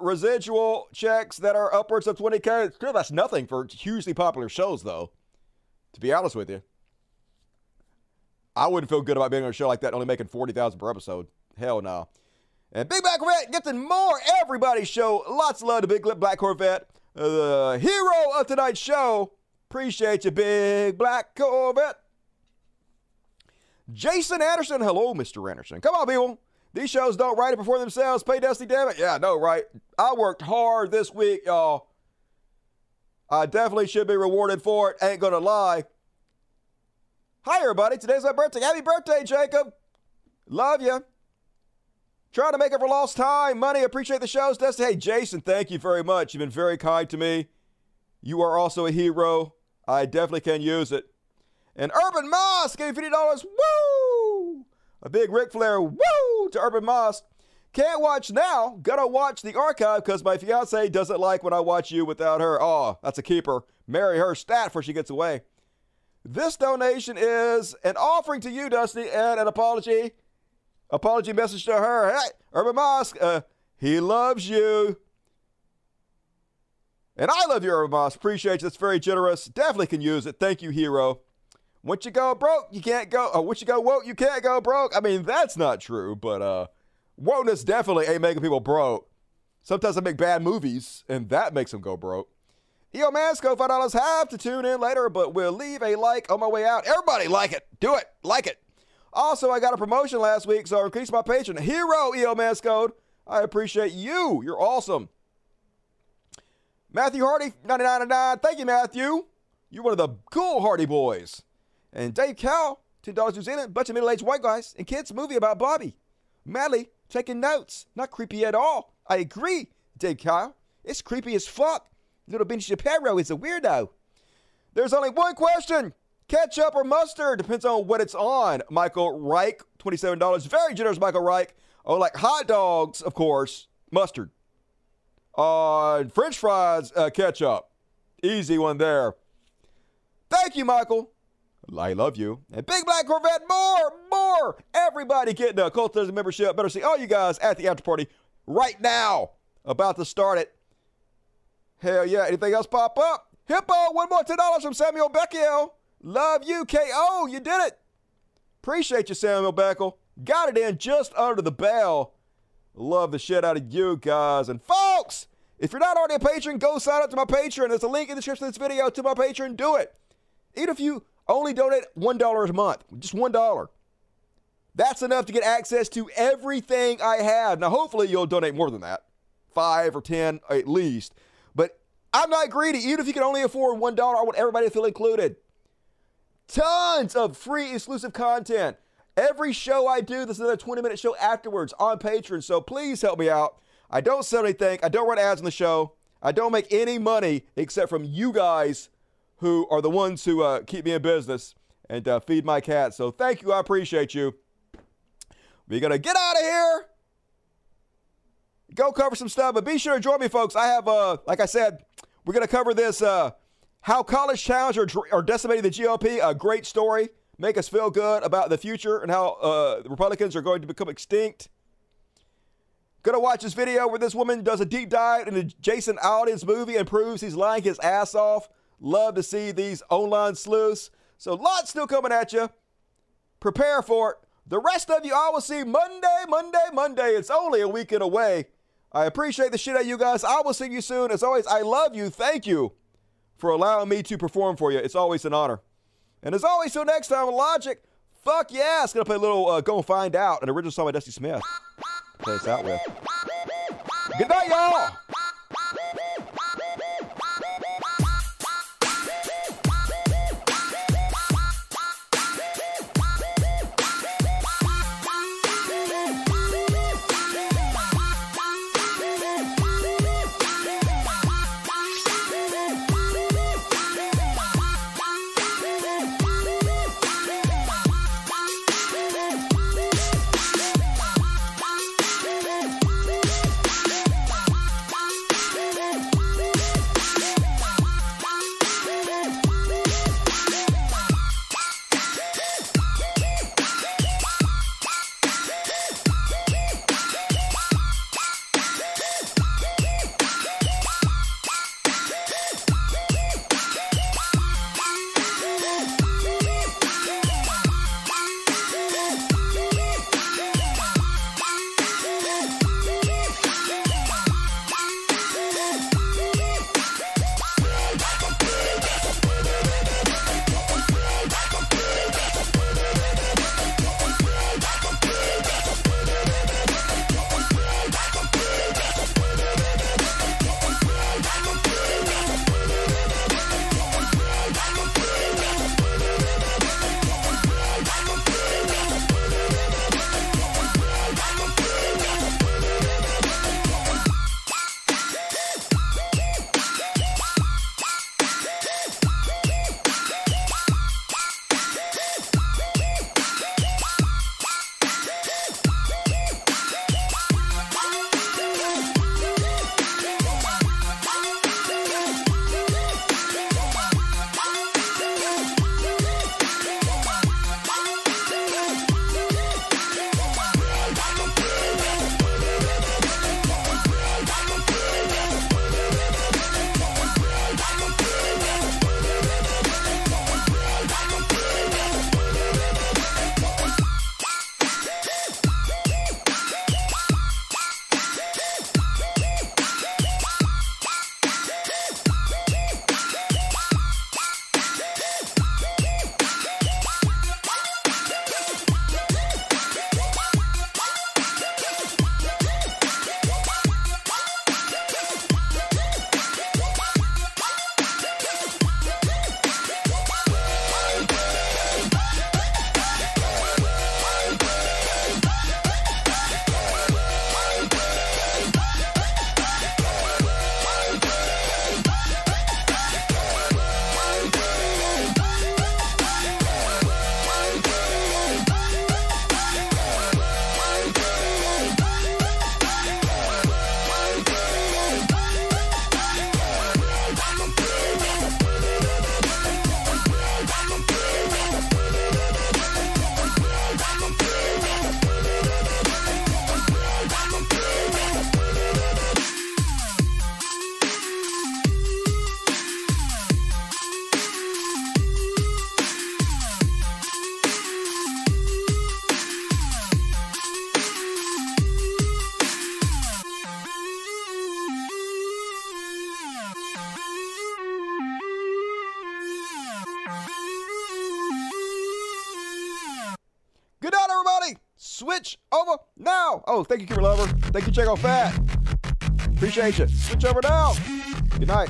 residual checks that are upwards of 20K. Still, that's nothing for hugely popular shows, though, to be honest with you. I wouldn't feel good about being on a show like that, only making 40000 per episode. Hell no. And Big Black Corvette getting more everybody show. Lots of love to Big Black Corvette, uh, the hero of tonight's show. Appreciate you, Big Black Corvette. Jason Anderson. Hello, Mr. Anderson. Come on, people. These shows don't write it before themselves. Pay Dusty, damn it. Yeah, I know, right? I worked hard this week, y'all. I definitely should be rewarded for it. Ain't gonna lie. Hi, everybody. Today's my birthday. Happy birthday, Jacob. Love you. Trying to make up for lost time, money. Appreciate the shows, Dusty. Hey, Jason, thank you very much. You've been very kind to me. You are also a hero. I definitely can use it. And Urban Moss gave $50. Woo! A big Ric Flair woo to Urban Moss. Can't watch now. Gotta watch the archive because my fiance doesn't like when I watch you without her. Oh, that's a keeper. Marry her stat before she gets away. This donation is an offering to you, Dusty, and an apology. Apology message to her. Hey, Urban Moss, uh, he loves you. And I love you, Urban Moss. Appreciate you. That's very generous. Definitely can use it. Thank you, hero. Once you go broke, you can't go. Uh, once you go woke, you can't go broke. I mean, that's not true, but uh, wokeness definitely ain't making people broke. Sometimes I make bad movies, and that makes them go broke. EO Masco, five dollars. Have to tune in later, but we'll leave a like on my way out. Everybody, like it. Do it. Like it. Also, I got a promotion last week, so I increased my patron. Hero EO Mascode. I appreciate you. You're awesome. Matthew Hardy, 99.9. Thank you, Matthew. You're one of the cool Hardy boys. And Dave Cow, $10 New Zealand. Bunch of middle-aged white guys and kids movie about Bobby. Madly taking notes. Not creepy at all. I agree, Dave Cow. It's creepy as fuck. Little Ben Shapiro is a weirdo. There's only one question. Ketchup or mustard? Depends on what it's on. Michael Reich, $27. Very generous, Michael Reich. Oh, like hot dogs, of course. Mustard. Uh, French fries, uh, ketchup. Easy one there. Thank you, Michael. I love you. And Big Black Corvette, more, more. Everybody getting a Cultism membership. Better see all you guys at the after party right now. About to start it. Hell yeah. Anything else pop up? Hippo, one more $10 from Samuel Beckiel. Love you, KO. You did it. Appreciate you, Samuel Beckel. Got it in just under the bell. Love the shit out of you guys. And folks, if you're not already a patron, go sign up to my Patreon. There's a link in the description of this video to my Patreon. Do it. Even if you only donate $1 a month, just $1. That's enough to get access to everything I have. Now, hopefully, you'll donate more than that five or 10 at least. But I'm not greedy. Even if you can only afford $1, I want everybody to feel included. Tons of free exclusive content. Every show I do, there's another 20 minute show afterwards on Patreon. So please help me out. I don't sell anything. I don't run ads on the show. I don't make any money except from you guys who are the ones who uh, keep me in business and uh, feed my cat. So thank you. I appreciate you. We're going to get out of here. Go cover some stuff, but be sure to join me, folks. I have, uh, like I said, we're going to cover this uh, how college towns are, are decimating the GOP. A great story. Make us feel good about the future and how uh, Republicans are going to become extinct. Gonna watch this video where this woman does a deep dive into Jason Aldean's movie and proves he's lying his ass off. Love to see these online sleuths. So lots still coming at you. Prepare for it. The rest of you I will see Monday, Monday, Monday. It's only a weekend away. I appreciate the shit out of you guys. I will see you soon. As always, I love you. Thank you for allowing me to perform for you. It's always an honor. And as always, till next time, Logic, fuck yeah. It's to play a little uh, Go Find Out, an original song by Dusty Smith. Play us out with. Good night, y'all. Oh, thank you, Kimber Lover. Thank you, Check Fat. Appreciate you. Switch over now. Good night.